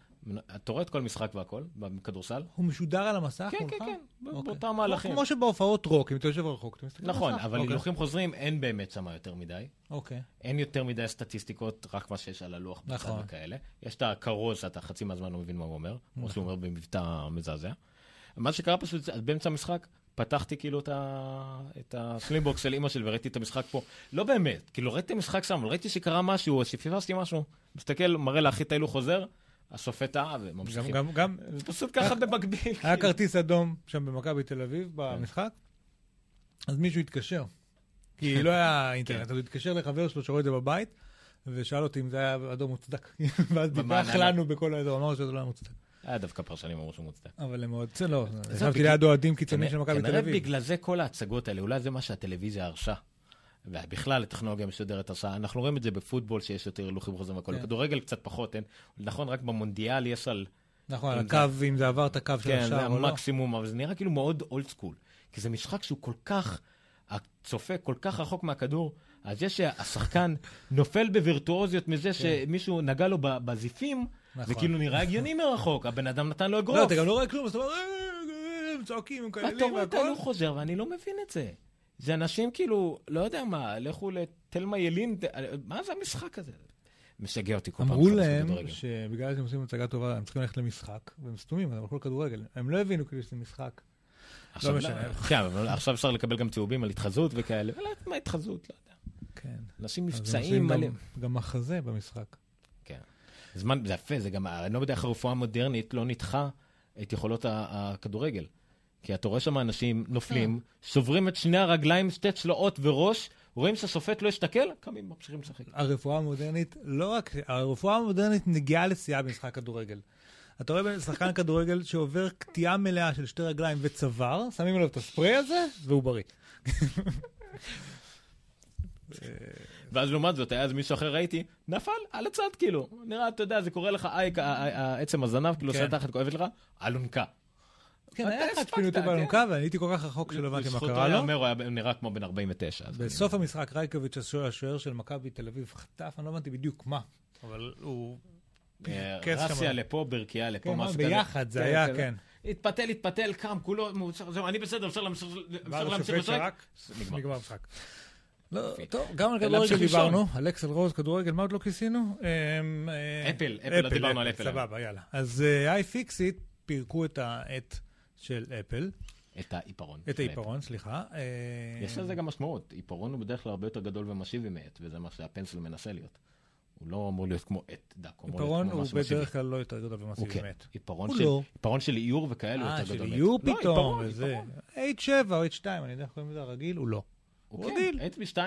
אתה רואה את כל המשחק והכל, בכדורסל? הוא משודר על המסך כן? כן, כן, אוקיי. באותם מהלכים. כמו שבהופעות רוק, אם אתה יושב רחוק, אתה מסתכל על המסך. נכון, אבל אוקיי. הילוכים חוזרים אין באמת שם יותר מדי. אוקיי. אין יותר מדי סטטיסטיקות, רק מה שיש על הלוח בצד נכון. וכאלה. יש את הכרוז שאתה חצי מהזמן לא מבין מה הוא אומר, כמו שהוא אומר במבטא מזעזע. מה שקרה פשוט, באמצע המשחק, פתחתי כאילו את, הסלימבוקס של אימא שלי וראיתי את המשחק פה. לא באמת, כאילו ראיתי את המשחק שם, ראיתי שקרה משהו, שפספסתי משהו. מסתכל, מראה לאחי את ההילוך חוזר, השופט גם, וממשיכים. גם, גם, זה פשוט ככה במקביל. היה כאילו. כרטיס אדום שם במכבי תל אביב במשחק, אז מישהו התקשר. כי (laughs) לא היה אינטרנט, אז הוא התקשר לחבר שלו שרואה את זה בבית, ושאל אותי אם זה היה אדום מוצדק. (laughs) ואז דיווח? לנו בכל האזור, אמרנו שזה לא היה מוצדק. היה דווקא פרשנים אמרו שהוא מוצדק. אבל הם זה לא, בגלל- ליד אוהדים קיצוניים של כנראה- מכבי תל כנראה אביב. בגלל זה כל ההצגות האלה, אולי זה מה שהטלוויזיה הרשה. ובכלל הטכנולוגיה משודרת הרשה. אנחנו רואים את זה בפוטבול שיש יותר הילוכים חוזרים והכל. כן. בכדורגל קצת פחות, אין. נכון, רק במונדיאל יש על... נכון, אם הקו, אם זה עבר את הקו של כן, זה השער או לא. המקסימום, אבל זה נראה כאילו מאוד אולד סקול. כי זה משחק שהוא כל כך, הצופה כל כך רחוק מהכדור, אז זה שהשחקן (laughs) נופל בווירטואוזיות מזה שמישהו נגע לו בזיפים, זה כן. נכון. כאילו נראה הגיוני מרחוק, הבן אדם נתן לו אגרוף. לא, אתה גם לא רואה כלום, אז אתה אומר, "אה, אה, הם צועקים, הם ואתה מקללים רואה את. ההילוך חוזר, ואני לא מבין את זה. זה אנשים כאילו, לא יודע מה, לכו לתלמה ילין, מה זה המשחק הזה? משגע אותי כל פעם. אמרו להם. שבגלל שהם עושים הצגה טובה, הם צריכים ללכת למשחק, והם סתומים, הם הלכו לכדורגל. הם לא הבינו כאילו שזה משחק. עכשיו משנה. (laughs) כן, אבל עכשיו אפשר לקבל גם צהובים על התחזות וכאלה. לא מה התחזות, לא יודע. כן. אנשים מבצעים עושים מלא. גם- מחזה במשחק. כן. זמן, זה יפה, זה גם, אני לא יודע איך הרפואה המודרנית לא ניתחה את יכולות הכדורגל. כי אתה רואה שם אנשים נופלים, שוברים את שני הרגליים, שתי צלעות וראש, רואים שהשופט לא יסתכל, קמים, ממשיכים לשחק. הרפואה המודרנית, לא רק, הרפואה המודרנית נגיעה לסיעה במשחק כדורגל. אתה רואה שחקן כדורגל שעובר קטיעה מלאה של שתי רגליים וצוואר, שמים עליו את הספרי הזה, והוא בריא. (laughs) ואז לעומת זאת, היה איזה מישהו אחר, ראיתי, נפל על הצד, כאילו. נראה, אתה יודע, זה קורה לך, עצם הזנב, כאילו, כן. עושה תחת כואבת לך, אלונקה. כן, היה אחד שפינו אותי כן. באלונקה, ואני הייתי כל כך רחוק שלא הבנתי מה לזכותו קרה לו. ייאמר, הוא היה נראה כמו בן 49. אז בסוף המשחק רייקוביץ', השוער השוער של מכבי תל אביב, חטף, אני לא הבנתי בדיוק מה, אבל הוא... אה. (laughs) רסיה לפה, ברקיעה לפה, כן, משהו כזה. ביחד זה כן, היה, כזה. כן. התפתל, התפתל, קם, כולו, מאושר, זהו, אני בסדר, אפשר להמשיך לשחק. נגמר. המשחק. לא. טוב, גם על כדורגל. דיברנו, על אקסל רוז, כדורגל, מה עוד לא כיסינו? אמ, אה, אפל, אפל, לא דיברנו על אפל. סבבה, יאללה. אז iFixit פירקו את של אפל, את העיפרון. את של העיפרון, סליחה. אה. יש לזה גם משמעות. עיפרון הוא בדרך כלל הרבה יותר גדול ומסיבי מעט, וזה מה שהפנסל מנסה להיות. הוא לא אמור להיות כמו עט דק, הוא אמור להיות עיפרון הוא. בדרך כלל לא יותר גדול ומסיבי כן. באמת. עיפרון הוא של- לא. עיפרון של איור וכאלה הוא אה, יותר של גדול. מעט. איור לא, פתאום, עיפרון, וזה. עיפרון. H7 או H2, אני יודע איך קוראים לזה הרגיל, הוא לא. הוא כן, רגיל. עט B2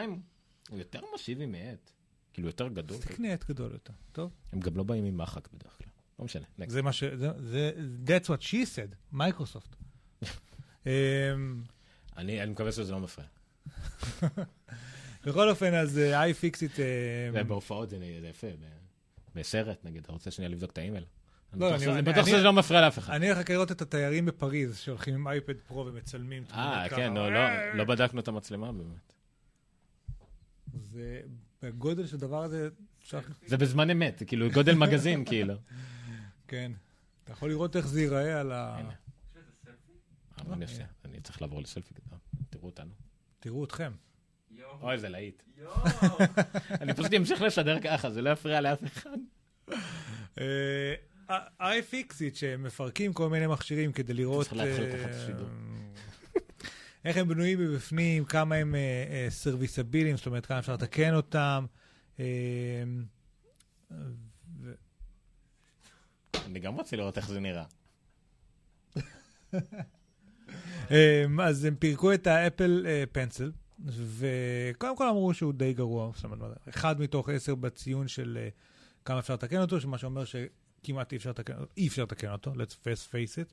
הוא יותר מסיבי מעט. כאילו יותר גדול. תקנה עט גדול יותר, טוב? הם גם לא באים עם מחק בדרך כלל. לא משנה. זה מה ש... זה-. That's what she said, מייקרוסופט. (laughs) אמ, אני מקווה שזה לא מפריע. (laughs) בכל אופן, אז אה, iFixit... אה, בהופעות זה יפה. בסרט, נגיד, אתה רוצה שנייה לבדוק את האימייל? אני לא, בטוח אני- בטוח שזה לא מפריע לאף אחד. אני הולך לראות את התיירים בפריז שהולכים עם אייפד פרו ומצלמים. אה, כן. לא, לא- לא בדקנו את המצלמה באמת. זה בגודל של דבר הזה. זה בזמן אמת, כאילו גודל מגזין, כאילו. (laughs) כן. אתה יכול לראות איך זה ייראה על ה... הנה. אבל אני עושה, אני צריך לעבור לסלפי גדול. תראו אותנו. תראו אתכם. אוי, זה להיט. (laughs) אני פשוט אמשיך לשדר ככה, זה לא יפריע לאף אחד. אה, iFixit שמפרקים כל מיני מכשירים כדי לראות צריך להתחיל אה, ככה השידור. (laughs) איך הם בנויים מבפנים, כמה הם סרוויסבילים, זאת אומרת כמה אפשר לתקן אותם. אני גם רוצה לראות איך זה נראה. אה, אז הם פירקו את האפל אה, פנסל, וקודם כל אמרו שהוא די גרוע, אחד מתוך עשר בציון של אה, כמה אפשר לתקן אותו, שמה שאומר שכמעט אי אפשר לתקן אי אפשר לתקן אותו, let's face face it.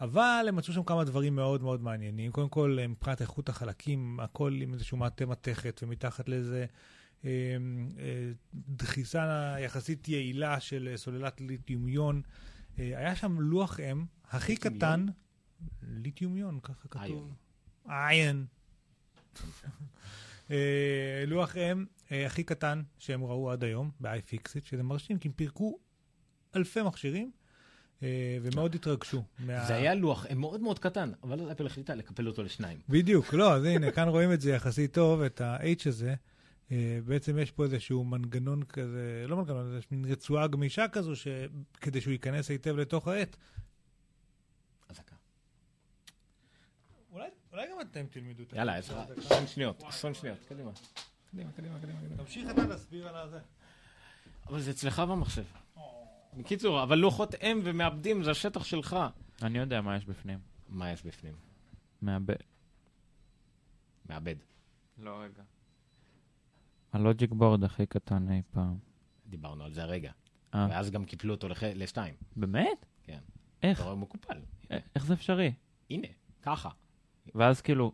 אבל הם מצאו שם כמה דברים מאוד מאוד מעניינים. קודם כל, אה, מבחינת איכות החלקים, הכל עם איזשהו מעטה מתכת, ומתחת אה, דחיסה יחסית יעילה של אה, סוללת ליתיומיון. אה, היה שם לוח אם הכי? קטן, ליתיומיון, ככה כתוב. איין. אה, לוח אם אה, הכי קטן שהם ראו עד היום ב-iFixit, שזה מרשים, כי הם פירקו אלפי מכשירים, אה, ומאוד התרגשו. זה היה לוח מאוד מאוד קטן, אבל אפל החליטה לקפל אותו לשניים. בדיוק, לא, אז הנה, כאן רואים את זה יחסית טוב, את ה-H הזה. אה, בעצם יש פה איזשהו מנגנון כזה, לא מנגנון, זה מין רצועה גמישה כזו, כדי שהוא ייכנס היטב לתוך העט. אזעקה. אולי, אולי גם אתם תלמדו את יאללה, יש לך 20 שניות, 20 שניות, קדימה. קדימה, קדימה, קדימה. קדימה. תמשיך אתה להסביר על הזה. אבל זה אצלך במחשב. בקיצור, אבל לוחות אם ומעבדים זה השטח שלך. אני יודע מה יש בפנים. מה יש בפנים? מעבד. מעבד. לא, רגע. הלוג'יק בורד הכי קטן אי פעם. דיברנו על זה הרגע. אה, ואז גם קיפלו אותו לח- לשתיים. באמת? כן. איך? אתה רואה, הוא מקופל. א- איך זה אפשרי? הנה, ככה. ואז כאילו,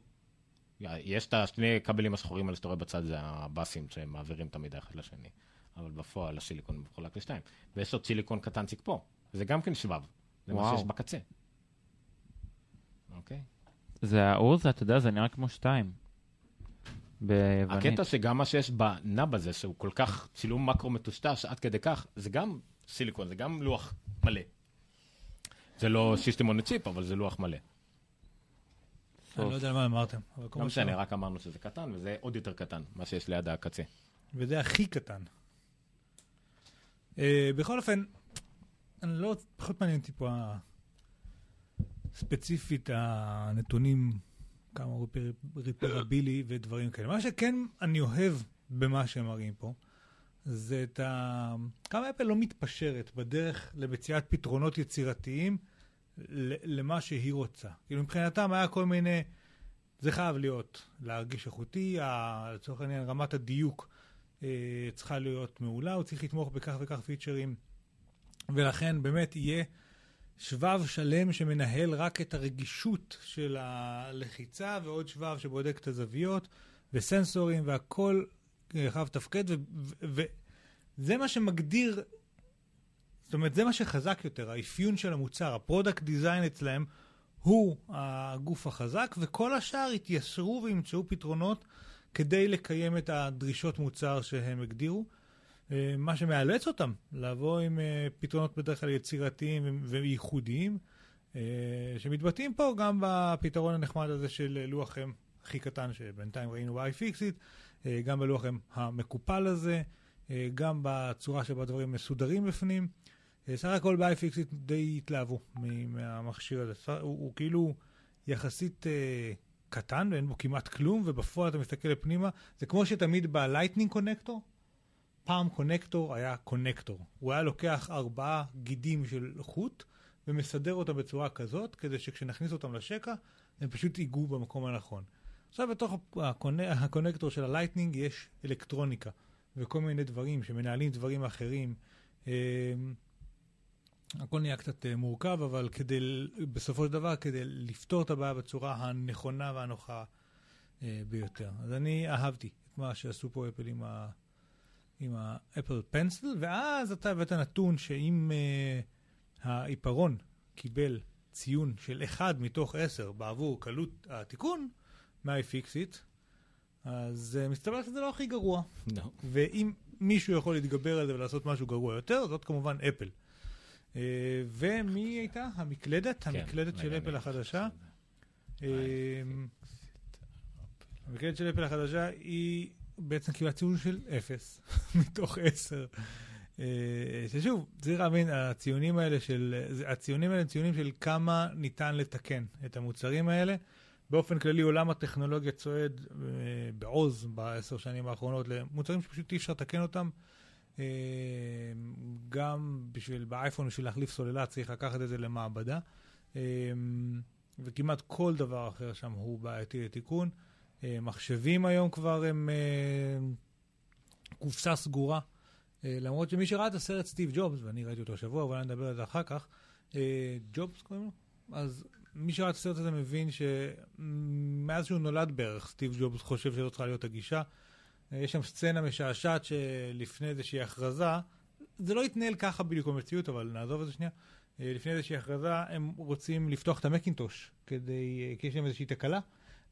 יש את השני כבלים השחורים האלה שאתה רואה בצד, זה הבאסים שמעבירים את המידע אחד לשני. אבל בפועל הסיליקון מחולק לשתיים. ויש עוד סיליקון קטנציק פה. זה גם כן שבב. זה מה. שיש בקצה. אוקיי? זה האורזה, אתה יודע, זה נראה כמו שתיים. ביוונית. הקטע שגם מה שיש בנאב הזה, שהוא כל כך צילום מקרו מטושטש עד כדי כך, זה גם סיליקון, זה גם לוח מלא. זה לא סיסטם און צ'יפ, אבל זה לוח מלא. אני לא יודע על מה אמרתם. לא משנה, רק אמרנו שזה קטן, וזה עוד יותר קטן, מה שיש ליד הקצה. וזה הכי קטן. אה, בכל אופן, אני לא, פחות מעניין אותי פה ספציפית הנתונים, כמה הוא ריפר- ריפרבילי ודברים כאלה. מה שכן אני אוהב במה שהם מראים פה, זה את ה... כמה אפל לא מתפשרת בדרך למציאת פתרונות יצירתיים למה שהיא רוצה. כאילו מבחינתם היה כל מיני... זה חייב להיות, להרגיש איכותי, לצורך העניין רמת הדיוק אה, צריכה להיות מעולה, הוא צריך לתמוך בכך וכך פיצ'רים, ולכן באמת יהיה שבב שלם שמנהל רק את הרגישות של הלחיצה, ועוד שבב שבודק את הזוויות, וסנסורים, והכל אה, חייב לתפקד, וזה מה שמגדיר, זאת אומרת, זה מה שחזק יותר, האפיון של המוצר, ה product design אצלהם, הוא הגוף החזק, וכל השאר יתיישרו וימצאו פתרונות כדי לקיים את הדרישות מוצר שהם הגדירו. אה, מה שמאלץ אותם לבוא עם אה, פתרונות בדרך כלל יצירתיים וייחודיים, אה, שמתבטאים פה גם בפתרון הנחמד הזה של לוח אם הכי קטן שבינתיים ראינו ב-iFixit, גם בלוח אם המקופל הזה, גם בצורה שבה דברים מסודרים בפנים. סך הכל ב-iFixit די התלהבו מהמכשיר הזה. הוא, הוא כאילו יחסית קטן ואין בו כמעט כלום, ובפועל אתה מסתכל פנימה, זה כמו שתמיד ב Lightning connector, פעם connector היה connector. הוא היה לוקח ארבעה גידים של חוט ומסדר אותם בצורה כזאת, כדי שכשנכניס אותם לשקע, הם פשוט ייגעו במקום הנכון. עכשיו בתוך הקונ... ה connector של ה Lightning יש אלקטרוניקה וכל מיני דברים שמנהלים דברים אחרים. אה, הכל נהיה קצת אה, מורכב, אבל כדי, בסופו של דבר, כדי לפתור את הבעיה בצורה הנכונה והנוחה אה, ביותר. אז אני אהבתי את מה שעשו פה אפל עם, ה, עם האפל פנסיל, ואז אתה הבאת נתון שאם אה, העיפרון קיבל ציון של 1 מתוך 10 בעבור קלות התיקון מה-iFixit, אז אה, מסתבר שזה לא הכי גרוע. לא. ואם מישהו יכול להתגבר על זה ולעשות משהו גרוע יותר, זאת כמובן אפל. אה, ומי הייתה? המקלדת? כן, המקלדת של אפל החדשה. המקלדת של אפל החדשה היא בעצם קיבלה ציון של 0 (laughs) מתוך 10. אה, ששוב, צריך להבין, הציונים האלה של, הציונים האלה הם ציונים של כמה ניתן לתקן את המוצרים האלה. באופן כללי עולם הטכנולוגיה צועד אה, בעוז בעשר שנים האחרונות למוצרים שפשוט אי אפשר לתקן אותם. אה, גם בשביל, באייפון בשביל להחליף סוללה צריך לקחת את זה למעבדה. וכמעט כל דבר אחר שם הוא בעייתי לתיקון. אה, מחשבים היום כבר הם אה, קופסה סגורה. אה, למרות שמי שראה את הסרט סטיב ג'ובס, ואני ראיתי אותו השבוע, אבל אני אדבר על זה אחר כך, ג'ובס קוראים לו? אז מי שראה את הסרט הזה מבין שמאז שהוא נולד בערך, סטיב ג'ובס חושב שזו צריכה להיות הגישה. יש שם סצנה משעשעת שלפני איזושהי הכרזה, זה לא התנהל ככה בדיוק במציאות, אבל נעזוב את זה שנייה. לפני איזושהי הכרזה, הם רוצים לפתוח את המקינטוש, כדי, כי יש להם איזושהי תקלה,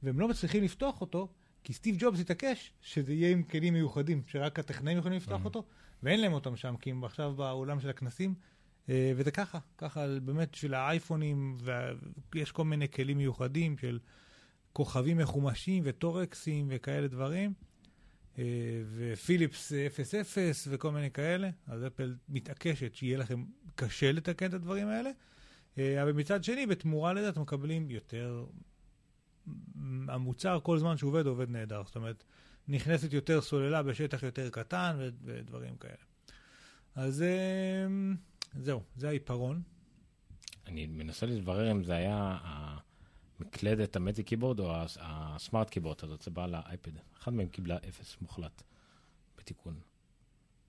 והם לא מצליחים לפתוח אותו, כי סטיב ג'ובס התעקש שזה יהיה עם כלים מיוחדים, שרק הטכנאים יכולים לפתוח Mhm. אותו, ואין להם אותם שם, כי הם עכשיו באולם של הכנסים, אה, וזה ככה, ככה באמת של האייפונים, ויש כל מיני כלים מיוחדים של כוכבים מחומשים וטורקסים וכאלה דברים, אה, ופיליפס 00 וכל מיני כאלה, אז אפל מתעקשת שיהיה לכם קשה לתקן את הדברים האלה, אה, אבל מצד שני, בתמורה לזה אתם מקבלים יותר... המוצר כל זמן שהוא עובד, עובד נהדר. זאת אומרת, נכנסת יותר סוללה בשטח יותר קטן ו- ודברים כאלה. אז אה, זהו, זה העיפרון. אני מנסה לברר אם זה היה המקלדת המג'יק קיבורד או הס- הסמארט קיבורד הזאת, זה בא לאייפד. אחד מהם קיבלה אפס מוחלט בתיקון.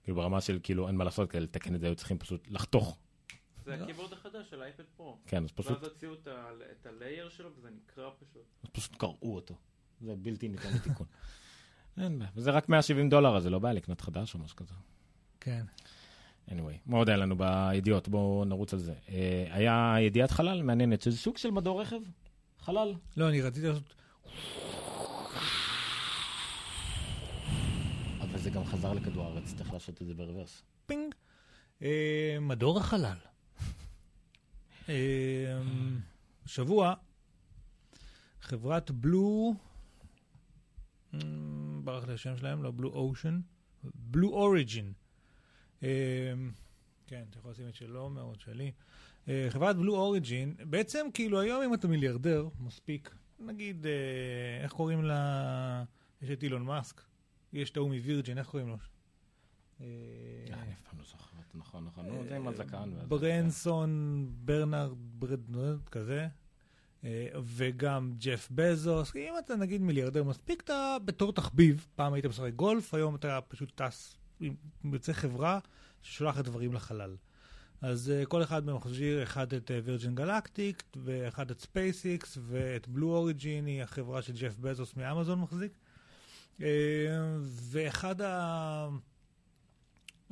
כאילו ברמה של כאילו אין מה לעשות כדי לתקן את זה, היו צריכים פשוט לחתוך. זה לא. הקיבורד החדש של האייפד פרו. כן, אז פשוט, ואז הוציאו את ה- את הלייר שלו וזה נקרע פשוט. אז פשוט קרעו אותו. זה בלתי ניתן (laughs) לתיקון. אין בעיה, וזה רק 170 דולר, אז זה לא בעיה לקנות חדש או משהו כזה. כן. anyway, מה עוד היה לנו בידיעות? בואו נרוץ על זה. אה, היה ידיעת חלל מעניינת, שזה סוג של מדור רכב. חלל. לא, אני רציתי לעשות... אבל זה גם חזר לכדור הארץ, צריך לעשות את זה ברוורס. פינג. אה, מדור החלל. אה, שבוע, חברת בלו, אה, ברח לי השם שלהם, לא בלו אושן, בלו אוריג'ין. אה, כן, אתה יכול לשים את שלו, מאוד שלי. אה, חברת בלו אוריג'ין, בעצם כאילו היום אם אתה מיליארדר, מספיק, נגיד, אה, איך קוראים לה, יש את אילון מאסק, יש את ההוא מ Virgin, איך קוראים לו? נכון, נכון, נו, זה עם הזקן. ברנסון, ברנרד ברדנרד, כזה, אה, וגם ג'ף בזוס. אם אתה נגיד מיליארדר מספיק, אתה בתור תחביב, פעם היית משחק גולף, היום אתה פשוט טס, יוצא חברה ששולחת דברים לחלל. אז אה, כל אחד מהם מחזיר, אחד את Virgin Galactic, ואחד את SpaceX, ואת Blue Origin היא החברה שג'ף בזוס מאמזון מחזיק. אה, ואחד ה...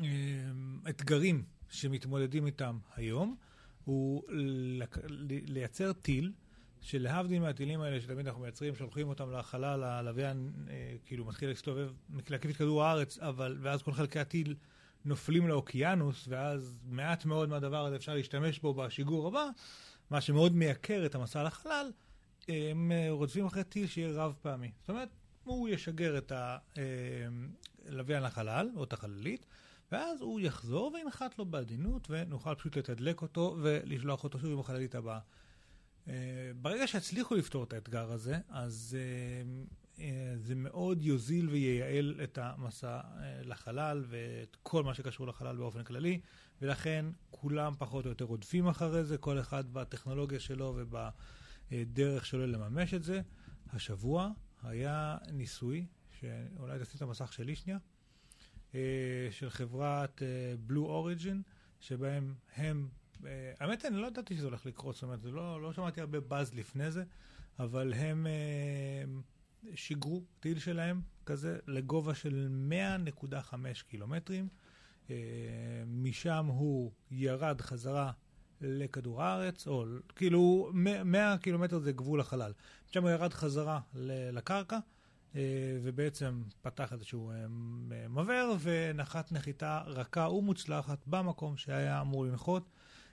אה, אתגרים שמתמודדים איתם היום הוא לייצר טיל שלהבדיל מהטילים האלה שתמיד אנחנו מייצרים, שולחים אותם לחלל, הלוויין אה, כאילו מתחיל להסתובב, להקיף את כדור הארץ, אבל, ואז כל חלקי הטיל נופלים לאוקיינוס, ואז מעט מאוד מהדבר הזה אפשר להשתמש בו בשיגור הבא, מה שמאוד מייקר את המסע לחלל, אה, הם אה, רודפים אחרי טיל שיהיה רב פעמי. זאת אומרת, הוא ישגר את הלוויין לחלל, או את החללית, ואז הוא יחזור וינחת לו בעדינות, ונוכל פשוט לתדלק אותו ולשלוח אותו שוב עם החללית הבאה. Uh, ברגע שהצליחו לפתור את האתגר הזה, אז uh, uh, זה מאוד יוזיל וייעל את המסע לחלל ואת כל מה שקשור לחלל באופן כללי, ולכן כולם פחות או יותר רודפים אחרי זה, כל אחד בטכנולוגיה שלו ובדרך שלו לממש את זה. השבוע היה ניסוי, שאולי תשים את המסך שלי שנייה, של חברת בלו uh, אוריג'ין, שבהם הם Uh, האמת, אני לא ידעתי שזה הולך לקרות, זאת אומרת, לא, לא שמעתי הרבה באז לפני זה, אבל הם שיגרו טיל שלהם כזה לגובה של 100.5 קילומטרים. משם הוא ירד חזרה לכדור הארץ, או כאילו 100, 100 קילומטר זה גבול החלל. משם הוא ירד חזרה לקרקע, ובעצם פתח איזשהו uh, מבער, ונחת נחיתה רכה ומוצלחת במקום שהיה אמור לנחות.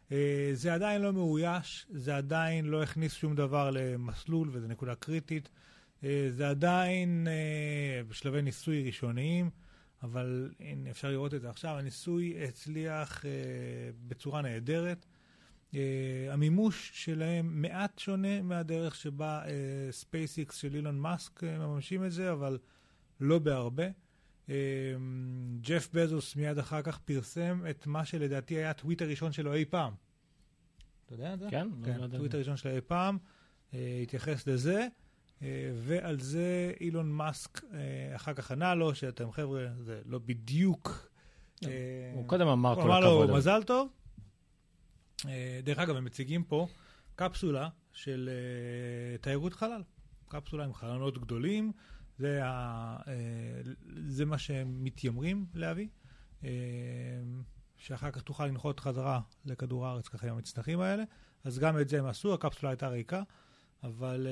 Uh, זה עדיין לא מאויש, זה עדיין לא הכניס שום דבר למסלול, וזו נקודה קריטית. זה עדיין בשלבי ניסוי ראשוניים, אבל אפשר לראות את זה עכשיו. הניסוי הצליח בצורה נהדרת. אה, המימוש שלהם מעט שונה מהדרך שבה SpaceX אה, של אילון מאסק אה, מממשים את זה, אבל לא בהרבה. ג'ף בזוס מיד אחר כך פרסם את מה שלדעתי היה הטוויט הראשון שלו אי פעם. אתה יודע את זה? כן, כן, הטוויט הראשון שלו אי פעם, אה, התייחס לזה, אה, ועל זה אילון מאסק אה, אחר כך ענה לו, שאתם חבר'ה, זה לא בדיוק... הוא אה, קודם אמר הוא כל אמר לו הכבוד. מזל טוב. אה, דרך אגב, הם מציגים פה קפסולה של אה, תיירות חלל. קפסולה עם חלונות גדולים, זה, ה, אה, זה מה שהם מתיימרים להביא. שאחר כך תוכל לנחות חזרה לכדור הארץ ככה עם המצנחים האלה. אז גם את זה הם עשו, הקפסולה הייתה ריקה, אבל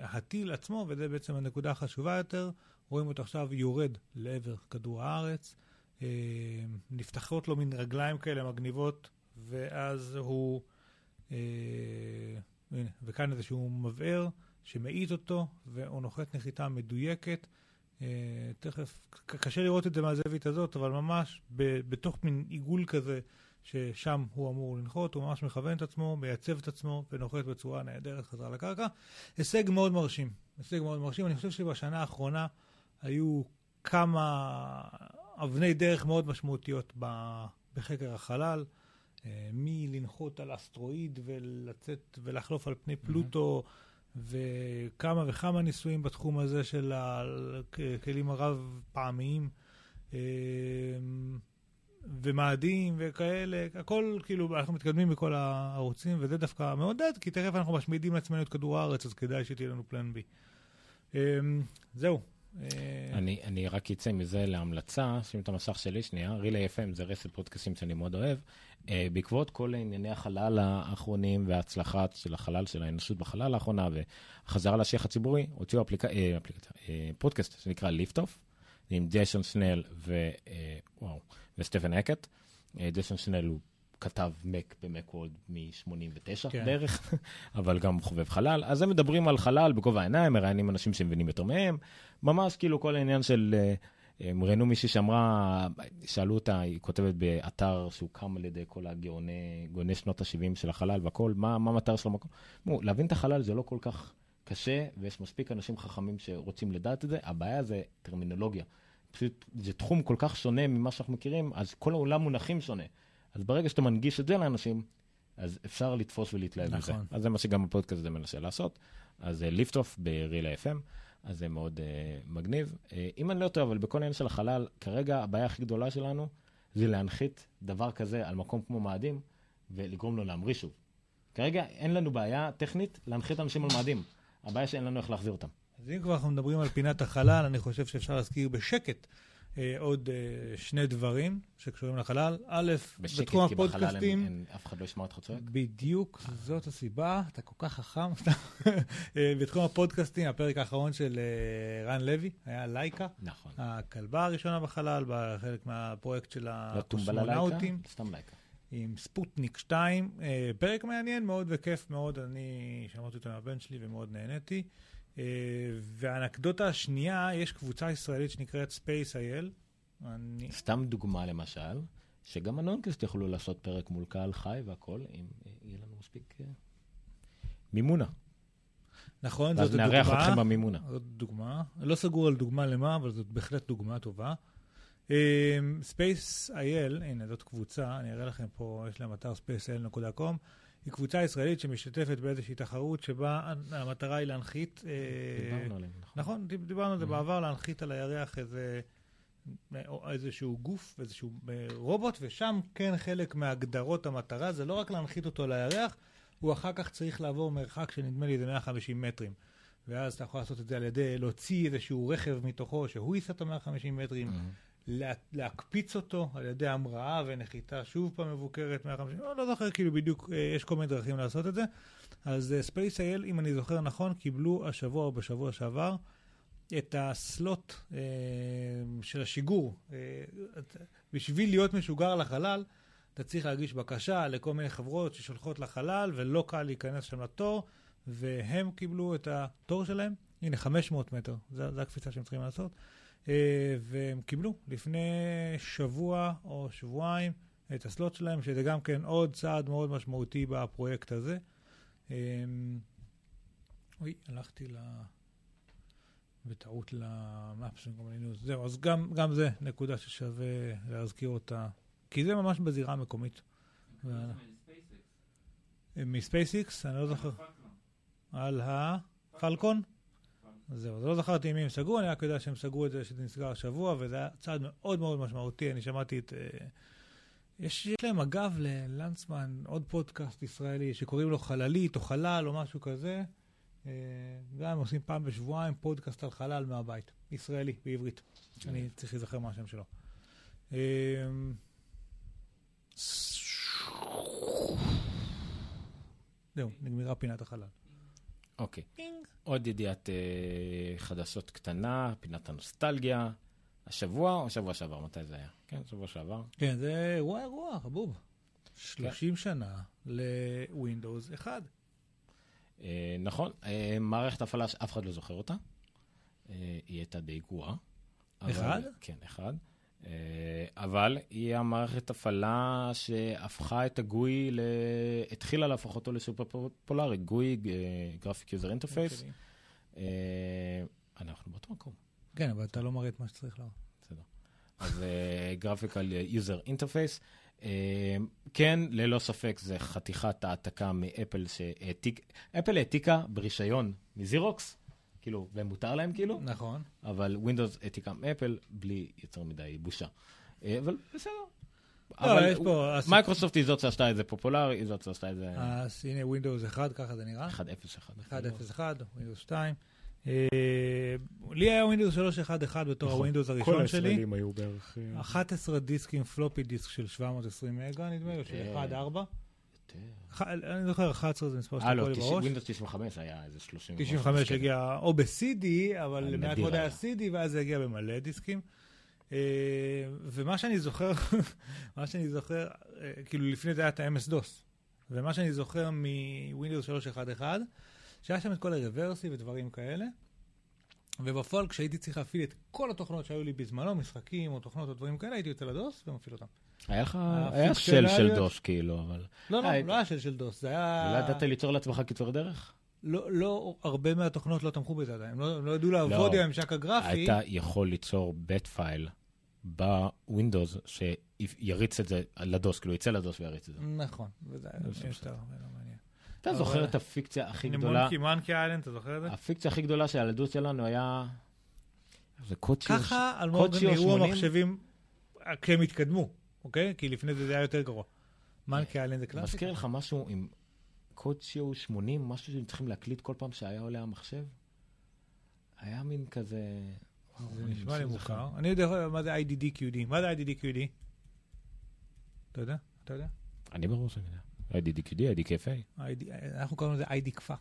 הטיל עצמו, וזה בעצם הנקודה החשובה יותר, רואים אותו עכשיו יורד לעבר כדור הארץ, נפתחות לו מין רגליים כאלה מגניבות, ואז הוא, אה, הנה, וכאן איזשהו מבער שמאיט אותו, והוא נוחת נחיתה מדויקת. אה, תכף, קשה לראות את זה מהזווית הזאת, אבל ממש ב- בתוך מין עיגול כזה, ששם הוא אמור לנחות, הוא ממש מכוון את עצמו, מייצב את עצמו ונוחת בצורה נהדרת חזרה לקרקע. הישג מאוד מרשים, הישג מאוד מרשים. אני חושב שבשנה האחרונה היו כמה אבני דרך מאוד משמעותיות בחקר החלל, מלנחות על אסטרואיד ולצאת ולחלוף על פני פלוטו. וכמה וכמה ניסויים בתחום הזה של הכלים הרב-פעמיים, אה, ומאדים וכאלה, הכל כאילו, אנחנו מתקדמים בכל הערוצים, וזה דווקא מעודד, כי תכף אנחנו משמידים לעצמנו את כדור הארץ, אז כדאי שתהיה לנו פלן בי. אה, זהו. אה, אני, אני רק אצא מזה להמלצה, שים את המסך שלי שנייה, רילי FM זה רסת פודקאסים שאני מאוד אוהב. Uh, בעקבות כל ענייני החלל האחרונים וההצלחה של החלל, של האנושות בחלל האחרונה והחזרה לשיח הציבורי, הוציאו אפליק... uh, אפליק... uh, פודקאסט שנקרא ליפטוף, עם ג'ייסון שנל ו... uh, וואו, וסטפן הקט. Uh, ג'ייסון שנל הוא כתב מק במקווד מ-89 כן. בערך, (laughs) אבל גם חובב חלל. אז הם מדברים על חלל בגובה העיניים, מראיינים אנשים שמבינים יותר מהם. ממש כאילו כל העניין של... אה, הם ראיינו מישהי שאמרה, שאלו אותה, היא כותבת באתר שהוקם על ידי כל הגאוני גאוני שנות ה-70 של החלל והכל, מה מה המטר של המקום? אמרו, להבין את החלל זה לא כל כך קשה, ויש מספיק אנשים חכמים שרוצים לדעת את זה, הבעיה זה טרמינולוגיה. פשוט זה תחום כל כך שונה ממה שאנחנו מכירים, אז כל העולם מונחים שונה. אז ברגע שאתה מנגיש את זה לאנשים, אז אפשר לתפוס ולהתלהב מזה. נכון. אז זה מה שגם הפודקאסט הזה מנסה לעשות. אז ליפט אוף ברילה FM, אז זה מאוד uh, מגניב. Uh, אם אני לא טועה, אבל בכל העניין של החלל, כרגע הבעיה הכי גדולה שלנו זה להנחית דבר כזה על מקום כמו מאדים ולגרום לו להמריא שוב. כרגע אין לנו בעיה טכנית להנחית אנשים על מאדים. הבעיה שאין לנו איך להחזיר אותם. אז אם כבר אנחנו מדברים על פינת החלל, אני חושב שאפשר להזכיר בשקט אה, עוד אה, שני דברים שקשורים לחלל. א', בשקט, בתחום כי בחלל אין, הפודקאסטים, אין, אף אחד לא ישמע אותך צועק. בדיוק, זאת הסיבה, אתה כל כך חכם. אה, בתחום הפודקאסטים, הפרק האחרון של אה, רן לוי היה לייקה, נכון. הכלבה הראשונה בחלל, בחלק מהפרויקט של לא הקוסמונאוטים. סתם לייקה. עם ספוטניק 2. אה, פרק מעניין מאוד וכיף מאוד, אני שמעתי אותו מהבן שלי ומאוד נהניתי. אה, והאנקדוטה השנייה, יש קבוצה ישראלית שנקראת Space IL. אני... סתם דוגמה למשל, שגם הנונקסט יכולו לעשות פרק מול קהל חי והכל, אם אה, יהיה לנו מספיק אה, מימונה. נכון, זאת ואז נארח דוגמה. אתכם במימונה. זאת דוגמה. לא סגור על דוגמה למה, אבל זאת בהחלט דוגמה טובה. אייל, הנה זאת קבוצה, אני אראה לכם פה, יש להם אתר spaceil.com, היא קבוצה ישראלית שמשתתפת באיזושהי תחרות שבה המטרה היא להנחית... אה, דיברנו עליהם, נכון. נכון, דיב- דיברנו על זה Mhm. בעבר, להנחית על הירח איזה, או איזשהו גוף, איזשהו אה, רובוט, ושם כן חלק מהגדרות המטרה, זה לא רק להנחית אותו על הירח, הוא אחר כך צריך לעבור מרחק שנדמה לי זה 150 מטרים. ואז אתה יכול לעשות את זה על ידי להוציא איזשהו רכב מתוכו, שהוא ייסע את ה-150 מטרים, מהמם. לה, להקפיץ אותו על ידי המראה ונחיתה שוב פעם מבוקרת 150, לא, לא זוכר כאילו בדיוק, אה, יש כל מיני דרכים לעשות את זה. אז SpaceIL, אם אני זוכר נכון, קיבלו השבוע או בשבוע שעבר את ה slot אה, של השיגור. אה, בשביל להיות משוגר לחלל, אתה צריך להגיש בקשה לכל מיני חברות ששולחות לחלל, ולא קל להיכנס שם לתור, והם קיבלו את התור שלהם. הנה, 500 מטר, זו הקפיצה שהם צריכים לעשות. אה, והם קיבלו לפני שבוע או שבועיים את ה slot שלהם, שזה גם כן עוד צעד מאוד משמעותי בפרויקט הזה. אה, אוי, הלכתי ל... בטעות למאפסים קומוניניוס. זהו, אז גם, גם זה נקודה ששווה להזכיר אותה, כי זה ממש בזירה המקומית. מ SpaceX, אני לא זוכר. על ה Falcon? זהו, אז לא זכרתי עם מי הם סגרו, אני רק יודע שהם סגרו את זה, שזה נסגר השבוע, וזה היה צעד מאוד מאוד משמעותי. אני שמעתי את, אה, יש יש להם, אגב, ללנצמן עוד פודקאסט ישראלי שקוראים לו חללית או חלל או משהו כזה. אה, גם עושים פעם בשבועיים פודקאסט על חלל מהבית. ישראלי, בעברית. אני צריך להיזכר מה השם שלו. אה, זהו, נגמרה פינת החלל. אוקיי. עוד ידיעת אה, חדשות קטנה, פינת הנוסטלגיה. השבוע או שבוע שעבר? מתי זה היה? כן, שבוע שעבר. כן, זה אירוע אירוע, חבוב. 30 שנה ל Windows 1. אה, נכון, אה, מערכת הפעלה שאף אחד לא זוכר אותה. אה, היא הייתה די גרועה. אחד? כן, אחד. אה, אבל היא המערכת הפעלה שהפכה את ה GUI, ל... התחילה להפוך אותו לסופר פופולרי. GUI, graphic user interface. אנחנו באותו מקום. כן, אבל אתה לא מראה את מה שצריך להראות. בסדר. אז graphical user interface. כן, ללא ספק זה חתיכת העתקה מ Apple שהעתיק, Apple העתיקה ברישיון מ Xerox, כאילו, ומותר להם כאילו, נכון. אבל Windows העתיקה מ Apple בלי יותר מדי בושה. אה, אבל בסדר. לא, אבל יש פה... הס- מייקרוסופט היא זאת שעשתה את זה פופולרי, היא זאת שעשתה את זה אז הנה Windows 1, ככה זה נראה. 1.0.1. 1.0.1, Windows 2. אה, לי היה Windows 3.1.1 בתור נכון. ה Windows הראשון שלי. היו בערך... אה, 11 דיסקים floppy disk של 720 מגה, נדמה לי, או של כן. 1.4. יותר. אני זוכר, 11 זה מספר אה, שאתה לא, לי בראש. ווינדוס 95 היה איזה 30. 95 כן. הגיע או ב-CD, אבל נדיר מעט מאוד היה היה. CD, ואז זה הגיע במלא דיסקים. אה, ומה שאני זוכר, (laughs) מה שאני זוכר, אה, כאילו לפני זה היה את ה-MS-DOS. ומה שאני זוכר מ Windows 3.1.1, שהיה שם את כל ה Reversi ודברים כאלה. ובפועל, כשהייתי צריך להפעיל את כל התוכנות שהיו לי בזמנו, משחקים או תוכנות או דברים כאלה, הייתי יוצא ל DOS ומפעיל אותם. היה לך, הפונקציונליות- היה של של דוש כאילו, אבל... לא, לא, אה, לא היה shell של DOS, זה היה... לא ידעת ליצור לעצמך קיצורי דרך? לא, לא, הרבה מהתוכנות לא תמכו בזה עדיין, הם לא, לא ידעו לעבוד לא. עם הממשק הגרפי. היית יכול ליצור bat file ב Windows שיריץ את זה ל DOS, כאילו יצא ל DOS ויריץ את זה. נכון, יותר לא מעניין. אתה זוכר את הפיקציה הכי גדולה? מונקי, מונקי איילנד, אתה זוכר את זה? הפיקציה הכי גדולה של הילדות שלנו היה... זה קוצ'יו... ככה אלמוג נראו 80? המחשבים כשהם התקדמו, אוקיי? כי לפני זה זה היה יותר גרוע. מונקי איילנד זה קלאסי. מזכיר לך משהו עם קוציו 80, משהו שהם צריכים להקליט כל פעם שהיה עולה המחשב? היה מין כזה... זה נשמע לי. מוכר. אני יודע מה זה IDD-QD. מה זה IDD-QD? אתה יודע? אתה יודע? אני ברור שאני יודע. IDDQD, IDKFA, ID אנחנו קוראים לזה ID כפה.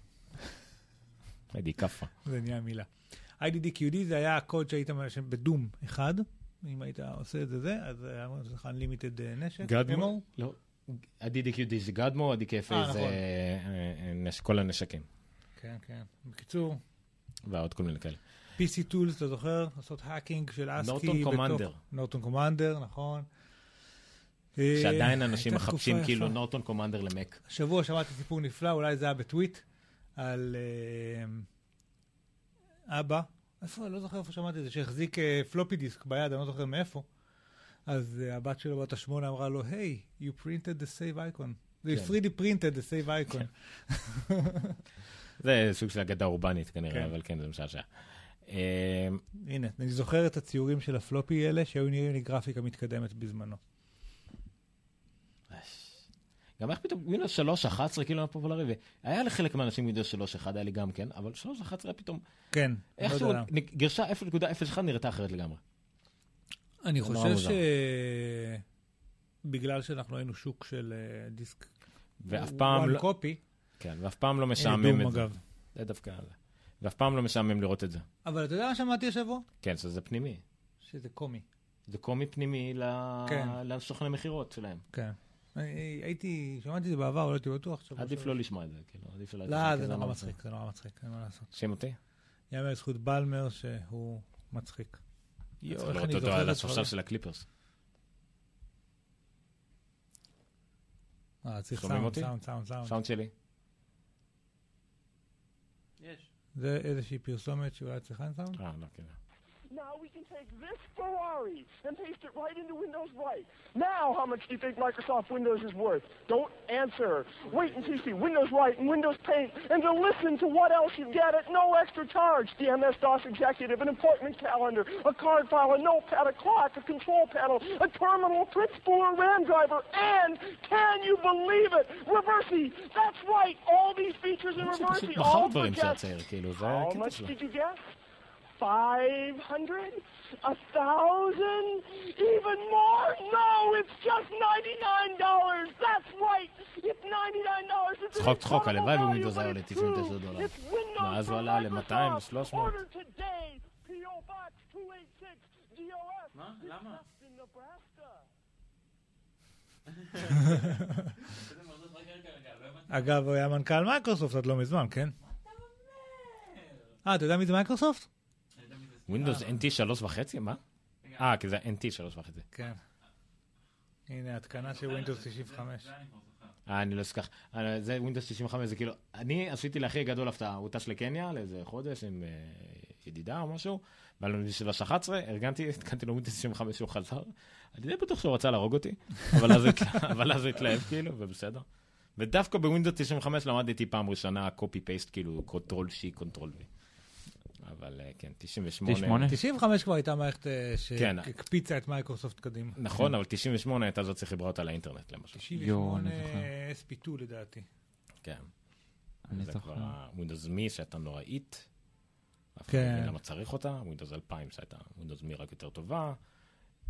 ID כאפה. זה נהיה מילה. IDD-QD זה היה הקוד שהיית בדום אחד. אם היית עושה את זה זה, אז היה לך Unlimited אה, נשק. גדמו? לא. ה-DDQD זה גדמו, ה-DKFA אה, זה נכון. אה, אה, כל הנשקים, כן, כן. בקיצור, ועוד כל מיני כאלה. PC Tools, אתה זוכר? לעשות האקינג של אסקי. נורטון קומנדר. נורטון קומנדר, נכון. אה, שעדיין אנשים מחפשים כאילו. נורטון קומנדר למק. השבוע שמעתי סיפור נפלא, אולי זה היה בטוויט, על אה, אבא, איפה, אני לא זוכר איפה שמעתי את זה, שהחזיק אה, פלופי דיסק ביד, אני לא זוכר מאיפה. אז אה, הבת שלו בת השמונה אמרה לו, היי, you printed the save icon. They כן. 3D printed the save icon. (laughs) זה סוג של אגדה אורבנית כנראה, כן. אבל כן, זה משעשע. אה, הנה, אני זוכר את הציורים של הפלופי האלה, שהיו נראים לי גרפיקה מתקדמת בזמנו. גם איך פתאום ווינדוס 3, 11 כאילו היה פופולרי, והיה לחלק מהאנשים ווינדוס 3, 1 היה לי גם כן, אבל 3, 11 היה פתאום, כן, לא איכשהו למה. גרשה 0.01 נראתה אחרת לגמרי. אני חושב. שבגלל שאנחנו היינו שוק של אה, דיסק, ואף פעם לא, copy, כן, ואף פעם לא משעמם את זה. אגב. זה דווקא, ואף פעם לא משעמם לראות את זה. אבל אתה יודע מה שמעתי השבוע? כן, שזה פנימי. שזה קומי. זה קומי פנימי ל- כן. לסוכני מכירות שלהם. כן. אני- הייתי, שמעתי את זה בעבר, אבל לא הייתי בטוח. עדיף. לא לשמוע את זה, כאילו, עדיף לא... לא, זה זה נורא לא- מצחיק, זה נורא מצחיק, אין מה לעשות. שים אותי? יאמר לזכות בלמר שהוא מצחיק. יואו, איך אני זוכר על את הספסל הדברים. של הקליפרס. אה, צריך שומעים סאונד, אותי? סאונד, סאונד, סאונד. סאונד שלי. יש. זה איזושהי פרסומת שאולי צריכה עם סאונד? אה, לא, כן. Now we can take this Ferrari and paste it right into Windows Right. Now how much do you think Microsoft Windows is worth? Don't answer. Wait until you see Windows Right and Windows Paint and to listen to what else you get at no extra charge. The MS-DOS executive, an appointment calendar, a card file, a notepad, a clock, a control panel, a terminal, print a RAM driver, and can you believe it? Reversi. That's right. All these features in Reversi. All for. How much did you guess? Five hundred? A thousand? Even more? No, it's just ninety-nine dollars. That's right. It's ninety-nine dollars. It's an צחוק, צחוק, הלוואי ווינדוס היה עולה it's 99 true. דולר. ואז הוא עלה ל-200, Microsoft. 300. Order today. P.O. Box 286 DOS. מה? למה? אגב, הוא היה מנכ"ל מייקרוסופט עד לא מזמן, כן? אה, אתה יודע מי זה Microsoft? Windows NT שלוש וחצי? מה? אה, כי זה NT שלוש וחצי. כן. הנה, התקנה של Windows 95. אה, אני לא אשכח. אה, זה Windows 95, זה כאילו, אני עשיתי להכי גדול הפתעה, הוא טס לקניה לאיזה חודש עם אה, ידידה או משהו, והיה לנו שלוש 11, ארגנתי, התקנתי לו Windows 95 שהוא חזר. אני די בטוח שהוא רצה להרוג אותי, אבל אז הוא (laughs) אבל התלהב כאילו, ובסדר. ודווקא ב Windows 95 למדתי פעם ראשונה paste, כאילו Control C, Control V. אבל אה, כן, 98. 98? 95 כבר הייתה מערכת אה, כן. שהקפיצה את מייקרוסופט קדימה. נכון, אבל 98 הייתה זאת שחיברה אותה לאינטרנט למשל. 98 אני זוכר. SP2 לדעתי. כן. אני זה זוכר. כבר Windows ME שהייתה נוראית. כן. לא למה צריך אותה, Windows 2000 שהייתה Windows ME רק יותר טובה.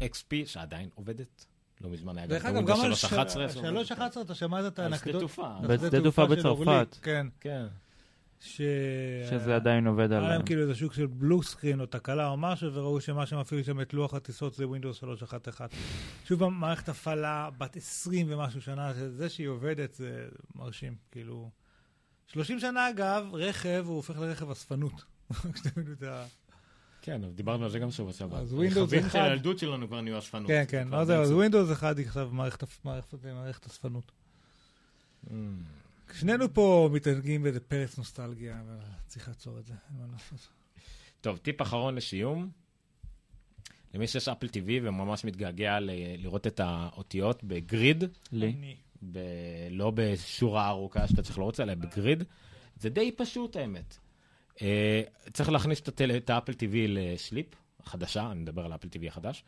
XP שעדיין עובדת. לא מזמן היה גם גם על 311. 311 אתה שמעת את על שדה? תעופה. בשדה תעופה בצרפת. כן. כן. ש... שזה עדיין עובד היה על... להם כאילו איזה שוק של בלו סקרין או תקלה או משהו, וראו שמה שמפעיל שם את לוח הטיסות זה Windows 311. שוב פעם, מערכת הפעלה בת 20 ומשהו שנה, זה שהיא עובדת זה מרשים, כאילו... 30 שנה אגב, רכב הוא הופך לרכב אספנות. (laughs) כן, דיברנו על זה גם שבוע שעבר. אז Windows רכבים של אחד- הילדות שלנו כבר נהיו אספנות. כן, כן, אז. Windows 1 היא עכשיו מערכת אספנות. שנינו פה מתענגים באיזה פרץ נוסטלגיה, אבל צריך לעצור את זה, אין מה לעשות. טוב, טיפ אחרון לסיום. למי שיש אפל TV וממש מתגעגע ל- לראות את האותיות בגריד, לי. ב... לא בשורה ארוכה שאתה צריך לרוץ עליה, בגריד. זה די פשוט האמת. Uh, צריך להכניס את, הטל... את ה Apple TV ל sleep, חדשה, אני מדבר על ה Apple TV החדש,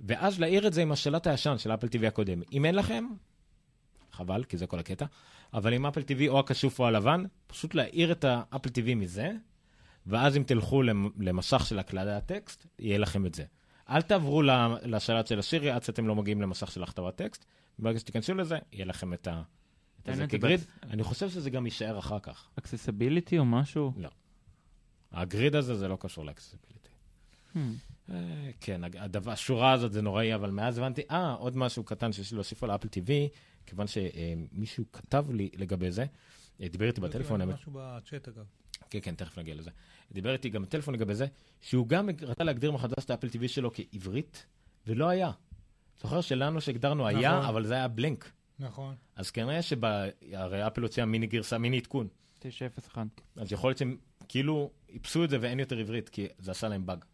ואז להעיר את זה עם השלט הישן של ה Apple TV הקודם. אם אין לכם, חבל, כי זה כל הקטע, אבל עם Apple TV או השחור או הלבן, פשוט להעיר את ה Apple TV מזה, ואז אם תלכו למ- למסך של הקלדת טקסט, יהיה לכם את זה. אל תעברו לשלט של ה Siri עד שאתם לא מגיעים למסך של הכתבת טקסט. ברגע שתיכנסו לזה, יהיה לכם את ה... את זה כ grid. אני חושב שזה גם יישאר אחר כך. accessibility או משהו? ה grid הזה זה לא קשור ל accessibility. Hmm. אה, כן, הדבר, השורה הזאת זה נוראי, אבל מאז הבנתי, אה, עוד משהו קטן שיש לי להוסיף על ה Apple TV, כיוון שמישהו כתב לי לגבי זה, דיבר איתי בטלפון, משהו בצ'אט אגב. כן, כן, תכף נגיע לזה. דיבר איתי גם בטלפון לגבי זה, שהוא גם רצה להגדיר מחדש את ה Apple TV שלו כעברית, ולא היה. זוכר שלנו שהגדרנו היה, נכון. אבל זה היה בלנק. נכון. אז כנראה שב... הרי אפל הוציאה מיני גרסה, מיני עדכון. 901. אז יכול להיות שהם כאילו איפסו את זה ואין יותר עברית, כי זה עשה להם באג.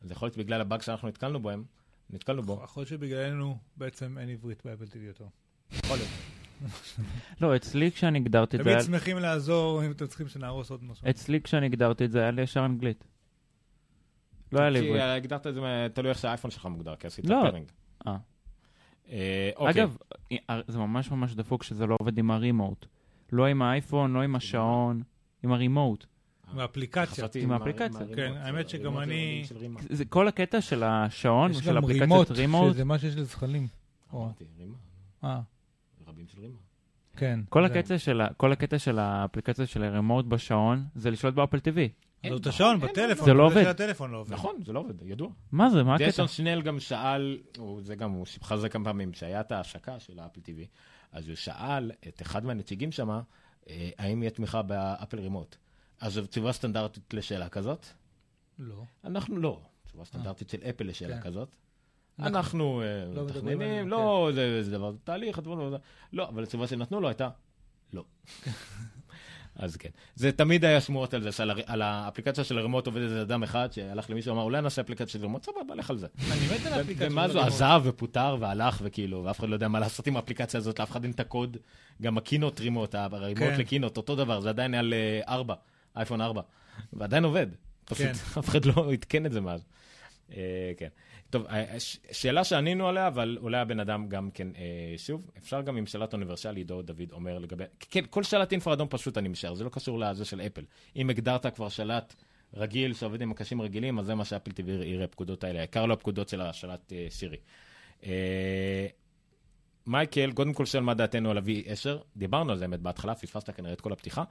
אז יכול להיות בגלל הבאג שאנחנו נתקלנו בו, הם- נתקלנו בו, יכול להיות שבגללנו בעצם אין עברית באפל TV יותר. יכול להיות. לא, אצלי כשאני הגדרתי את זה, תמיד שמחים לעזור אם אתם צריכים שנהרוס עוד משהו. אצלי כשאני הגדרתי את זה, היה לי ישר אנגלית. לא היה לי כי עברית. הגדרת את זה, תלוי איך שהאייפון שלך מוגדר, כי עשית לא. pairing. אה. אה, אוקיי. אגב, זה ממש ממש דפוק שזה לא עובד עם ה remote. לא עם האייפון, לא עם השעון, עם ה remote. עם האפליקציה. עם האפליקציה. כן, האמת שגם אני- של. זה כל הקטע של השעון יש גם אפליקציית remote, remote. שזה מה שיש לזחלים. או, אמרתי, רימה. אה, רבים של רימה. כן. כל זה. הקטע של ה- כל הקטע של האפליקציה של ה remote בשעון זה לשלוט ב Apple TV. אין, את השעון בטלפון. זה לא עובד. הטלפון לא עובד. נכון, זה לא עובד, ידוע. מה זה? מה הקטע? ג'ייסון שנל גם שאל, הוא- זה גם, הוא על זה כמה פעמים, שהיה את ההשקה של האפל TV, אז הוא שאל את אחד מהנציגים שם, אה, האם יהיה תמיכה באפל רימוט. אז זו תשובה סטנדרטית לשאלה כזאת? לא. אנחנו לא. תשובה סטנדרטית של אפל לשאלה כן. כזאת. אנחנו אנחנו אה, לא מתכננים, עליהם, לא, זה זה דבר, זה תהליך, לא, לא, אבל התשובה שנתנו לו הייתה, לא. (laughs) אז כן. זה תמיד היה שמועות על זה, שעל האפליקציה של הרימוט עובד איזה אדם אחד שהלך למישהו, אמר, אולי נעשה אפליקציה של רימוט, סבבה, לך על זה. אני מת על האפליקציה. ומה של זה, הרימוט. עזב ופוטר והלך וכאילו, ואף אחד לא יודע מה לעשות עם האפליקציה הזאת, לאף אחד אין את הקוד. גם הקינות רימוט, הרימוט כן. לקינות, אותו דבר, זה עדיין על אה, 4, אייפון 4, ועדיין עובד. פשוט כן. (laughs) אף אחד לא עדכן את זה מאז. אה, כן. טוב, אה, ש- שאלה שענינו עליה, אבל אולי הבן אדם גם כן, אה, שוב, אפשר גם עם שלט אוניברסלי, עידו דוד אומר לגבי, כן, כל שלט אינפרה אדום פשוט אני משער, זה לא קשור לזה של אפל. אם הגדרת כבר שלט רגיל שעובד עם מקשים רגילים, אז זה מה ש Apple TV יראה הפקודות האלה, העיקר לא הפקודות של השלט אה, סירי. אה, מייקל, קודם כל שואל מה דעתנו על ה-V10, דיברנו על זה באמת בהתחלה, פספסת כנראה את כל הפתיחה.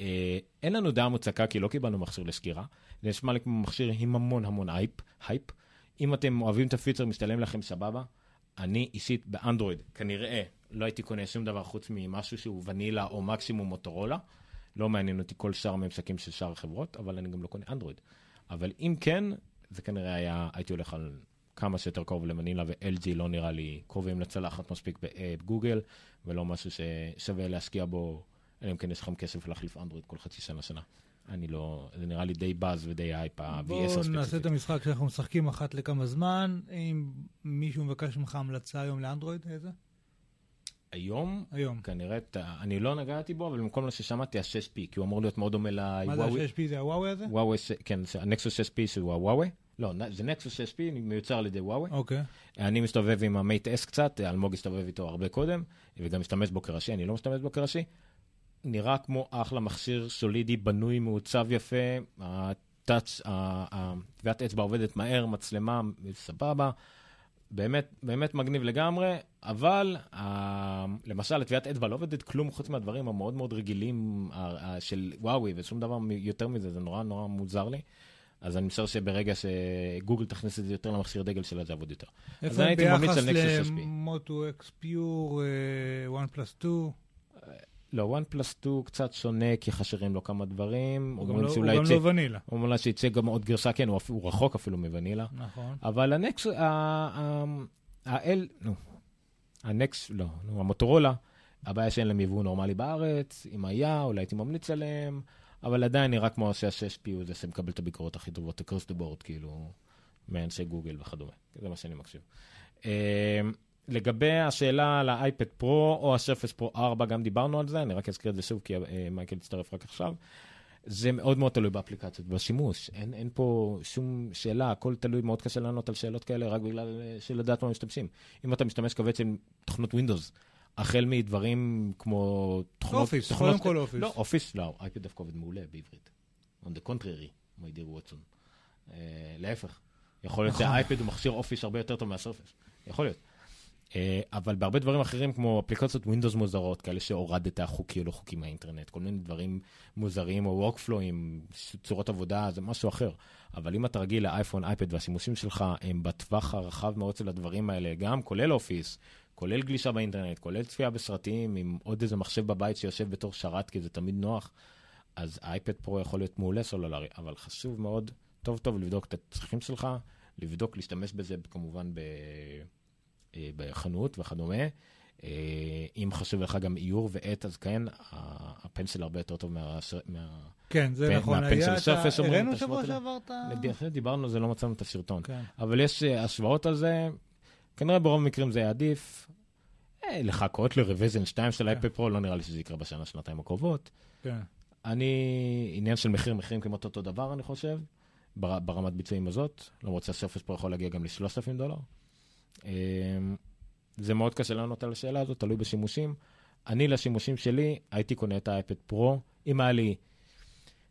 אה, אין לנו דעה מוצקה כי לא קיבלנו מכשיר לסקירה. זה נשמע לי כמו מכשיר עם המון המון hype, hype. אם אתם אוהבים את הפיצ'ר, משתלם לכם סבבה. אני אישית באנדרואיד, כנראה לא הייתי קונה שום דבר חוץ ממשהו שהוא ונילה או מקסימום מוטורולה. לא מעניין אותי כל שאר הממשקים של שאר החברות, אבל אני גם לא קונה אנדרואיד. אבל אם כן, זה כנראה היה, הייתי הולך על כמה שיותר קרוב לוונילה, ו-LG לא נראה לי קרובים לצלחת מספיק בגוגל, ולא משהו ששווה להשקיע בו, אלא אם כן יש לכם כסף להחליף אנדרואיד כל חצי שנה שנה. אני לא, זה נראה לי די באז ודי הייפ, ה-V10 בואו נעשה. את המשחק שאנחנו משחקים אחת לכמה זמן. אם מישהו מבקש ממך המלצה היום לאנדרואיד, איזה? היום, היום. כנראה, אני לא נגעתי בו, אבל במקום מה ששמעתי, ה-6P, כי הוא אמור להיות מאוד דומה מה זה לוואוי. ה-6P זה הוואוי הזה? וואוי, כן, הנקסוס 6P שהוא הוואוי. לא, זה נקסוס 6P, מיוצר על ידי וואוי. אוקיי. אני מסתובב עם ה Mate S קצת, אלמוג הסתובב איתו הרבה קודם, וגם משתמש בו כראשי, אני לא משתמש בו כראשי. נראה כמו אחלה מכשיר סולידי, בנוי, מעוצב יפה, ה touch, הטביעת אצבע עובדת מהר, מצלמה, סבבה. באמת, באמת מגניב לגמרי, אבל ה- למשל, טביעת אצבע לא עובדת כלום חוץ מהדברים המאוד מאוד רגילים ה- ה- של וואוי, ושום דבר יותר מזה, זה נורא נורא מוזר לי. אז אני משער שברגע שגוגל תכניס את זה יותר למכשיר דגל שלה, זה יעבוד יותר. איפה ביחס על Nexus 6P. ל Moto X Pure, OnePlus 2? לא, OnePlus 2 קצת שונה, כי חסרים לו כמה דברים. הוא גם לא- הוא גם יצא- לא ונילה. אומרים שיצא גם עוד גרסה, כן, הוא הוא רחוק אפילו מוונילה. נכון. אבל הנקס, האל, נו, הנקס, לא, נו, המוטורולה, הבעיה שאין להם יבוא נורמלי בארץ, אם היה, אולי הייתי ממליץ עליהם, אבל עדיין נראה כמו שה-6P הוא זה שמקבל את הביקורות הכי טובות, across the board, כאילו, מאנשי גוגל וכדומה. זה מה שאני מקשיב. לגבי השאלה על האייפד פרו או השרפס פרו 4, גם דיברנו על זה, אני רק אזכיר את זה שוב, כי אה, מייקל הצטרף רק עכשיו. זה מאוד מאוד תלוי באפליקציות, בשימוש. אין, אין פה שום שאלה, הכל תלוי, מאוד קשה לענות על שאלות כאלה רק בגלל אה, שלדעת מה משתמשים. אם אתה משתמש כבד של תוכנות Windows, החל מדברים כמו תוכנות... Office, קודם כל Office. לא, Office לא, אייפד דווקא עובד מעולה בעברית. on the contrary, my dear Watson. אה, להפך, יכול להיות נכון. שהאייפד הוא מכשיר Office הרבה יותר טוב מה Surface. יכול להיות. אה, אבל בהרבה דברים אחרים, כמו אפליקציות Windows מוזרות, כאלה שהורדת חוקי או לא חוקי מהאינטרנט, כל מיני דברים מוזרים, או workflow ים, צורות עבודה, זה משהו אחר. אבל אם אתה רגיל לאייפון, אייפד, והשימושים שלך הם בטווח הרחב מאוד של הדברים האלה, גם כולל אופיס, כולל גלישה באינטרנט, כולל צפייה בסרטים, עם עוד איזה מחשב בבית שיושב בתור שרת, כי זה תמיד נוח, אז האייפד פרו יכול להיות מעולה סולולרי, אבל חשוב מאוד, טוב טוב לבדוק את הצרכים שלך, לבדוק, להשתמש בזה כמובן ב... אה, בחנות וכדומה. אה, אם חשוב לך גם איור ועט, אז כן, הפנסל הרבה יותר טוב מה... מה... כן, זה פן- נכון. מהפנסל אומרים, הראינו שבוע. שעבר את ה... דיברנו זה, לא מצאנו את הסרטון. כן. אבל יש אה, השוואות על זה, כנראה ברוב המקרים זה עדיף. לחכות לרוויזן 2 של אייפד פרו, לא נראה לי שזה יקרה בשנה, שנתיים הקרובות. כן. אני, עניין של מחיר, מחירים כמעט אותו דבר, אני חושב, בר, ברמת ביצועים הזאת, למרות שהסרפס פה יכול להגיע גם ל-3,000 דולר. אמ, זה מאוד קשה לענות על השאלה הזאת, תלוי בשימושים. אני, לשימושים שלי, הייתי קונה את האייפד פרו, אם היה לי,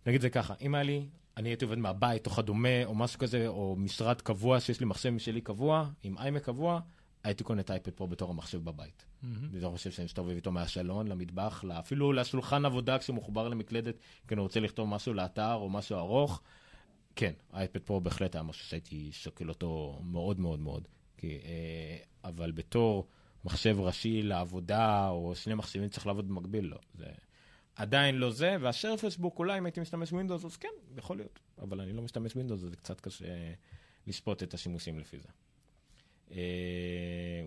נגיד זה ככה, אם היה לי, אני הייתי עובד מהבית או כדומה, או משהו כזה, או משרד קבוע, שיש לי מחשב משלי קבוע, עם איימק קבוע, הייתי קונה את האייפד פרו בתור המחשב בבית. אני לא חושב שאני מסתובב איתו מהשלון למטבח, לה- אפילו לשולחן עבודה כשמחובר למקלדת, כי אני רוצה לכתוב משהו לאתר או משהו ארוך. כן, האייפד פרו בהחלט היה משהו שהייתי שוקל אותו מאוד מאוד מאוד. כי, אה, אבל בתור מחשב ראשי לעבודה, או שני מחשבים צריך לעבוד במקביל, לא. זה עדיין לא זה, וה Surface Book אולי אם הייתי משתמש Windows, אז כן, יכול להיות. אבל אני לא משתמש Windows, אז זה קצת קשה לשפוט את השימושים לפי זה.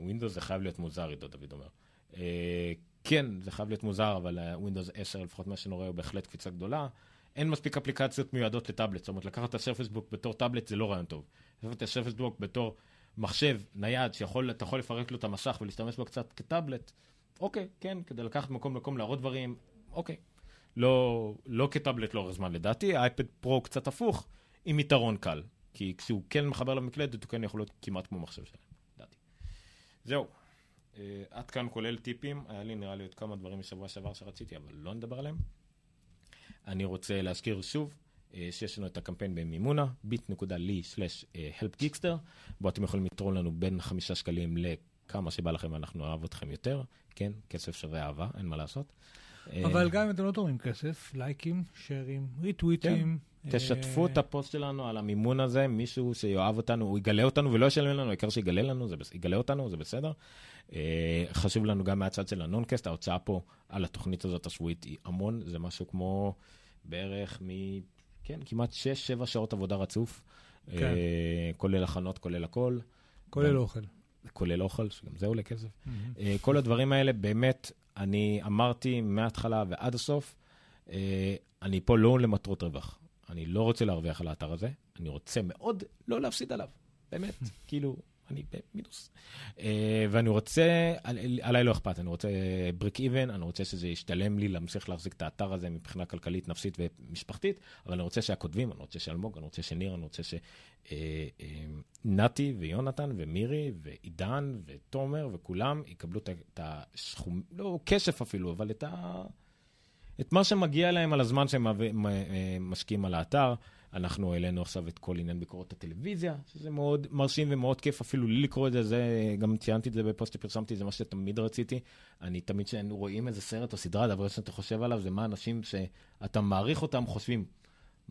Windows זה חייב להיות מוזר, עידו דוד אומר. אה, כן, זה חייב להיות מוזר, אבל אה, Windows 10, לפחות מה שאני רואה, הוא בהחלט קפיצה גדולה. אין מספיק אפליקציות מיועדות לטאבלט, זאת אומרת, לקחת את ה Surface Book בתור טאבלט זה לא רעיון טוב. לקחת את הסרפס בוק בתור מחשב נייד, שאתה יכול לפרק לו את המסך ולהשתמש בו קצת כטאבלט, אוקיי, כן, כדי לקחת מקום למקום להראות דברים, אוקיי. לא, לא כטאבלט לאורך זמן לדעתי, האייפד פרו קצת הפוך, עם יתרון קל. כי כשהוא כן מחבר למקלדת, הוא כן יכול להיות כמעט כמו מחשב שלהם, לדעתי. זהו. Uh, עד כאן כולל טיפים, היה לי נראה לי עוד כמה דברים משבוע שעבר שרציתי, אבל לא נדבר עליהם. אני רוצה להזכיר שוב שיש לנו את הקמפיין במימונה, bit.ly/helpgeekster, בו אתם יכולים לתרום לנו בין חמישה שקלים לכמה שבא לכם ואנחנו אוהב אתכם יותר. כן, כסף שווה אהבה, אין מה לעשות. אבל אה, גם אם אתם לא תורמים כסף, לייקים, share ים, ריטוויטים. תשתפו אה, את הפוסט שלנו על המימון הזה, מישהו שיאהב אותנו, הוא יגלה אותנו ולא ישלם לנו, העיקר שיגלה לנו, זה. יגלה אותנו, זה בסדר. אה, חשוב לנו גם מהצד של הנונקאסט, ההוצאה פה על התוכנית הזאת השבועית היא המון, זה משהו כמו בערך מ... כן, כמעט 6-7 שעות עבודה רצוף. כן. אה, כולל הכנות, כולל הכל. כולל גם- אוכל. כולל אוכל, שגם זה עולה כסף. אה, כל הדברים האלה, באמת, אני אמרתי מההתחלה ועד הסוף, אה, אני פה לא למטרות רווח. אני לא רוצה להרוויח על האתר הזה, אני רוצה מאוד לא להפסיד עליו. באמת, (laughs) כאילו, אני במינוס. אה, ואני רוצה, על- עליי לא אכפת, אני רוצה בריק איבן, אני רוצה שזה ישתלם לי להמשיך להחזיק את האתר הזה מבחינה כלכלית, נפשית ומשפחתית, אבל אני רוצה שהכותבים, אני רוצה שאלמוג, אני רוצה שניר, אני רוצה שנתי ויונתן ומירי ועידן ותומר וכולם יקבלו את הסכום, לא כסף אפילו, אבל את ה... את מה שמגיע להם על הזמן שהם אה, משקיעים על האתר. אנחנו העלינו עכשיו את כל עניין ביקורות הטלוויזיה, שזה מאוד מרשים ומאוד כיף אפילו לי לקרוא את זה, זה גם ציינתי את זה בפוסט שפרסמתי, זה מה שתמיד רציתי. אני תמיד כשאנו רואים איזה סרט או סדרה, הדבר שאתה חושב עליו זה מה אנשים שאתה מעריך אותם חושבים.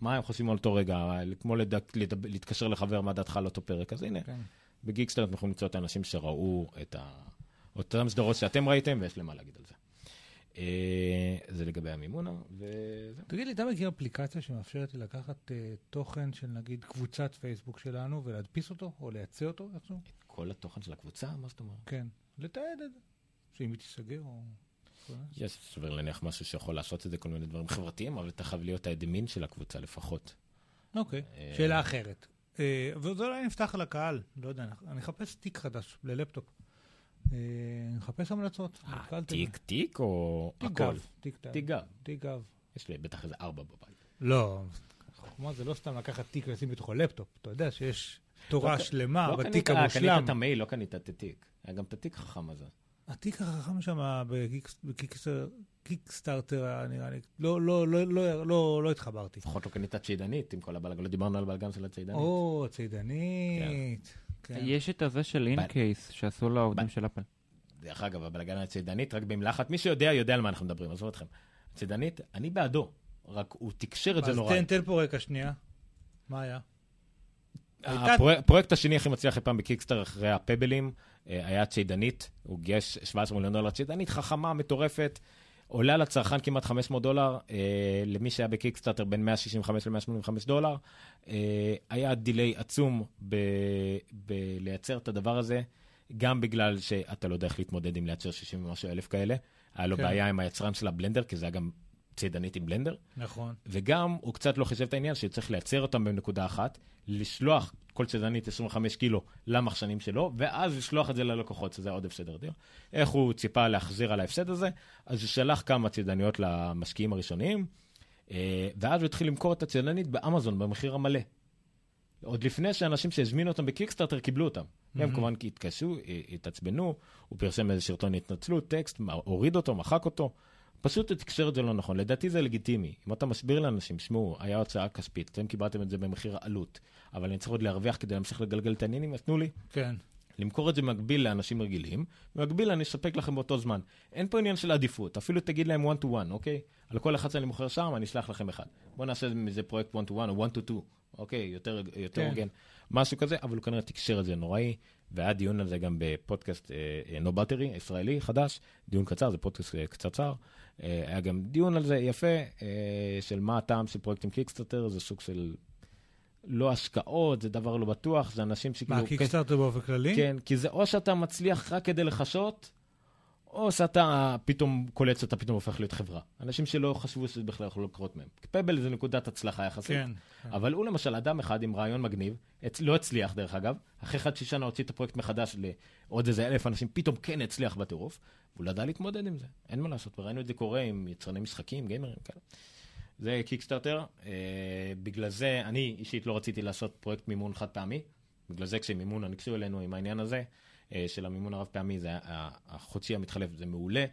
מה הם חושבים על אותו רגע, כמו לד... לדב... להתקשר לחבר מה דעתך על אותו פרק, אז הנה, כן. בגיקסטר אתם יכולים למצוא את האנשים שראו את ה... אותם סדרות שאתם ראיתם ויש להם מה להגיד על זה. אה, זה לגבי המימונה, וזהו. תגיד לי, אתה מכיר אפליקציה שמאפשרת לי לקחת אה, תוכן של נגיד קבוצת פייסבוק שלנו ולהדפיס אותו, או לייצא אותו איכשהו? כל התוכן של הקבוצה, מה זאת אומרת? כן. לתעד את זה. שאם היא תיסגר או... יש סביר להניח משהו שיכול לעשות את זה, כל מיני דברים חברתיים, אבל אתה חייב להיות האדמין של הקבוצה לפחות. אוקיי. אה, שאלה אחרת. וזה אולי נפתח לקהל, לא יודע, אני אחפש תיק חדש ללפטופ. אה, אני מחפש המלצות. נתקלתי תיק תיק או הכל? תיק גב. תיק גב. תיק גב. יש לי בטח איזה ארבע בבית. לא, חוכמה זה לא סתם לקחת תיק ולשים בתוכו לפטופ. אתה יודע שיש תורה לא שלמה לא בתיק אה, המושלם. קנית את המייל, לא קנית את התיק. היה גם את התיק החכם הזה. התיק החכם שם בקיקסטארטר, נראה לי, לא, לא, התחברתי. לפחות לא קנית צידנית עם כל הבלגן, לא דיברנו על הבלגן של הצידנית. או, צידנית. כן. יש את הזה של אינקייס שעשו לעובדים ב- של אפל. דרך אגב, הבלגן הצידנית, רק במילה אחת, מי שיודע, יודע על מה אנחנו מדברים, עזוב אתכם. צידנית, אני בעדו, רק הוא תקשר את זה אז נורא. תן, תן פה רקע שנייה. מה היה? הפרויקט השני הכי מצליח אי פעם ב Kickstarter אחרי ה Pebble ים אה, היה צידנית, הוא גייס 17 מיליון דולר צידנית חכמה, מטורפת, עולה לצרכן כמעט 500 דולר, אה, למי שהיה ב Kickstarter בין 165 ל-185 דולר. אה, היה delay עצום ב- בלייצר את הדבר הזה, גם בגלל שאתה לא יודע איך להתמודד עם לייצר 60 ומשהו אלף כאלה. היה לו כן. בעיה עם היצרן של הבלנדר, כי זה היה גם צידנית עם בלנדר. נכון. וגם הוא קצת לא חישב את העניין שצריך לייצר אותם בנקודה אחת, לשלוח כל צידנית 25 קילו למחשנים שלו, ואז לשלוח את זה ללקוחות, שזה עודף סדר אדיר. איך הוא ציפה להחזיר על ההפסד הזה? אז הוא שלח כמה צידניות למשקיעים הראשוניים, אה, ואז הוא התחיל למכור את הצידנית באמזון במחיר המלא. עוד לפני שאנשים שהזמינו אותם בקיקסטארטר קיבלו אותם. הם כמובן התקשו, אה, התעצבנו, הוא פרסם איזה סרטון התנצלות, טקסט, הוריד אותו, מחק אותו. פשוט הוא תקשר את זה לא נכון. לדעתי זה לגיטימי. אם אתה מסביר לאנשים, שמעו, היה הוצאה כספית, אתם קיבלתם את זה במחיר העלות, אבל אני צריך עוד להרוויח כדי להמשיך לגלגל את העניינים, אז תנו לי. כן. למכור את זה במקביל לאנשים רגילים, במקביל אני אספק לכם באותו זמן. אין פה עניין של עדיפות, אפילו תגיד להם one to one, אוקיי? על כל אחד שאני מוכר שם, אני אשלח לכם אחד. בואו נעשה מזה פרויקט one to one או one to two, אוקיי? יותר, יותר כן. הוגן. משהו כזה, אבל הוא כנראה תקשר את זה נוראי, והיה דיון על זה גם בפודקאסט No Battery, ישראלי, חדש, דיון קצר, זה פודקאסט אה, קצרצר. אה, היה גם דיון על זה יפה, אה, של מה הטעם של פרויקטים Kickstarter, זה סוג של לא השקעות, זה דבר לא בטוח, זה אנשים שכאילו... מה, Kickstarter באופן כללי? כן, כי זה או שאתה מצליח רק כדי לחשות, או שאתה פתאום קולט שאתה פתאום הופך להיות חברה. אנשים שלא חשבו שזה בכלל יכול לקרות מהם. Pebble זה נקודת הצלחה יחסית. כן. אבל הוא למשל אדם אחד עם רעיון מגניב. לא הצליח דרך אגב, אחרי חצי שנה הוציא את הפרויקט מחדש לעוד איזה אלף אנשים, פתאום כן הצליח בטירוף, והוא ידע להתמודד עם זה, אין מה לעשות, וראינו את זה קורה עם יצרני משחקים, גיימרים כאלה. זה קיקסטארטר, אה, בגלל זה אני אישית לא רציתי לעשות פרויקט מימון חד פעמי, בגלל זה כשמימון ניגשו אלינו עם העניין הזה, של המימון הרב פעמי, זה החודשי המתחלף, זה מעולה.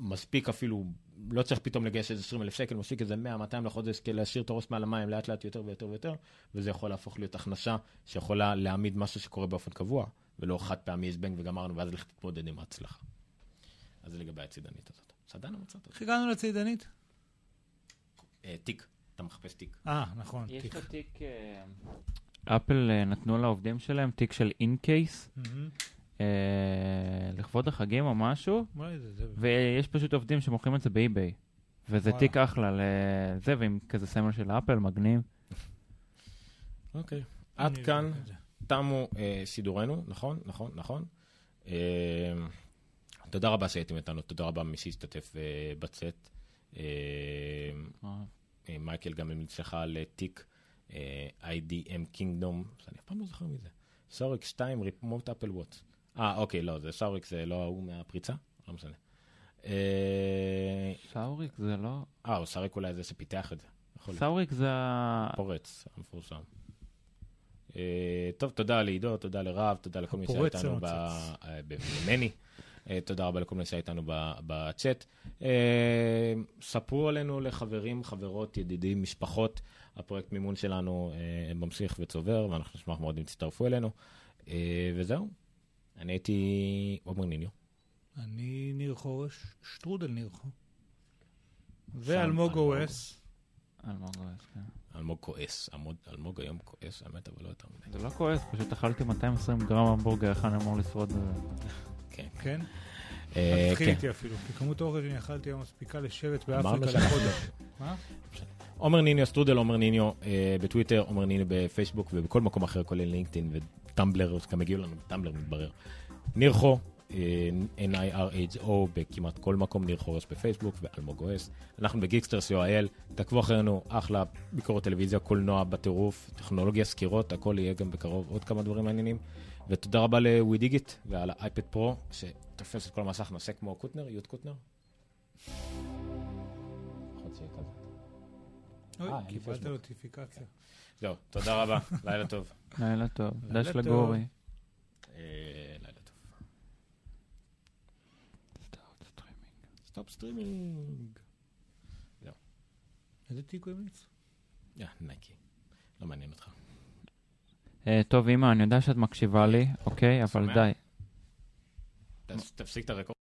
מספיק אפילו, לא צריך פתאום לגייס איזה 20 אלף שקל, מספיק איזה 100-200 לחודש כדי להשאיר את הראש מעל המים לאט לאט יותר ויותר ויותר, וזה יכול להפוך להיות הכנסה שיכולה להעמיד משהו שקורה באופן קבוע, ולא חד פעמי זבנג וגמרנו, ואז לך תתמודד עם ההצלחה. אז זה לגבי הצידנית הזאת. סדנה מצאת. איך הגענו לצידנית? אה, תיק, אתה מחפש תיק. אה, נכון. יש תיק. לו תיק... אה, אפל אה, נתנו לעובדים שלהם תיק של אינקייס, מהמם. לכבוד החגים או משהו, אולי זה זה. ויש פשוט עובדים שמוכרים את זה באי-ביי. וזה וואלה. תיק אחלה לזה, ועם כזה סמל של אפל, מגניב. אוקיי. עד אני כאן. תמו אה, סידורנו, נכון, נכון, נכון. אה, תודה רבה שהייתם איתנו, תודה רבה מי שהשתתף אה, בצאת. אה, אה, מייקל גם המליץ לך לתיק אה, IDM Kingdom, שאני אף פעם לא זוכר מזה. סוריק 2 רימוט אפל וואטס. אה, אוקיי, לא, זה סוריק זה לא ההוא מהפריצה? לא משנה. אה, סאוריק זה לא... אה, או סוריק אולי זה שפיתח את זה. סאוריק זה ה... פורץ המפורסם. אה, טוב, תודה לעידו, תודה לרב, תודה לכל מי שהיה איתנו ב-. אה, במני. אה, תודה רבה לכל מי שהיה איתנו בצ'אט. אה, ספרו עלינו לחברים, חברות, ידידים, משפחות. הפרויקט מימון שלנו אה, ממשיך וצובר, ואנחנו נשמח מאוד אם תצטרפו אלינו. אה, וזהו. אני הייתי עומר ניניו. אני ניר חורש, שטרודל ניר חורש. אלמוג. ואלמוג אורס. אלמוג כן. אלמוג כועס. אלמוג- היום כועס, האמת, אבל לא יותר מדי. זה לא כועס, פשוט אכלתי 220 גרם המבורגר, איך אני אמור לשרוד בזה? כן. כן? אה, תתחיל כן. איתי אפילו, כי כמות האוכל שאני אכלתי היום מספיקה לשבת באפריקה לחודש. מה? עומר ניניו, סטרודל עומר ניניו אה, בטוויטר, עומר ניניו בפייסבוק ובכל מקום אחר, כולל לינקדאין וטמבלר, גם הגיעו לנו בטמבלר, מתברר. ניר חו, אה, N-I-R-H-O, בכמעט כל מקום, ניר חורש בפייסבוק ואלמוג אוהס. אנחנו בגיקסטר co.il, תעקבו אחרינו, אחלה ביקורת טלוויזיה, קולנוע בטירוף, טכנולוגיה, סקירות, הכל יהיה גם בקרוב, עוד כמה דברים מעניינים. ותודה רבה לווי דיגיט ועל האייפד פרו, שתופס את כל המסך, נעשה כמו קוטנר, יוד קוטנר. אוי, אה, קיבלת. נוטיפיקציה. זהו, תודה רבה, לילה טוב. לילה טוב. דש טוב. לגורי. אה, לילה טוב. stop streaming. איזה תיק הוא המליץ? יא, נייקי. לא מעניין אותך. אה, טוב, אמא, אני יודע שאת מקשיבה לי, אוקיי? אבל? די. תפסיק את ה record.